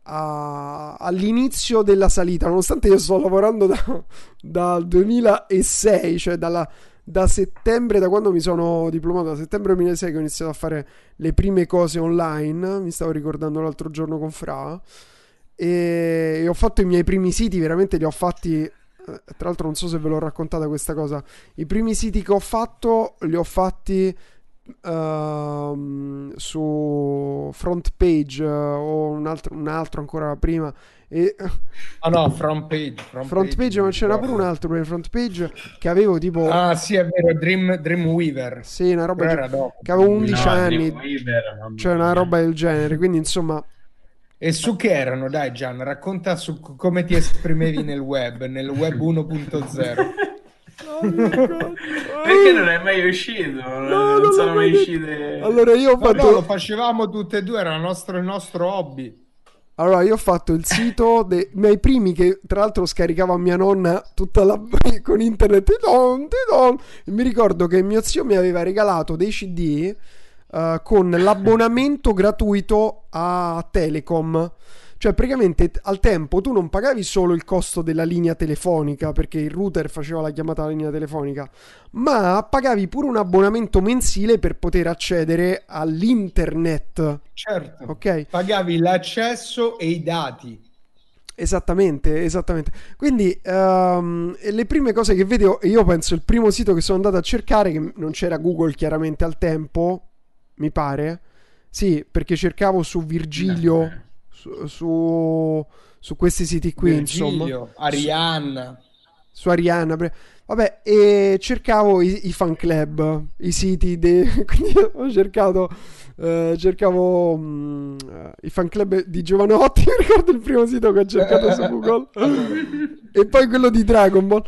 a, all'inizio della salita, nonostante io sto lavorando da, dal 2006, cioè dalla, da settembre, da quando mi sono diplomato, da settembre 2006 che ho iniziato a fare le prime cose online, mi stavo ricordando l'altro giorno con Fra, e, e ho fatto i miei primi siti, veramente li ho fatti eh, tra l'altro non so se ve l'ho raccontata questa cosa, i primi siti che ho fatto li ho fatti uh, su front page uh, o un altro, un altro, ancora prima. E, ah no, front page. Front, front page, page ma c'era pure un altro per front page che avevo tipo... Ah sì, è vero, Dream, Dreamweaver. Sì, una roba che avevo 11 no, anni. Cioè una roba del genere, quindi insomma... E su che erano? Dai Gian, racconta su come ti esprimevi nel web, nel web 1.0. Perché non è mai uscito? No, non, non sono mai uscite. Allora io ho fatto... No, lo facevamo tutte e due, era il nostro, il nostro hobby. Allora, io ho fatto il sito dei miei primi che tra l'altro scaricava mia nonna tutta la con internet. Tidon, tidon. E mi ricordo che mio zio mi aveva regalato dei CD uh, con l'abbonamento gratuito a Telecom. Cioè, praticamente al tempo tu non pagavi solo il costo della linea telefonica perché il router faceva la chiamata alla linea telefonica, ma pagavi pure un abbonamento mensile per poter accedere all'internet. Certo. Ok. Pagavi l'accesso e i dati. Esattamente, esattamente. Quindi um, le prime cose che vedevo, io penso il primo sito che sono andato a cercare, che non c'era Google chiaramente al tempo, mi pare. Sì, perché cercavo su Virgilio. Su, su, su, questi siti qui, Virgilio, insomma. Arianna. Su, su Arianna. Vabbè, e cercavo i, i fan club, i siti, de... quindi ho cercato, eh, cercavo um, i fan club di Giovanotti, mi ricordo il primo sito che ho cercato su Google, e poi quello di Dragon Ball.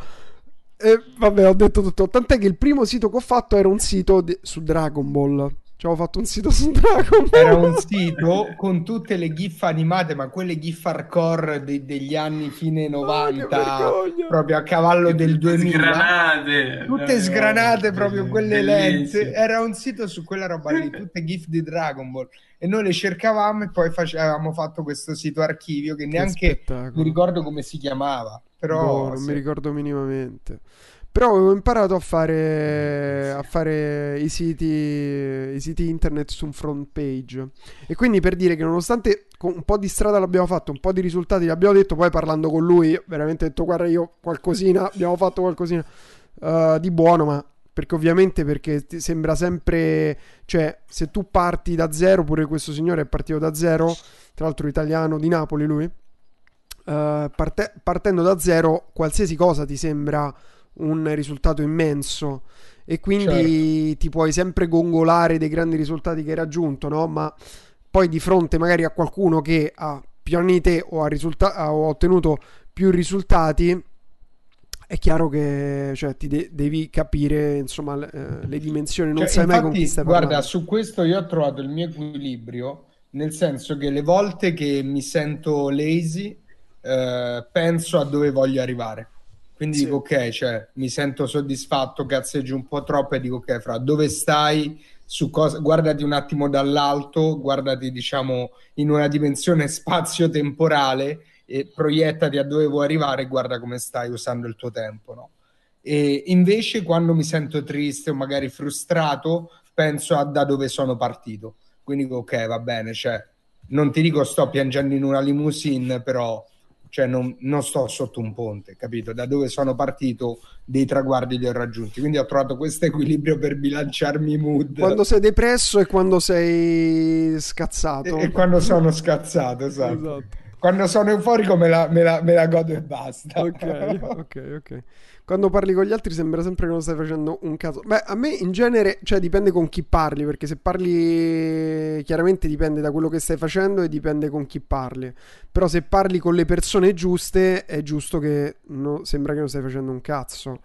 E vabbè, ho detto tutto. Tant'è che il primo sito che ho fatto era un sito de- su Dragon Ball. Ci avevo fatto un sito su Dragon Ball. Era un sito con tutte le gif animate, ma quelle gif hardcore de- degli anni fine 90, oh, proprio a cavallo del 2000. Sgranate. Tutte sgranate, proprio quelle lente. Era un sito su quella roba lì, tutte gif di Dragon Ball. E noi le cercavamo e poi face- avevamo fatto questo sito archivio che neanche che mi ricordo come si chiamava. Però boh, non sì. mi ricordo minimamente. Però avevo imparato a fare, a fare i, siti, i, siti, internet su un front page. E quindi per dire che nonostante un po' di strada l'abbiamo fatto, un po' di risultati l'abbiamo detto, poi parlando con lui, veramente ho detto guarda io qualcosina, abbiamo fatto qualcosina uh, di buono, ma perché ovviamente perché ti sembra sempre, cioè se tu parti da zero, pure questo signore è partito da zero, tra l'altro italiano di Napoli lui, uh, parte, partendo da zero qualsiasi cosa ti sembra un risultato immenso e quindi certo. ti puoi sempre gongolare dei grandi risultati che hai raggiunto, no? Ma poi di fronte magari a qualcuno che ha più anni di te o ha, risulta- ha ottenuto più risultati, è chiaro che cioè, ti de- devi capire insomma le, eh, le dimensioni, non cioè, sai infatti, mai con chi stai parlando. Guarda, su questo io ho trovato il mio equilibrio, nel senso che le volte che mi sento lazy, eh, penso a dove voglio arrivare. Quindi sì. dico, ok, cioè, mi sento soddisfatto, cazzeggio un po' troppo e dico, ok, fra dove stai, su cosa, guardati un attimo dall'alto, guardati, diciamo, in una dimensione spazio-temporale e proiettati a dove vuoi arrivare e guarda come stai usando il tuo tempo, no? E invece quando mi sento triste o magari frustrato, penso a da dove sono partito. Quindi dico, ok, va bene, cioè, non ti dico sto piangendo in una limousine, però cioè non, non, sto sotto un ponte, capito? Da dove sono partito, dei traguardi li ho raggiunti. Quindi ho trovato questo equilibrio per bilanciarmi i mood. Quando sei depresso e quando sei scazzato. E, e quando sono scazzato, esatto. esatto. Quando sono euforico me la, me la, me la godo e basta. Ok, ok, ok quando parli con gli altri sembra sempre che non stai facendo un caso. Beh, a me in genere, cioè dipende con chi parli, perché se parli chiaramente dipende da quello che stai facendo e dipende con chi parli. Però se parli con le persone giuste, è giusto che no, sembra che non stai facendo un cazzo.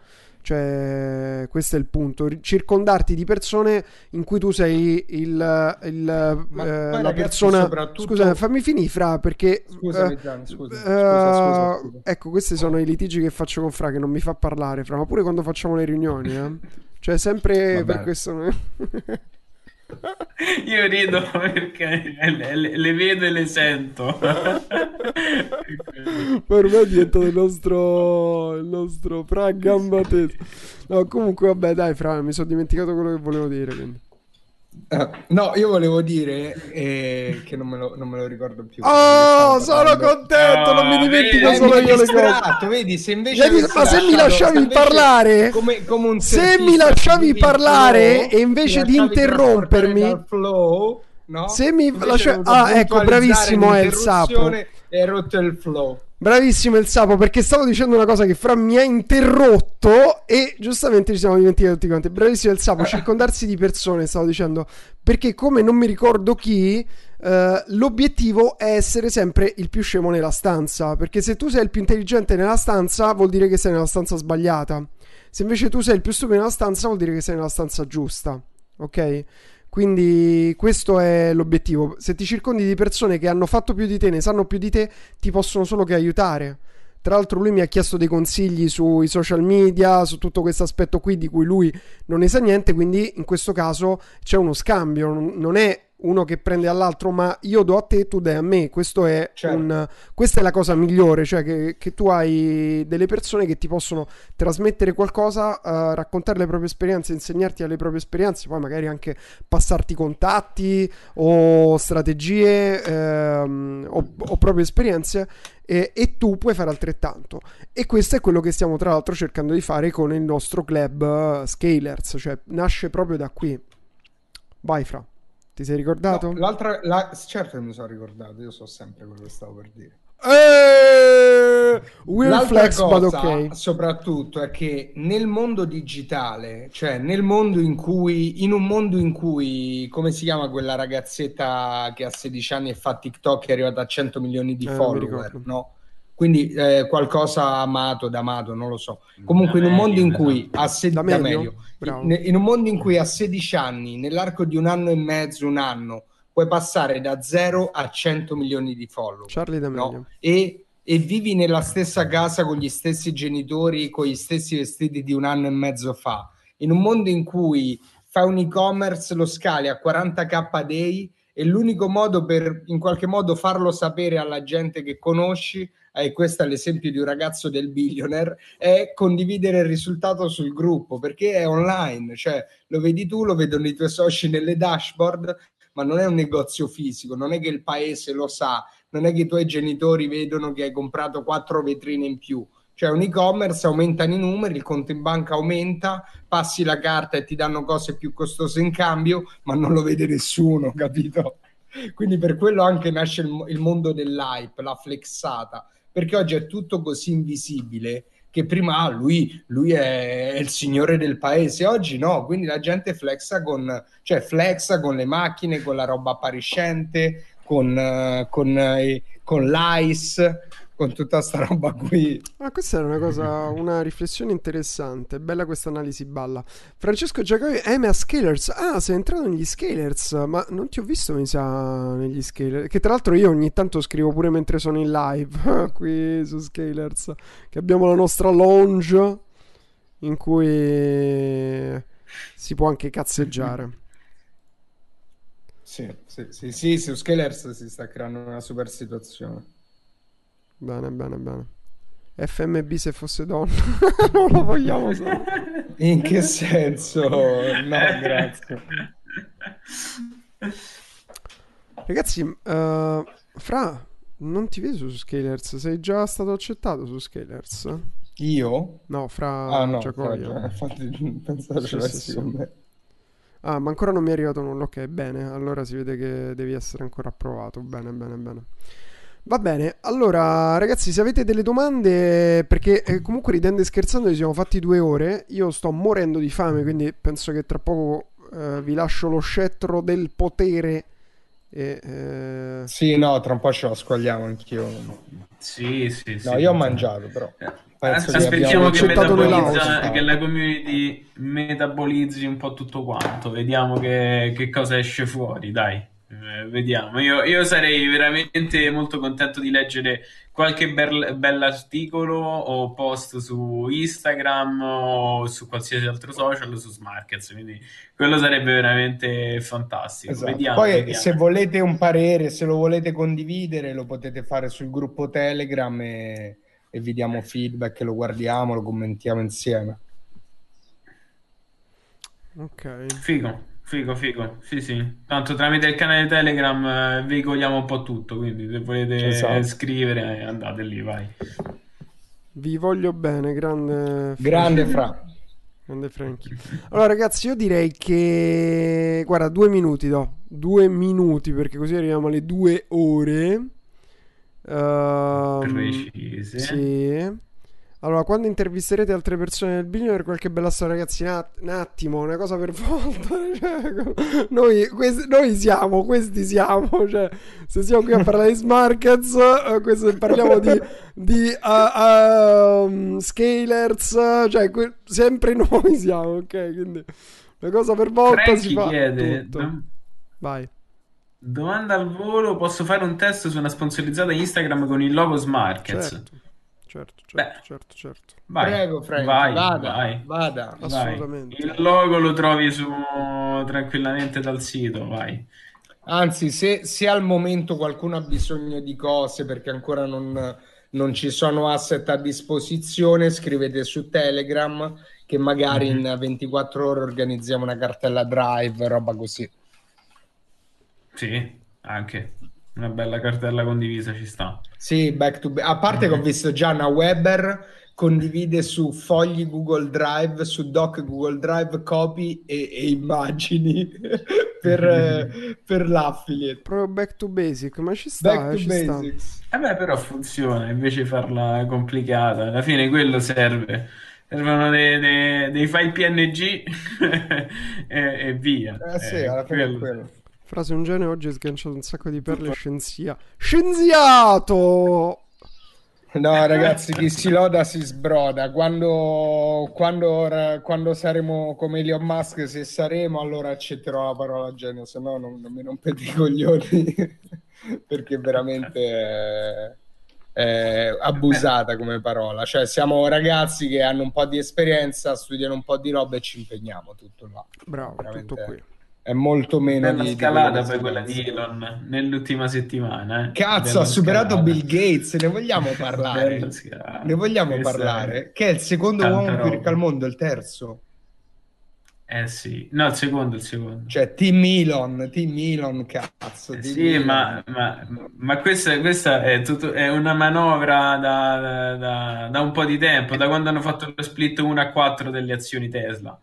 Cioè, questo è il punto. Circondarti di persone in cui tu sei il, il, eh, la persona. Soprattutto... Scusa, fammi finire, Fra, perché. Scusami, uh, Gian, scusa, uh, scusa, scusa, Ecco, questi sono i litigi che faccio con Fra, che non mi fa parlare, Fra, ma pure quando facciamo le riunioni, eh. Cioè, sempre per questo. Io rido perché le, le, le, vedo e le sento. per me è diventato il nostro, il nostro Fra gamba. No, comunque, vabbè, dai, Fra, mi sono dimenticato quello che volevo dire. Quindi. Uh, no, io volevo dire eh, che non me, lo, non me, lo, ricordo più. Oh, sono contento, non mi dimentico vedi, solo io le cose. Vedi, se invece vedi, ma se mi lasciavi parlare, come, come se mi lasciavi parlare flow, e invece di interrompermi, flow, no? se mi lasciavi, ah, ecco, bravissimo è il sapo. E rotto il flow. Bravissimo il sapo, perché stavo dicendo una cosa che Fra mi ha interrotto e giustamente ci siamo dimenticati tutti quanti. Bravissimo il sapo, circondarsi di persone, stavo dicendo, perché come non mi ricordo chi, eh, l'obiettivo è essere sempre il più scemo nella stanza, perché se tu sei il più intelligente nella stanza vuol dire che sei nella stanza sbagliata. Se invece tu sei il più stupido nella stanza vuol dire che sei nella stanza giusta. Ok? Quindi questo è l'obiettivo. Se ti circondi di persone che hanno fatto più di te, ne sanno più di te, ti possono solo che aiutare. Tra l'altro lui mi ha chiesto dei consigli sui social media, su tutto questo aspetto qui di cui lui non ne sa niente, quindi in questo caso c'è uno scambio, non è uno che prende all'altro, ma io do a te, tu dai a me. Questo è certo. un, questa è la cosa migliore, cioè che, che, tu hai delle persone che ti possono trasmettere qualcosa, uh, raccontare le proprie esperienze, insegnarti alle proprie esperienze, poi magari anche passarti contatti o strategie ehm, o, o, proprie esperienze. E, e tu puoi fare altrettanto. E questo è quello che stiamo tra l'altro cercando di fare con il nostro club uh, Scalers, cioè nasce proprio da qui. Vai, Fra. Ti sei ricordato? No, l'altra, la... certo che mi sono ricordato, io so sempre quello che stavo per dire. Eh, weird flex, cosa, okay. soprattutto è che nel mondo digitale, cioè nel mondo in cui, in un mondo in cui, come si chiama quella ragazzetta che ha 16 anni e fa TikTok e è arrivata a 100 milioni di eh, follower, no? Quindi eh, qualcosa amato, da amato, non lo so. Comunque da in un mondo in cui a se- da meglio, in, in un mondo in cui a 16 anni, nell'arco di un anno e mezzo, un anno, puoi passare da 0 a 100 milioni di follower. Charlie D'Amelio. No? E, e vivi nella stessa casa con gli stessi genitori, con gli stessi vestiti di un anno e mezzo fa. In un mondo in cui fai un e-commerce, lo scali a 40k day e l'unico modo per in qualche modo farlo sapere alla gente che conosci, e questo è l'esempio di un ragazzo del billionaire, è condividere il risultato sul gruppo perché è online, cioè lo vedi tu, lo vedono i tuoi soci nelle dashboard ma non è un negozio fisico, non è che il paese lo sa, non è che i tuoi genitori vedono che hai comprato quattro vetrine in più. Cioè un e-commerce aumentano i numeri, il conto in banca aumenta, passi la carta e ti danno cose più costose in cambio, ma non lo vede nessuno, capito? Quindi per quello anche nasce il, il mondo dell'hype, la flexata, perché oggi è tutto così invisibile che prima ah, lui, lui è, è, il signore del paese, oggi no, quindi la gente flexa con, cioè flexa con le macchine, con la roba appariscente, con, uh, con, uh, con l'ICE, con tutta sta roba qui. Ah, questa è una cosa, una riflessione interessante. Bella questa analisi balla. Francesco Giacobi, M a Scalers. Ah, sei entrato negli Scalers, ma non ti ho visto, mi sa, negli Scalers. Che tra l'altro io ogni tanto scrivo pure mentre sono in live qui su Scalers. Che abbiamo la nostra lounge in cui si può anche cazzeggiare. Sì, sì, sì, sì, su Scalers si sta creando una super situazione. Bene, bene, bene. FMB se fosse donna, non lo vogliamo sapere. In che senso? No, grazie. Ragazzi, uh, Fra, non ti vedo su Scalers, sei già stato accettato su Scalers? Io? No, Fra ah, no, Giacoia. Infatti pensavo sì, sì, sì. con me. Ah, ma ancora non mi è arrivato nulla. Ok, bene. Allora si vede che devi essere ancora approvato. Bene, bene, bene. Va bene, allora ragazzi se avete delle domande, perché eh, comunque ridendo e scherzando ci siamo fatti due ore, io sto morendo di fame, quindi penso che tra poco eh, vi lascio lo scettro del potere. E, eh... Sì, no, tra un po' ce lo squagliamo anch'io. Sì, sì, sì. No, io ho mangiato però. Eh, aspettiamo che, metabolizza, che la community metabolizzi un po' tutto quanto, vediamo che, che cosa esce fuori, dai. Eh, vediamo, io, io, sarei veramente molto contento di leggere qualche bel, bell'articolo o post su Instagram o su qualsiasi altro social su Smarkets, quindi quello sarebbe veramente fantastico. Esatto. Vediamo, Poi vediamo. se volete un parere, se lo volete condividere, lo potete fare sul gruppo Telegram e, e vi diamo feedback, lo guardiamo, lo commentiamo insieme. Ok. Figo. Figo, figo, sì, sì. Tanto tramite il canale Telegram eh, veicoliamo un po' tutto, quindi se volete esatto. scrivere andate lì, vai. Vi voglio bene, grande... Grande Fra. Grande Frankie. Allora ragazzi, io direi che... Guarda, due minuti do. Due minuti, perché così arriviamo alle due ore. Uh, Precise. Sì. Allora, quando intervisterete altre persone del billionaire, qualche bella storia, ragazzi, un attimo, una cosa per volta. Cioè, noi, questi, noi, siamo, questi siamo. Cioè, se siamo qui a parlare di Smarkets, uh, parliamo di, di uh, um, Scalers, cioè, que- sempre noi siamo, ok? Quindi, una cosa per volta Frankie si fa chiede, tutto. Vai. Domanda al volo, posso fare un test su una sponsorizzata Instagram con il logo Smarkets? Certo certo, certo, certo, certo. Vai, Prego, Frank, vai, vada, vai. vada. Assolutamente. Il logo lo trovi su tranquillamente dal sito, vai. Anzi, se, se, al momento qualcuno ha bisogno di cose perché ancora non, non, ci sono asset a disposizione, scrivete su Telegram che magari mm-hmm. in 24 ore organizziamo una cartella drive, roba così. Sì, anche. Una bella cartella condivisa ci sta. Sì, back to back. A parte mm-hmm. che ho visto Gianna Weber condivide su fogli Google Drive, su doc Google Drive, copy e, e immagini per, mm-hmm. per, l'affiliate. Proprio back to basic, ma ci sta. Back eh, to basics. Eh beh, però funziona, invece farla complicata. Alla fine quello serve. Servono dei, dei, dei file PNG e, e, via. Eh sì, eh, alla fine quello. è quello. Frase un genio oggi ha sganciato un sacco di perle scienzia. Scienziato! No, ragazzi, chi si loda si sbroda. Quando, quando, quando, saremo come Elon Musk, se saremo, allora accetterò la parola genio, se no non, non mi rompete i coglioni, perché veramente è, è, abusata come parola. Cioè, siamo ragazzi che hanno un po' di esperienza, studiano un po' di roba e ci impegniamo tutto là. Bravo, veramente... tutto qui è molto meno Bella di scalata di poi quella di Elon nell'ultima settimana. Eh. Cazzo, Bella ha superato scalata. Bill Gates, ne vogliamo parlare? ne vogliamo Questa parlare? È... Che è il secondo uomo più ricco al mondo, il terzo. Eh sì, no, il secondo, il secondo. Cioè, Team Elon, Team Elon, cazzo. Eh sì, Elon. Ma, ma, ma, questa, questa è, tutto, è, una manovra da, da, da, un po' di tempo, da quando hanno fatto lo split 1 a 4 delle azioni Tesla.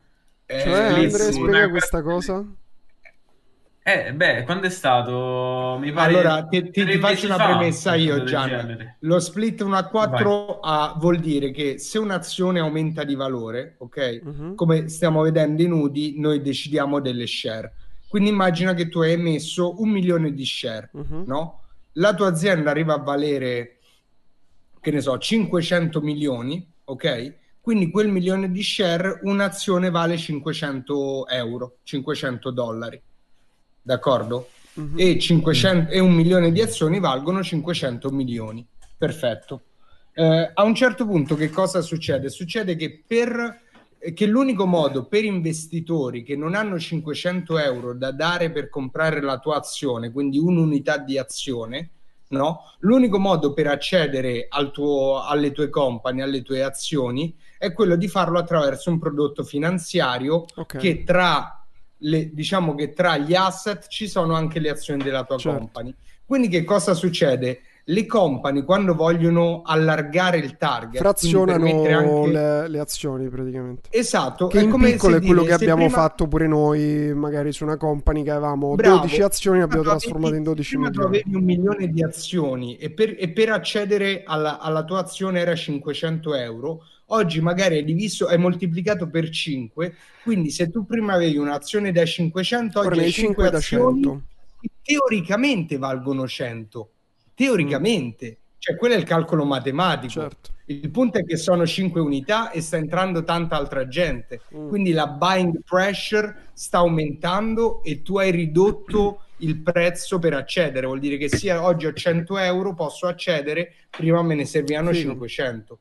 Eh, cioè, Andrea, spiega questa cosa? Eh, beh, quando è stato? Mi pare allora, ti, ti, ti faccio una premessa io, Gian. Lo split 1 a 4 a, vuol dire che se un'azione aumenta di valore, ok? Uh-huh. Come stiamo vedendo in UDI, noi decidiamo delle share. Quindi immagina che tu hai emesso un milione di share, uh-huh. no? La tua azienda arriva a valere, che ne so, 500 milioni, ok? Quindi quel milione di share, un'azione vale 500 euro, 500 dollari d'accordo? Mm-hmm. E, 500, e un milione di azioni valgono 500 milioni. Perfetto. Eh, a un certo punto che cosa succede? Succede che per che l'unico modo per investitori che non hanno 500 euro da dare per comprare la tua azione, quindi un'unità di azione, no? L'unico modo per accedere al tuo, alle tue compagnie, alle tue azioni, è quello di farlo attraverso un prodotto finanziario okay. che tra le, diciamo che tra gli asset ci sono anche le azioni della tua certo. company. Quindi che cosa succede? Le company quando vogliono allargare il target frazionano anche... le, le, azioni praticamente. Esatto, che è in piccolo è quello dire, che abbiamo prima... fatto pure noi, magari su una company che avevamo Bravo, 12 azioni abbiamo trasformato in 12 prima milioni. avevi un milione di azioni e per, e per accedere alla, alla tua azione era 500 euro oggi magari è diviso, è moltiplicato per 5, quindi se tu prima avevi un'azione da 500, oggi hai 5 da azioni 100. teoricamente valgono 100, teoricamente, mm. cioè quello è il calcolo matematico. Certo. Il punto è che sono 5 unità e sta entrando tanta altra gente, mm. quindi la buying pressure sta aumentando e tu hai ridotto il prezzo per accedere, vuol dire che sia oggi ho 100 euro, posso accedere, prima me ne servivano sì. 500.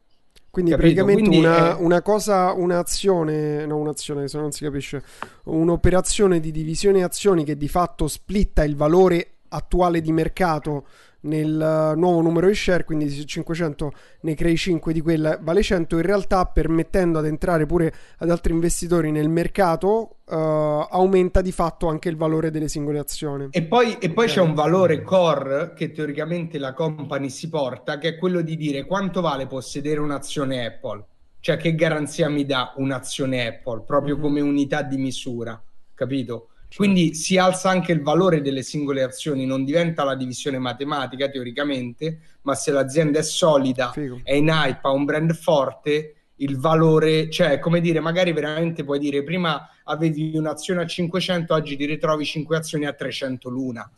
Quindi Capito? praticamente Quindi una, è... una, cosa, un'azione, no un'azione se non si capisce, un'operazione di divisione azioni che di fatto splitta il valore attuale di mercato nel nuovo numero di share, quindi se 500 ne crei 5 di quella vale 100, in realtà permettendo ad entrare pure ad altri investitori nel mercato uh, aumenta di fatto anche il valore delle singole azioni. E poi, e poi c'è un valore core che teoricamente la company si porta, che è quello di dire quanto vale possedere un'azione Apple, cioè che garanzia mi dà un'azione Apple, proprio mm-hmm. come unità di misura, capito? Certo. Quindi si alza anche il valore delle singole azioni, non diventa la divisione matematica teoricamente, ma se l'azienda è solida, Figo. è in hype, ha un brand forte, il valore, cioè come dire, magari veramente puoi dire prima avevi un'azione a 500, oggi ti ritrovi 5 azioni a 300 l'una.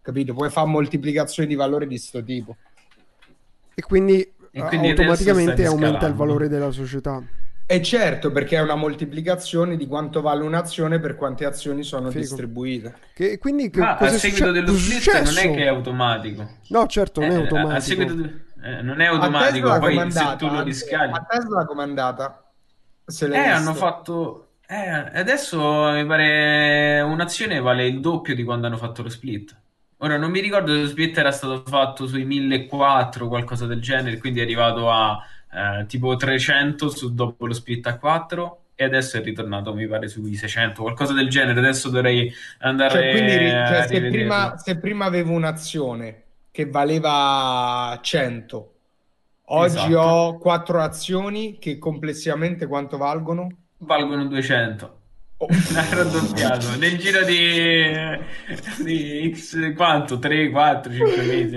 Capito? Puoi fare moltiplicazioni di valore di questo tipo. E quindi, e quindi automaticamente aumenta il valore della società. E certo, perché è una moltiplicazione di quanto vale un'azione per quante azioni sono Figo. distribuite. Che, quindi, che, ah, a seguito succe- dello split non è che è automatico. No, certo, non è automatico. Eh, a seguito de- eh, non è automatico, poi se tu lo riscali. A Tesla com'è andata? Se eh, hanno fatto... Eh, adesso mi pare un'azione vale il doppio di quando hanno fatto lo split. Ora non mi ricordo se lo split era stato fatto sui 1400 o qualcosa del genere, quindi è arrivato a eh, tipo 300 su, dopo lo split a 4 e adesso è ritornato mi pare sui 600 qualcosa del genere adesso dovrei andare cioè, quindi, cioè, se, prima, se, prima, avevo un'azione che valeva 100 oggi esatto. ho 4 azioni che complessivamente quanto valgono? valgono 200 Oh. raddoppiato nel giro di, di X quanto? 3, 4, 5 mesi.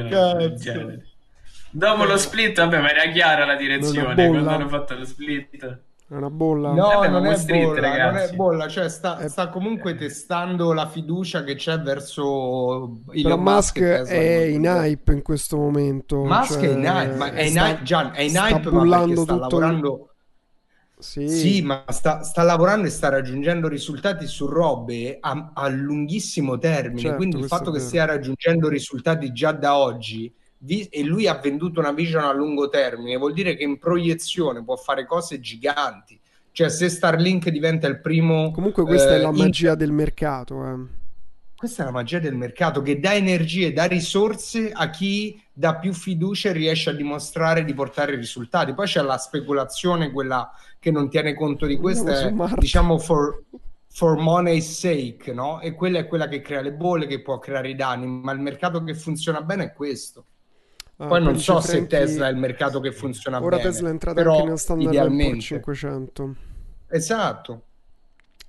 Dopo lo split, vabbè, ma era chiara la direzione quando hanno fatto lo split. È una bolla? No, eh non, è bolla, non, è bolla, cioè sta, è... sta, comunque testando la fiducia che c'è verso Elon Musk. Musk è in hype in questo momento. Musk cioè, è in hype, ma è in hype, Gian, è in hype ma sta tutto... lavorando... Sì. sì, ma sta, sta, lavorando e sta raggiungendo risultati su robe a, a lunghissimo termine. Certo, Quindi il fatto che stia raggiungendo risultati già da oggi e lui ha venduto una vision a lungo termine, vuol dire che in proiezione può fare cose giganti. Cioè, se Starlink diventa il primo. Comunque, questa eh, è la magia in... del mercato. Eh. Questa è la magia del mercato che dà energie, dà risorse a chi dà più fiducia e riesce a dimostrare di portare risultati. Poi c'è la speculazione, quella che non tiene conto di questo, è, diciamo, for, for money's sake, no? E quella è quella che crea le bolle, che può creare i danni, ma il mercato che funziona bene è questo. Ah, poi non so se Tesla è il mercato che funziona ora bene. Ora Tesla è entrata però anche nel standard idealmente. 500. Esatto.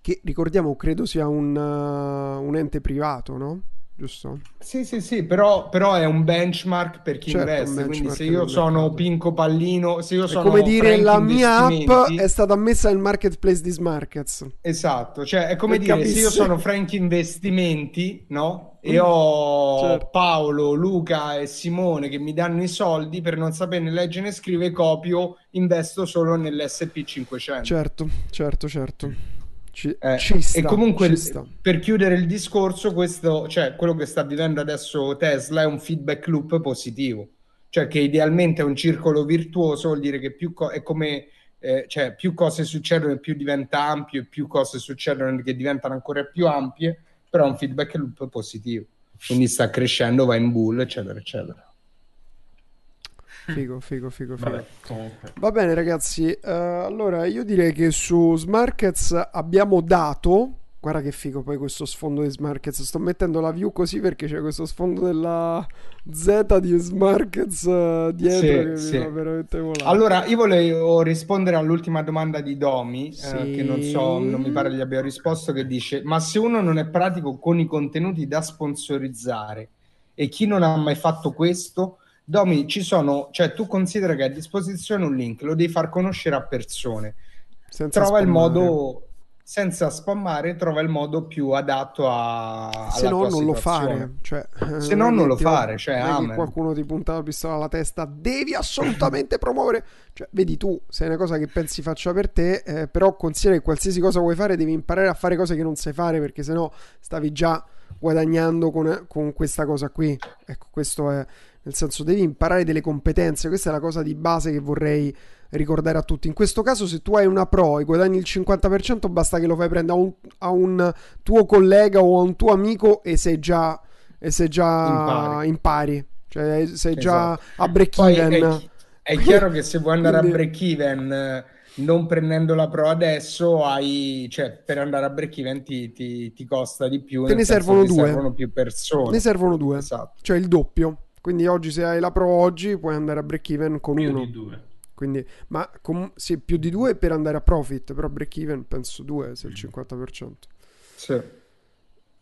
Che ricordiamo, credo sia un, uh, un ente privato, no? Giusto? Sì, sì, sì, però, però è un benchmark per chi certo, investe. Quindi se io sono Pinco Pallino, se io è sono come dire la mia app è stata messa nel marketplace di Smarkets. Esatto, cioè è come per dire capissi. se io sono Frank Investimenti, no? E ho certo. Paolo, Luca e Simone che mi danno i soldi per non sapere né leggere né scrivere, copio, investo solo nell'SP500. Certo, certo, certo. Ci, eh, ci sta, e comunque per chiudere il discorso, questo, cioè, quello che sta vivendo adesso Tesla è un feedback loop positivo, cioè che idealmente è un circolo virtuoso, vuol dire che più co- è come eh, cioè, più cose succedono e più diventa ampio, e più cose succedono che diventano ancora più ampie, però è un feedback loop positivo. Quindi sta crescendo, va in bull, eccetera, eccetera. Figo, figo, figo, figo. Vabbè, Va bene, ragazzi. Uh, allora, io direi che su Smarkets abbiamo dato. Guarda che figo poi questo sfondo di Smarkets. Sto mettendo la view così perché c'è questo sfondo della Z di Smarkets uh, dietro sì, che sì. mi fa veramente volare. Allora, io volevo rispondere all'ultima domanda di Domi, sì. eh, che non so, non mi pare gli abbia risposto, che dice, ma se uno non è pratico con i contenuti da sponsorizzare e chi non ha mai fatto questo Domi, ci sono, cioè tu considera che a disposizione un link, lo devi far conoscere a persone. Senza trova spammare. il modo senza spammare, trova il modo più adatto a se no non lo fare, cioè, se no non lo fare, cioè amen. qualcuno ti punta la pistola alla testa, devi assolutamente promuovere, cioè vedi tu, se è una cosa che pensi faccia per te, eh, però considera che qualsiasi cosa vuoi fare devi imparare a fare cose che non sai fare perché sennò stavi già guadagnando con, con questa cosa qui. Ecco, questo è nel senso devi imparare delle competenze, questa è la cosa di base che vorrei ricordare a tutti. In questo caso se tu hai una pro e guadagni il 50% basta che lo fai prendere a un, a un tuo collega o a un tuo amico e sei già, e sei già impari. impari. Cioè sei già esatto. a break even. È, è, chiaro che se vuoi andare Quindi... a break even non prendendo la pro adesso hai cioè per andare a break even ti, ti, ti costa di più te ne servono due servono più persone ne servono due esatto. cioè il doppio quindi oggi se hai la Pro oggi puoi andare a break even con più uno. Di due. Quindi, ma com- sì, più di due per andare a profit, però break even penso due, se il 50%. Sì.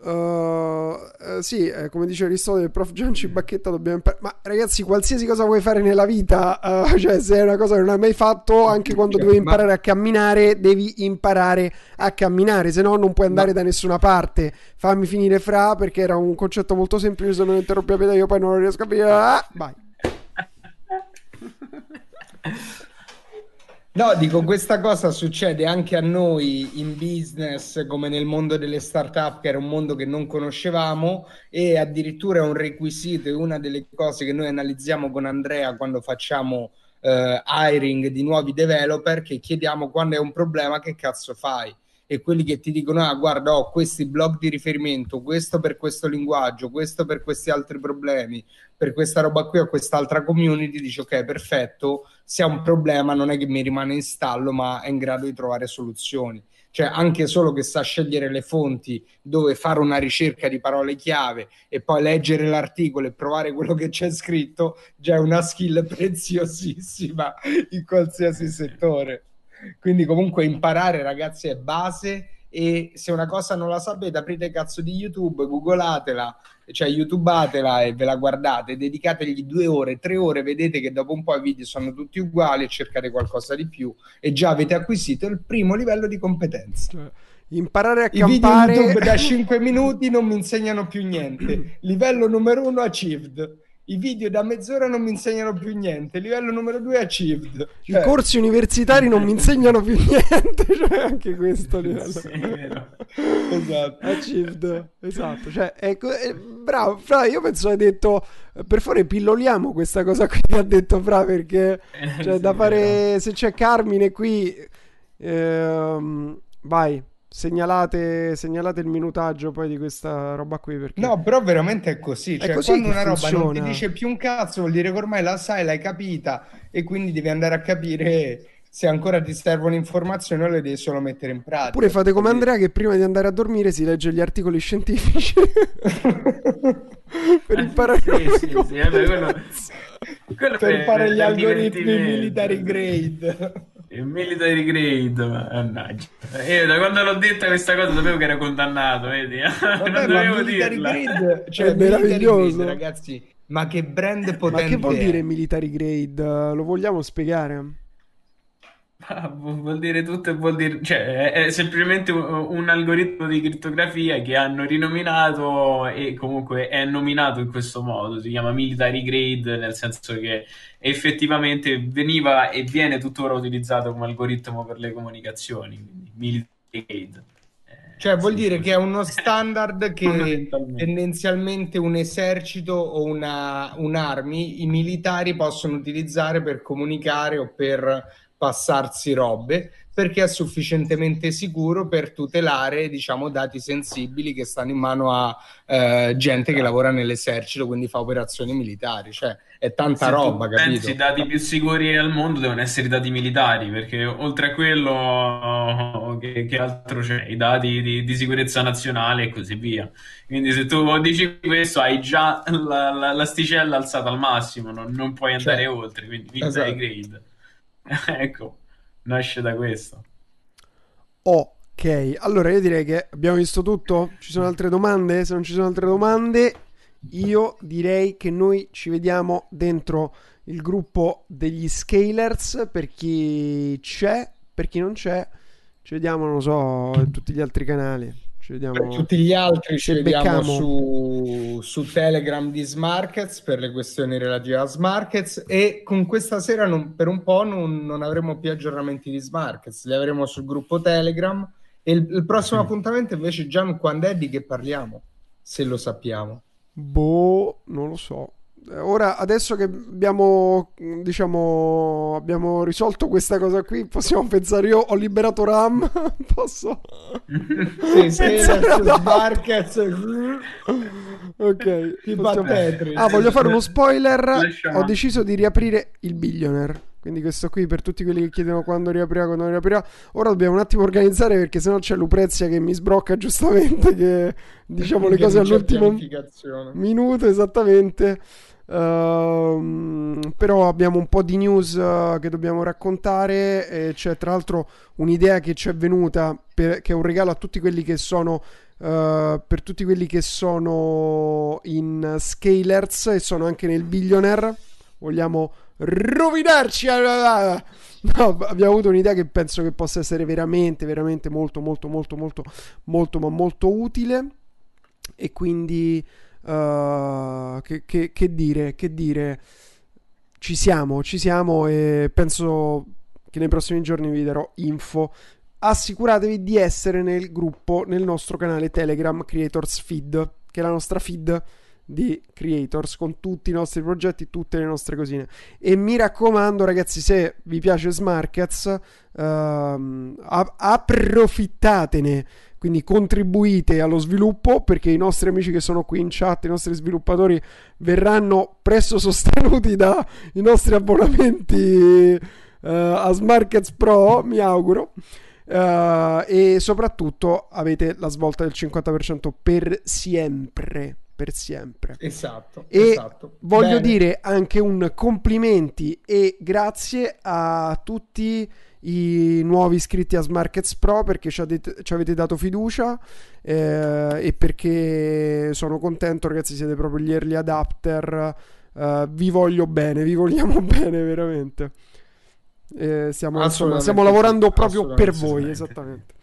Uh, eh, sì, eh, come dice Aristotele, il prof Gianci Bacchetta dobbiamo imparare. Ma ragazzi, qualsiasi cosa vuoi fare nella vita, uh, cioè se è una cosa che non hai mai fatto, anche quando dovevi imparare a camminare, devi imparare a camminare, se no non puoi andare ma... da nessuna parte. Fammi finire fra perché era un concetto molto semplice, se non interrompi a piede io poi non riesco a capire. Ah, vai. No, dico, questa cosa succede anche a noi in business, come nel mondo delle startup, che era un mondo che non conoscevamo e addirittura è un requisito, è una delle cose che noi analizziamo con Andrea quando facciamo eh, hiring di nuovi developer, che chiediamo quando è un problema che cazzo fai? e quelli che ti dicono ah guarda ho questi blog di riferimento questo per questo linguaggio questo per questi altri problemi per questa roba qui o quest'altra community dici ok perfetto se ha un problema non è che mi rimane in stallo ma è in grado di trovare soluzioni. Cioè anche solo che sa scegliere le fonti dove fare una ricerca di parole chiave e poi leggere l'articolo e provare quello che c'è scritto già è una skill preziosissima in qualsiasi settore. Quindi comunque imparare ragazzi è base e se una cosa non la sapete aprite cazzo di YouTube, googlatela, cioè youtubatela e ve la guardate, dedicategli due ore, tre ore, vedete che dopo un po' i video sono tutti uguali e cercate qualcosa di più e già avete acquisito il primo livello di competenza. Cioè, imparare a I campare... I video YouTube da 5 minuti non mi insegnano più niente. Livello numero uno achieved i video da mezz'ora non mi insegnano più niente. Livello numero due achieved. Cioè... I corsi universitari non mi insegnano più niente. Cioè, anche questo livello. Sì, esatto. Achieved. Esatto. Cioè, ecco, è, bravo. Fra, io penso hai detto. Per favore, pilloliamo questa cosa qui che ha detto Fra. Perché eh, cioè, sì, da fare. Se c'è Carmine qui. Ehm, vai. Segnalate, segnalate, il minutaggio poi di questa roba qui. Perché... No, però veramente è così. Cioè, è così quando una funziona. roba non ti dice più un cazzo, vuol dire che ormai la sai, l'hai capita e quindi devi andare a capire se ancora ti servono informazioni o le devi solo mettere in pratica. Oppure fate come Andrea che prima di andare a dormire si legge gli articoli scientifici per imparare sì, sì, sì, vabbè, quello, quello per fare gli algoritmi military grade. Il military grade, mannaggia. Io da quando l'ho detta questa cosa sapevo che era condannato, vedi? Vabbè, non dovevo dirla. Grade, cioè, è meraviglioso. Grade, ragazzi, ma che brand potente Ma che vuol dire military grade? Lo vogliamo spiegare? Vuol dire tutto e vuol dire, cioè, è, semplicemente un, un, algoritmo di crittografia che hanno rinominato e comunque è nominato in questo modo. Si chiama military grade, nel senso che effettivamente veniva e viene tuttora utilizzato come algoritmo per le comunicazioni. Quindi, military grade. Eh, cioè, vuol dire che è uno standard che tendenzialmente un esercito o una, un'armi i militari possono utilizzare per comunicare o per passarsi robe perché è sufficientemente sicuro per tutelare diciamo dati sensibili che stanno in mano a eh, gente che lavora nell'esercito quindi fa operazioni militari cioè è tanta Se roba tu pensi i dati più sicuri al mondo devono essere i dati militari perché oltre a quello che, che altro c'è? I dati di, di, sicurezza nazionale e così via. Quindi se tu dici questo hai già la, la, l'asticella alzata al massimo non, non puoi andare cioè, oltre quindi esatto. grade ecco, nasce da questo. Ok, allora io direi che abbiamo visto tutto. Ci sono altre domande? Se non ci sono altre domande, io direi che noi ci vediamo dentro il gruppo degli scalers per chi c'è, per chi non c'è, ci vediamo, non so, in tutti gli altri canali. Ci vediamo... Tutti gli altri ci vediamo su, su, Telegram di Smarkets per le questioni relative a Smarkets e con questa sera non, per un po' non, non, avremo più aggiornamenti di Smarkets, li avremo sul gruppo Telegram e il, il prossimo mm. appuntamento invece Gian quando è di che parliamo? Se lo sappiamo. Boh, non lo so. Ora, adesso che abbiamo, diciamo, abbiamo risolto questa cosa qui, possiamo pensare, io ho liberato RAM, posso... sì, Smarkets. ok. Ah, voglio fare uno spoiler. Ho deciso di riaprire il Billionaire. Quindi questo qui per tutti quelli che chiedono quando riaprirà, quando riaprirà. Ora dobbiamo un attimo organizzare perché sennò c'è Luprezia che mi sbrocca giustamente che diciamo le cose all'ultimo minuto esattamente. Uh, però abbiamo un po' di news uh, che dobbiamo raccontare e c'è tra l'altro un'idea che ci è venuta per, che è un regalo a tutti quelli che sono uh, per tutti quelli che sono in Scalers e sono anche nel Billionaire. Vogliamo rovinarci no, abbiamo avuto un'idea che penso che possa essere veramente veramente molto molto molto molto molto ma molto utile. E quindi Uh, che, che, che, dire, che dire, ci siamo, ci siamo e penso che nei prossimi giorni vi darò info. Assicuratevi di essere nel gruppo, nel nostro canale Telegram Creators Feed, che è la nostra feed di creators con tutti i nostri progetti, tutte le nostre cosine. E mi raccomando, ragazzi, se vi piace Smarkets, uh, approfittatene quindi contribuite allo sviluppo perché i nostri amici che sono qui in chat, i nostri sviluppatori, verranno presto sostenuti dai nostri abbonamenti uh, a Smarkets Pro, mi auguro. Uh, e soprattutto avete la svolta del 50% per sempre per sempre. Esatto. E esatto. voglio Bene. dire anche un complimenti e grazie a tutti i nuovi iscritti a Smarkets Pro perché ci, avete, ci avete dato fiducia eh, e perché sono contento ragazzi siete proprio gli early adapter eh, vi voglio bene vi vogliamo bene veramente eh, stiamo, insomma, stiamo lavorando proprio per voi esattamente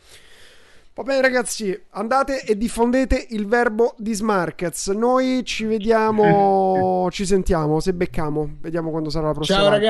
Va bene ragazzi, andate e diffondete il verbo di Smarkets. Noi ci vediamo, ci sentiamo, se beccamo. Vediamo quando sarà la prossima. Ciao ragazzi.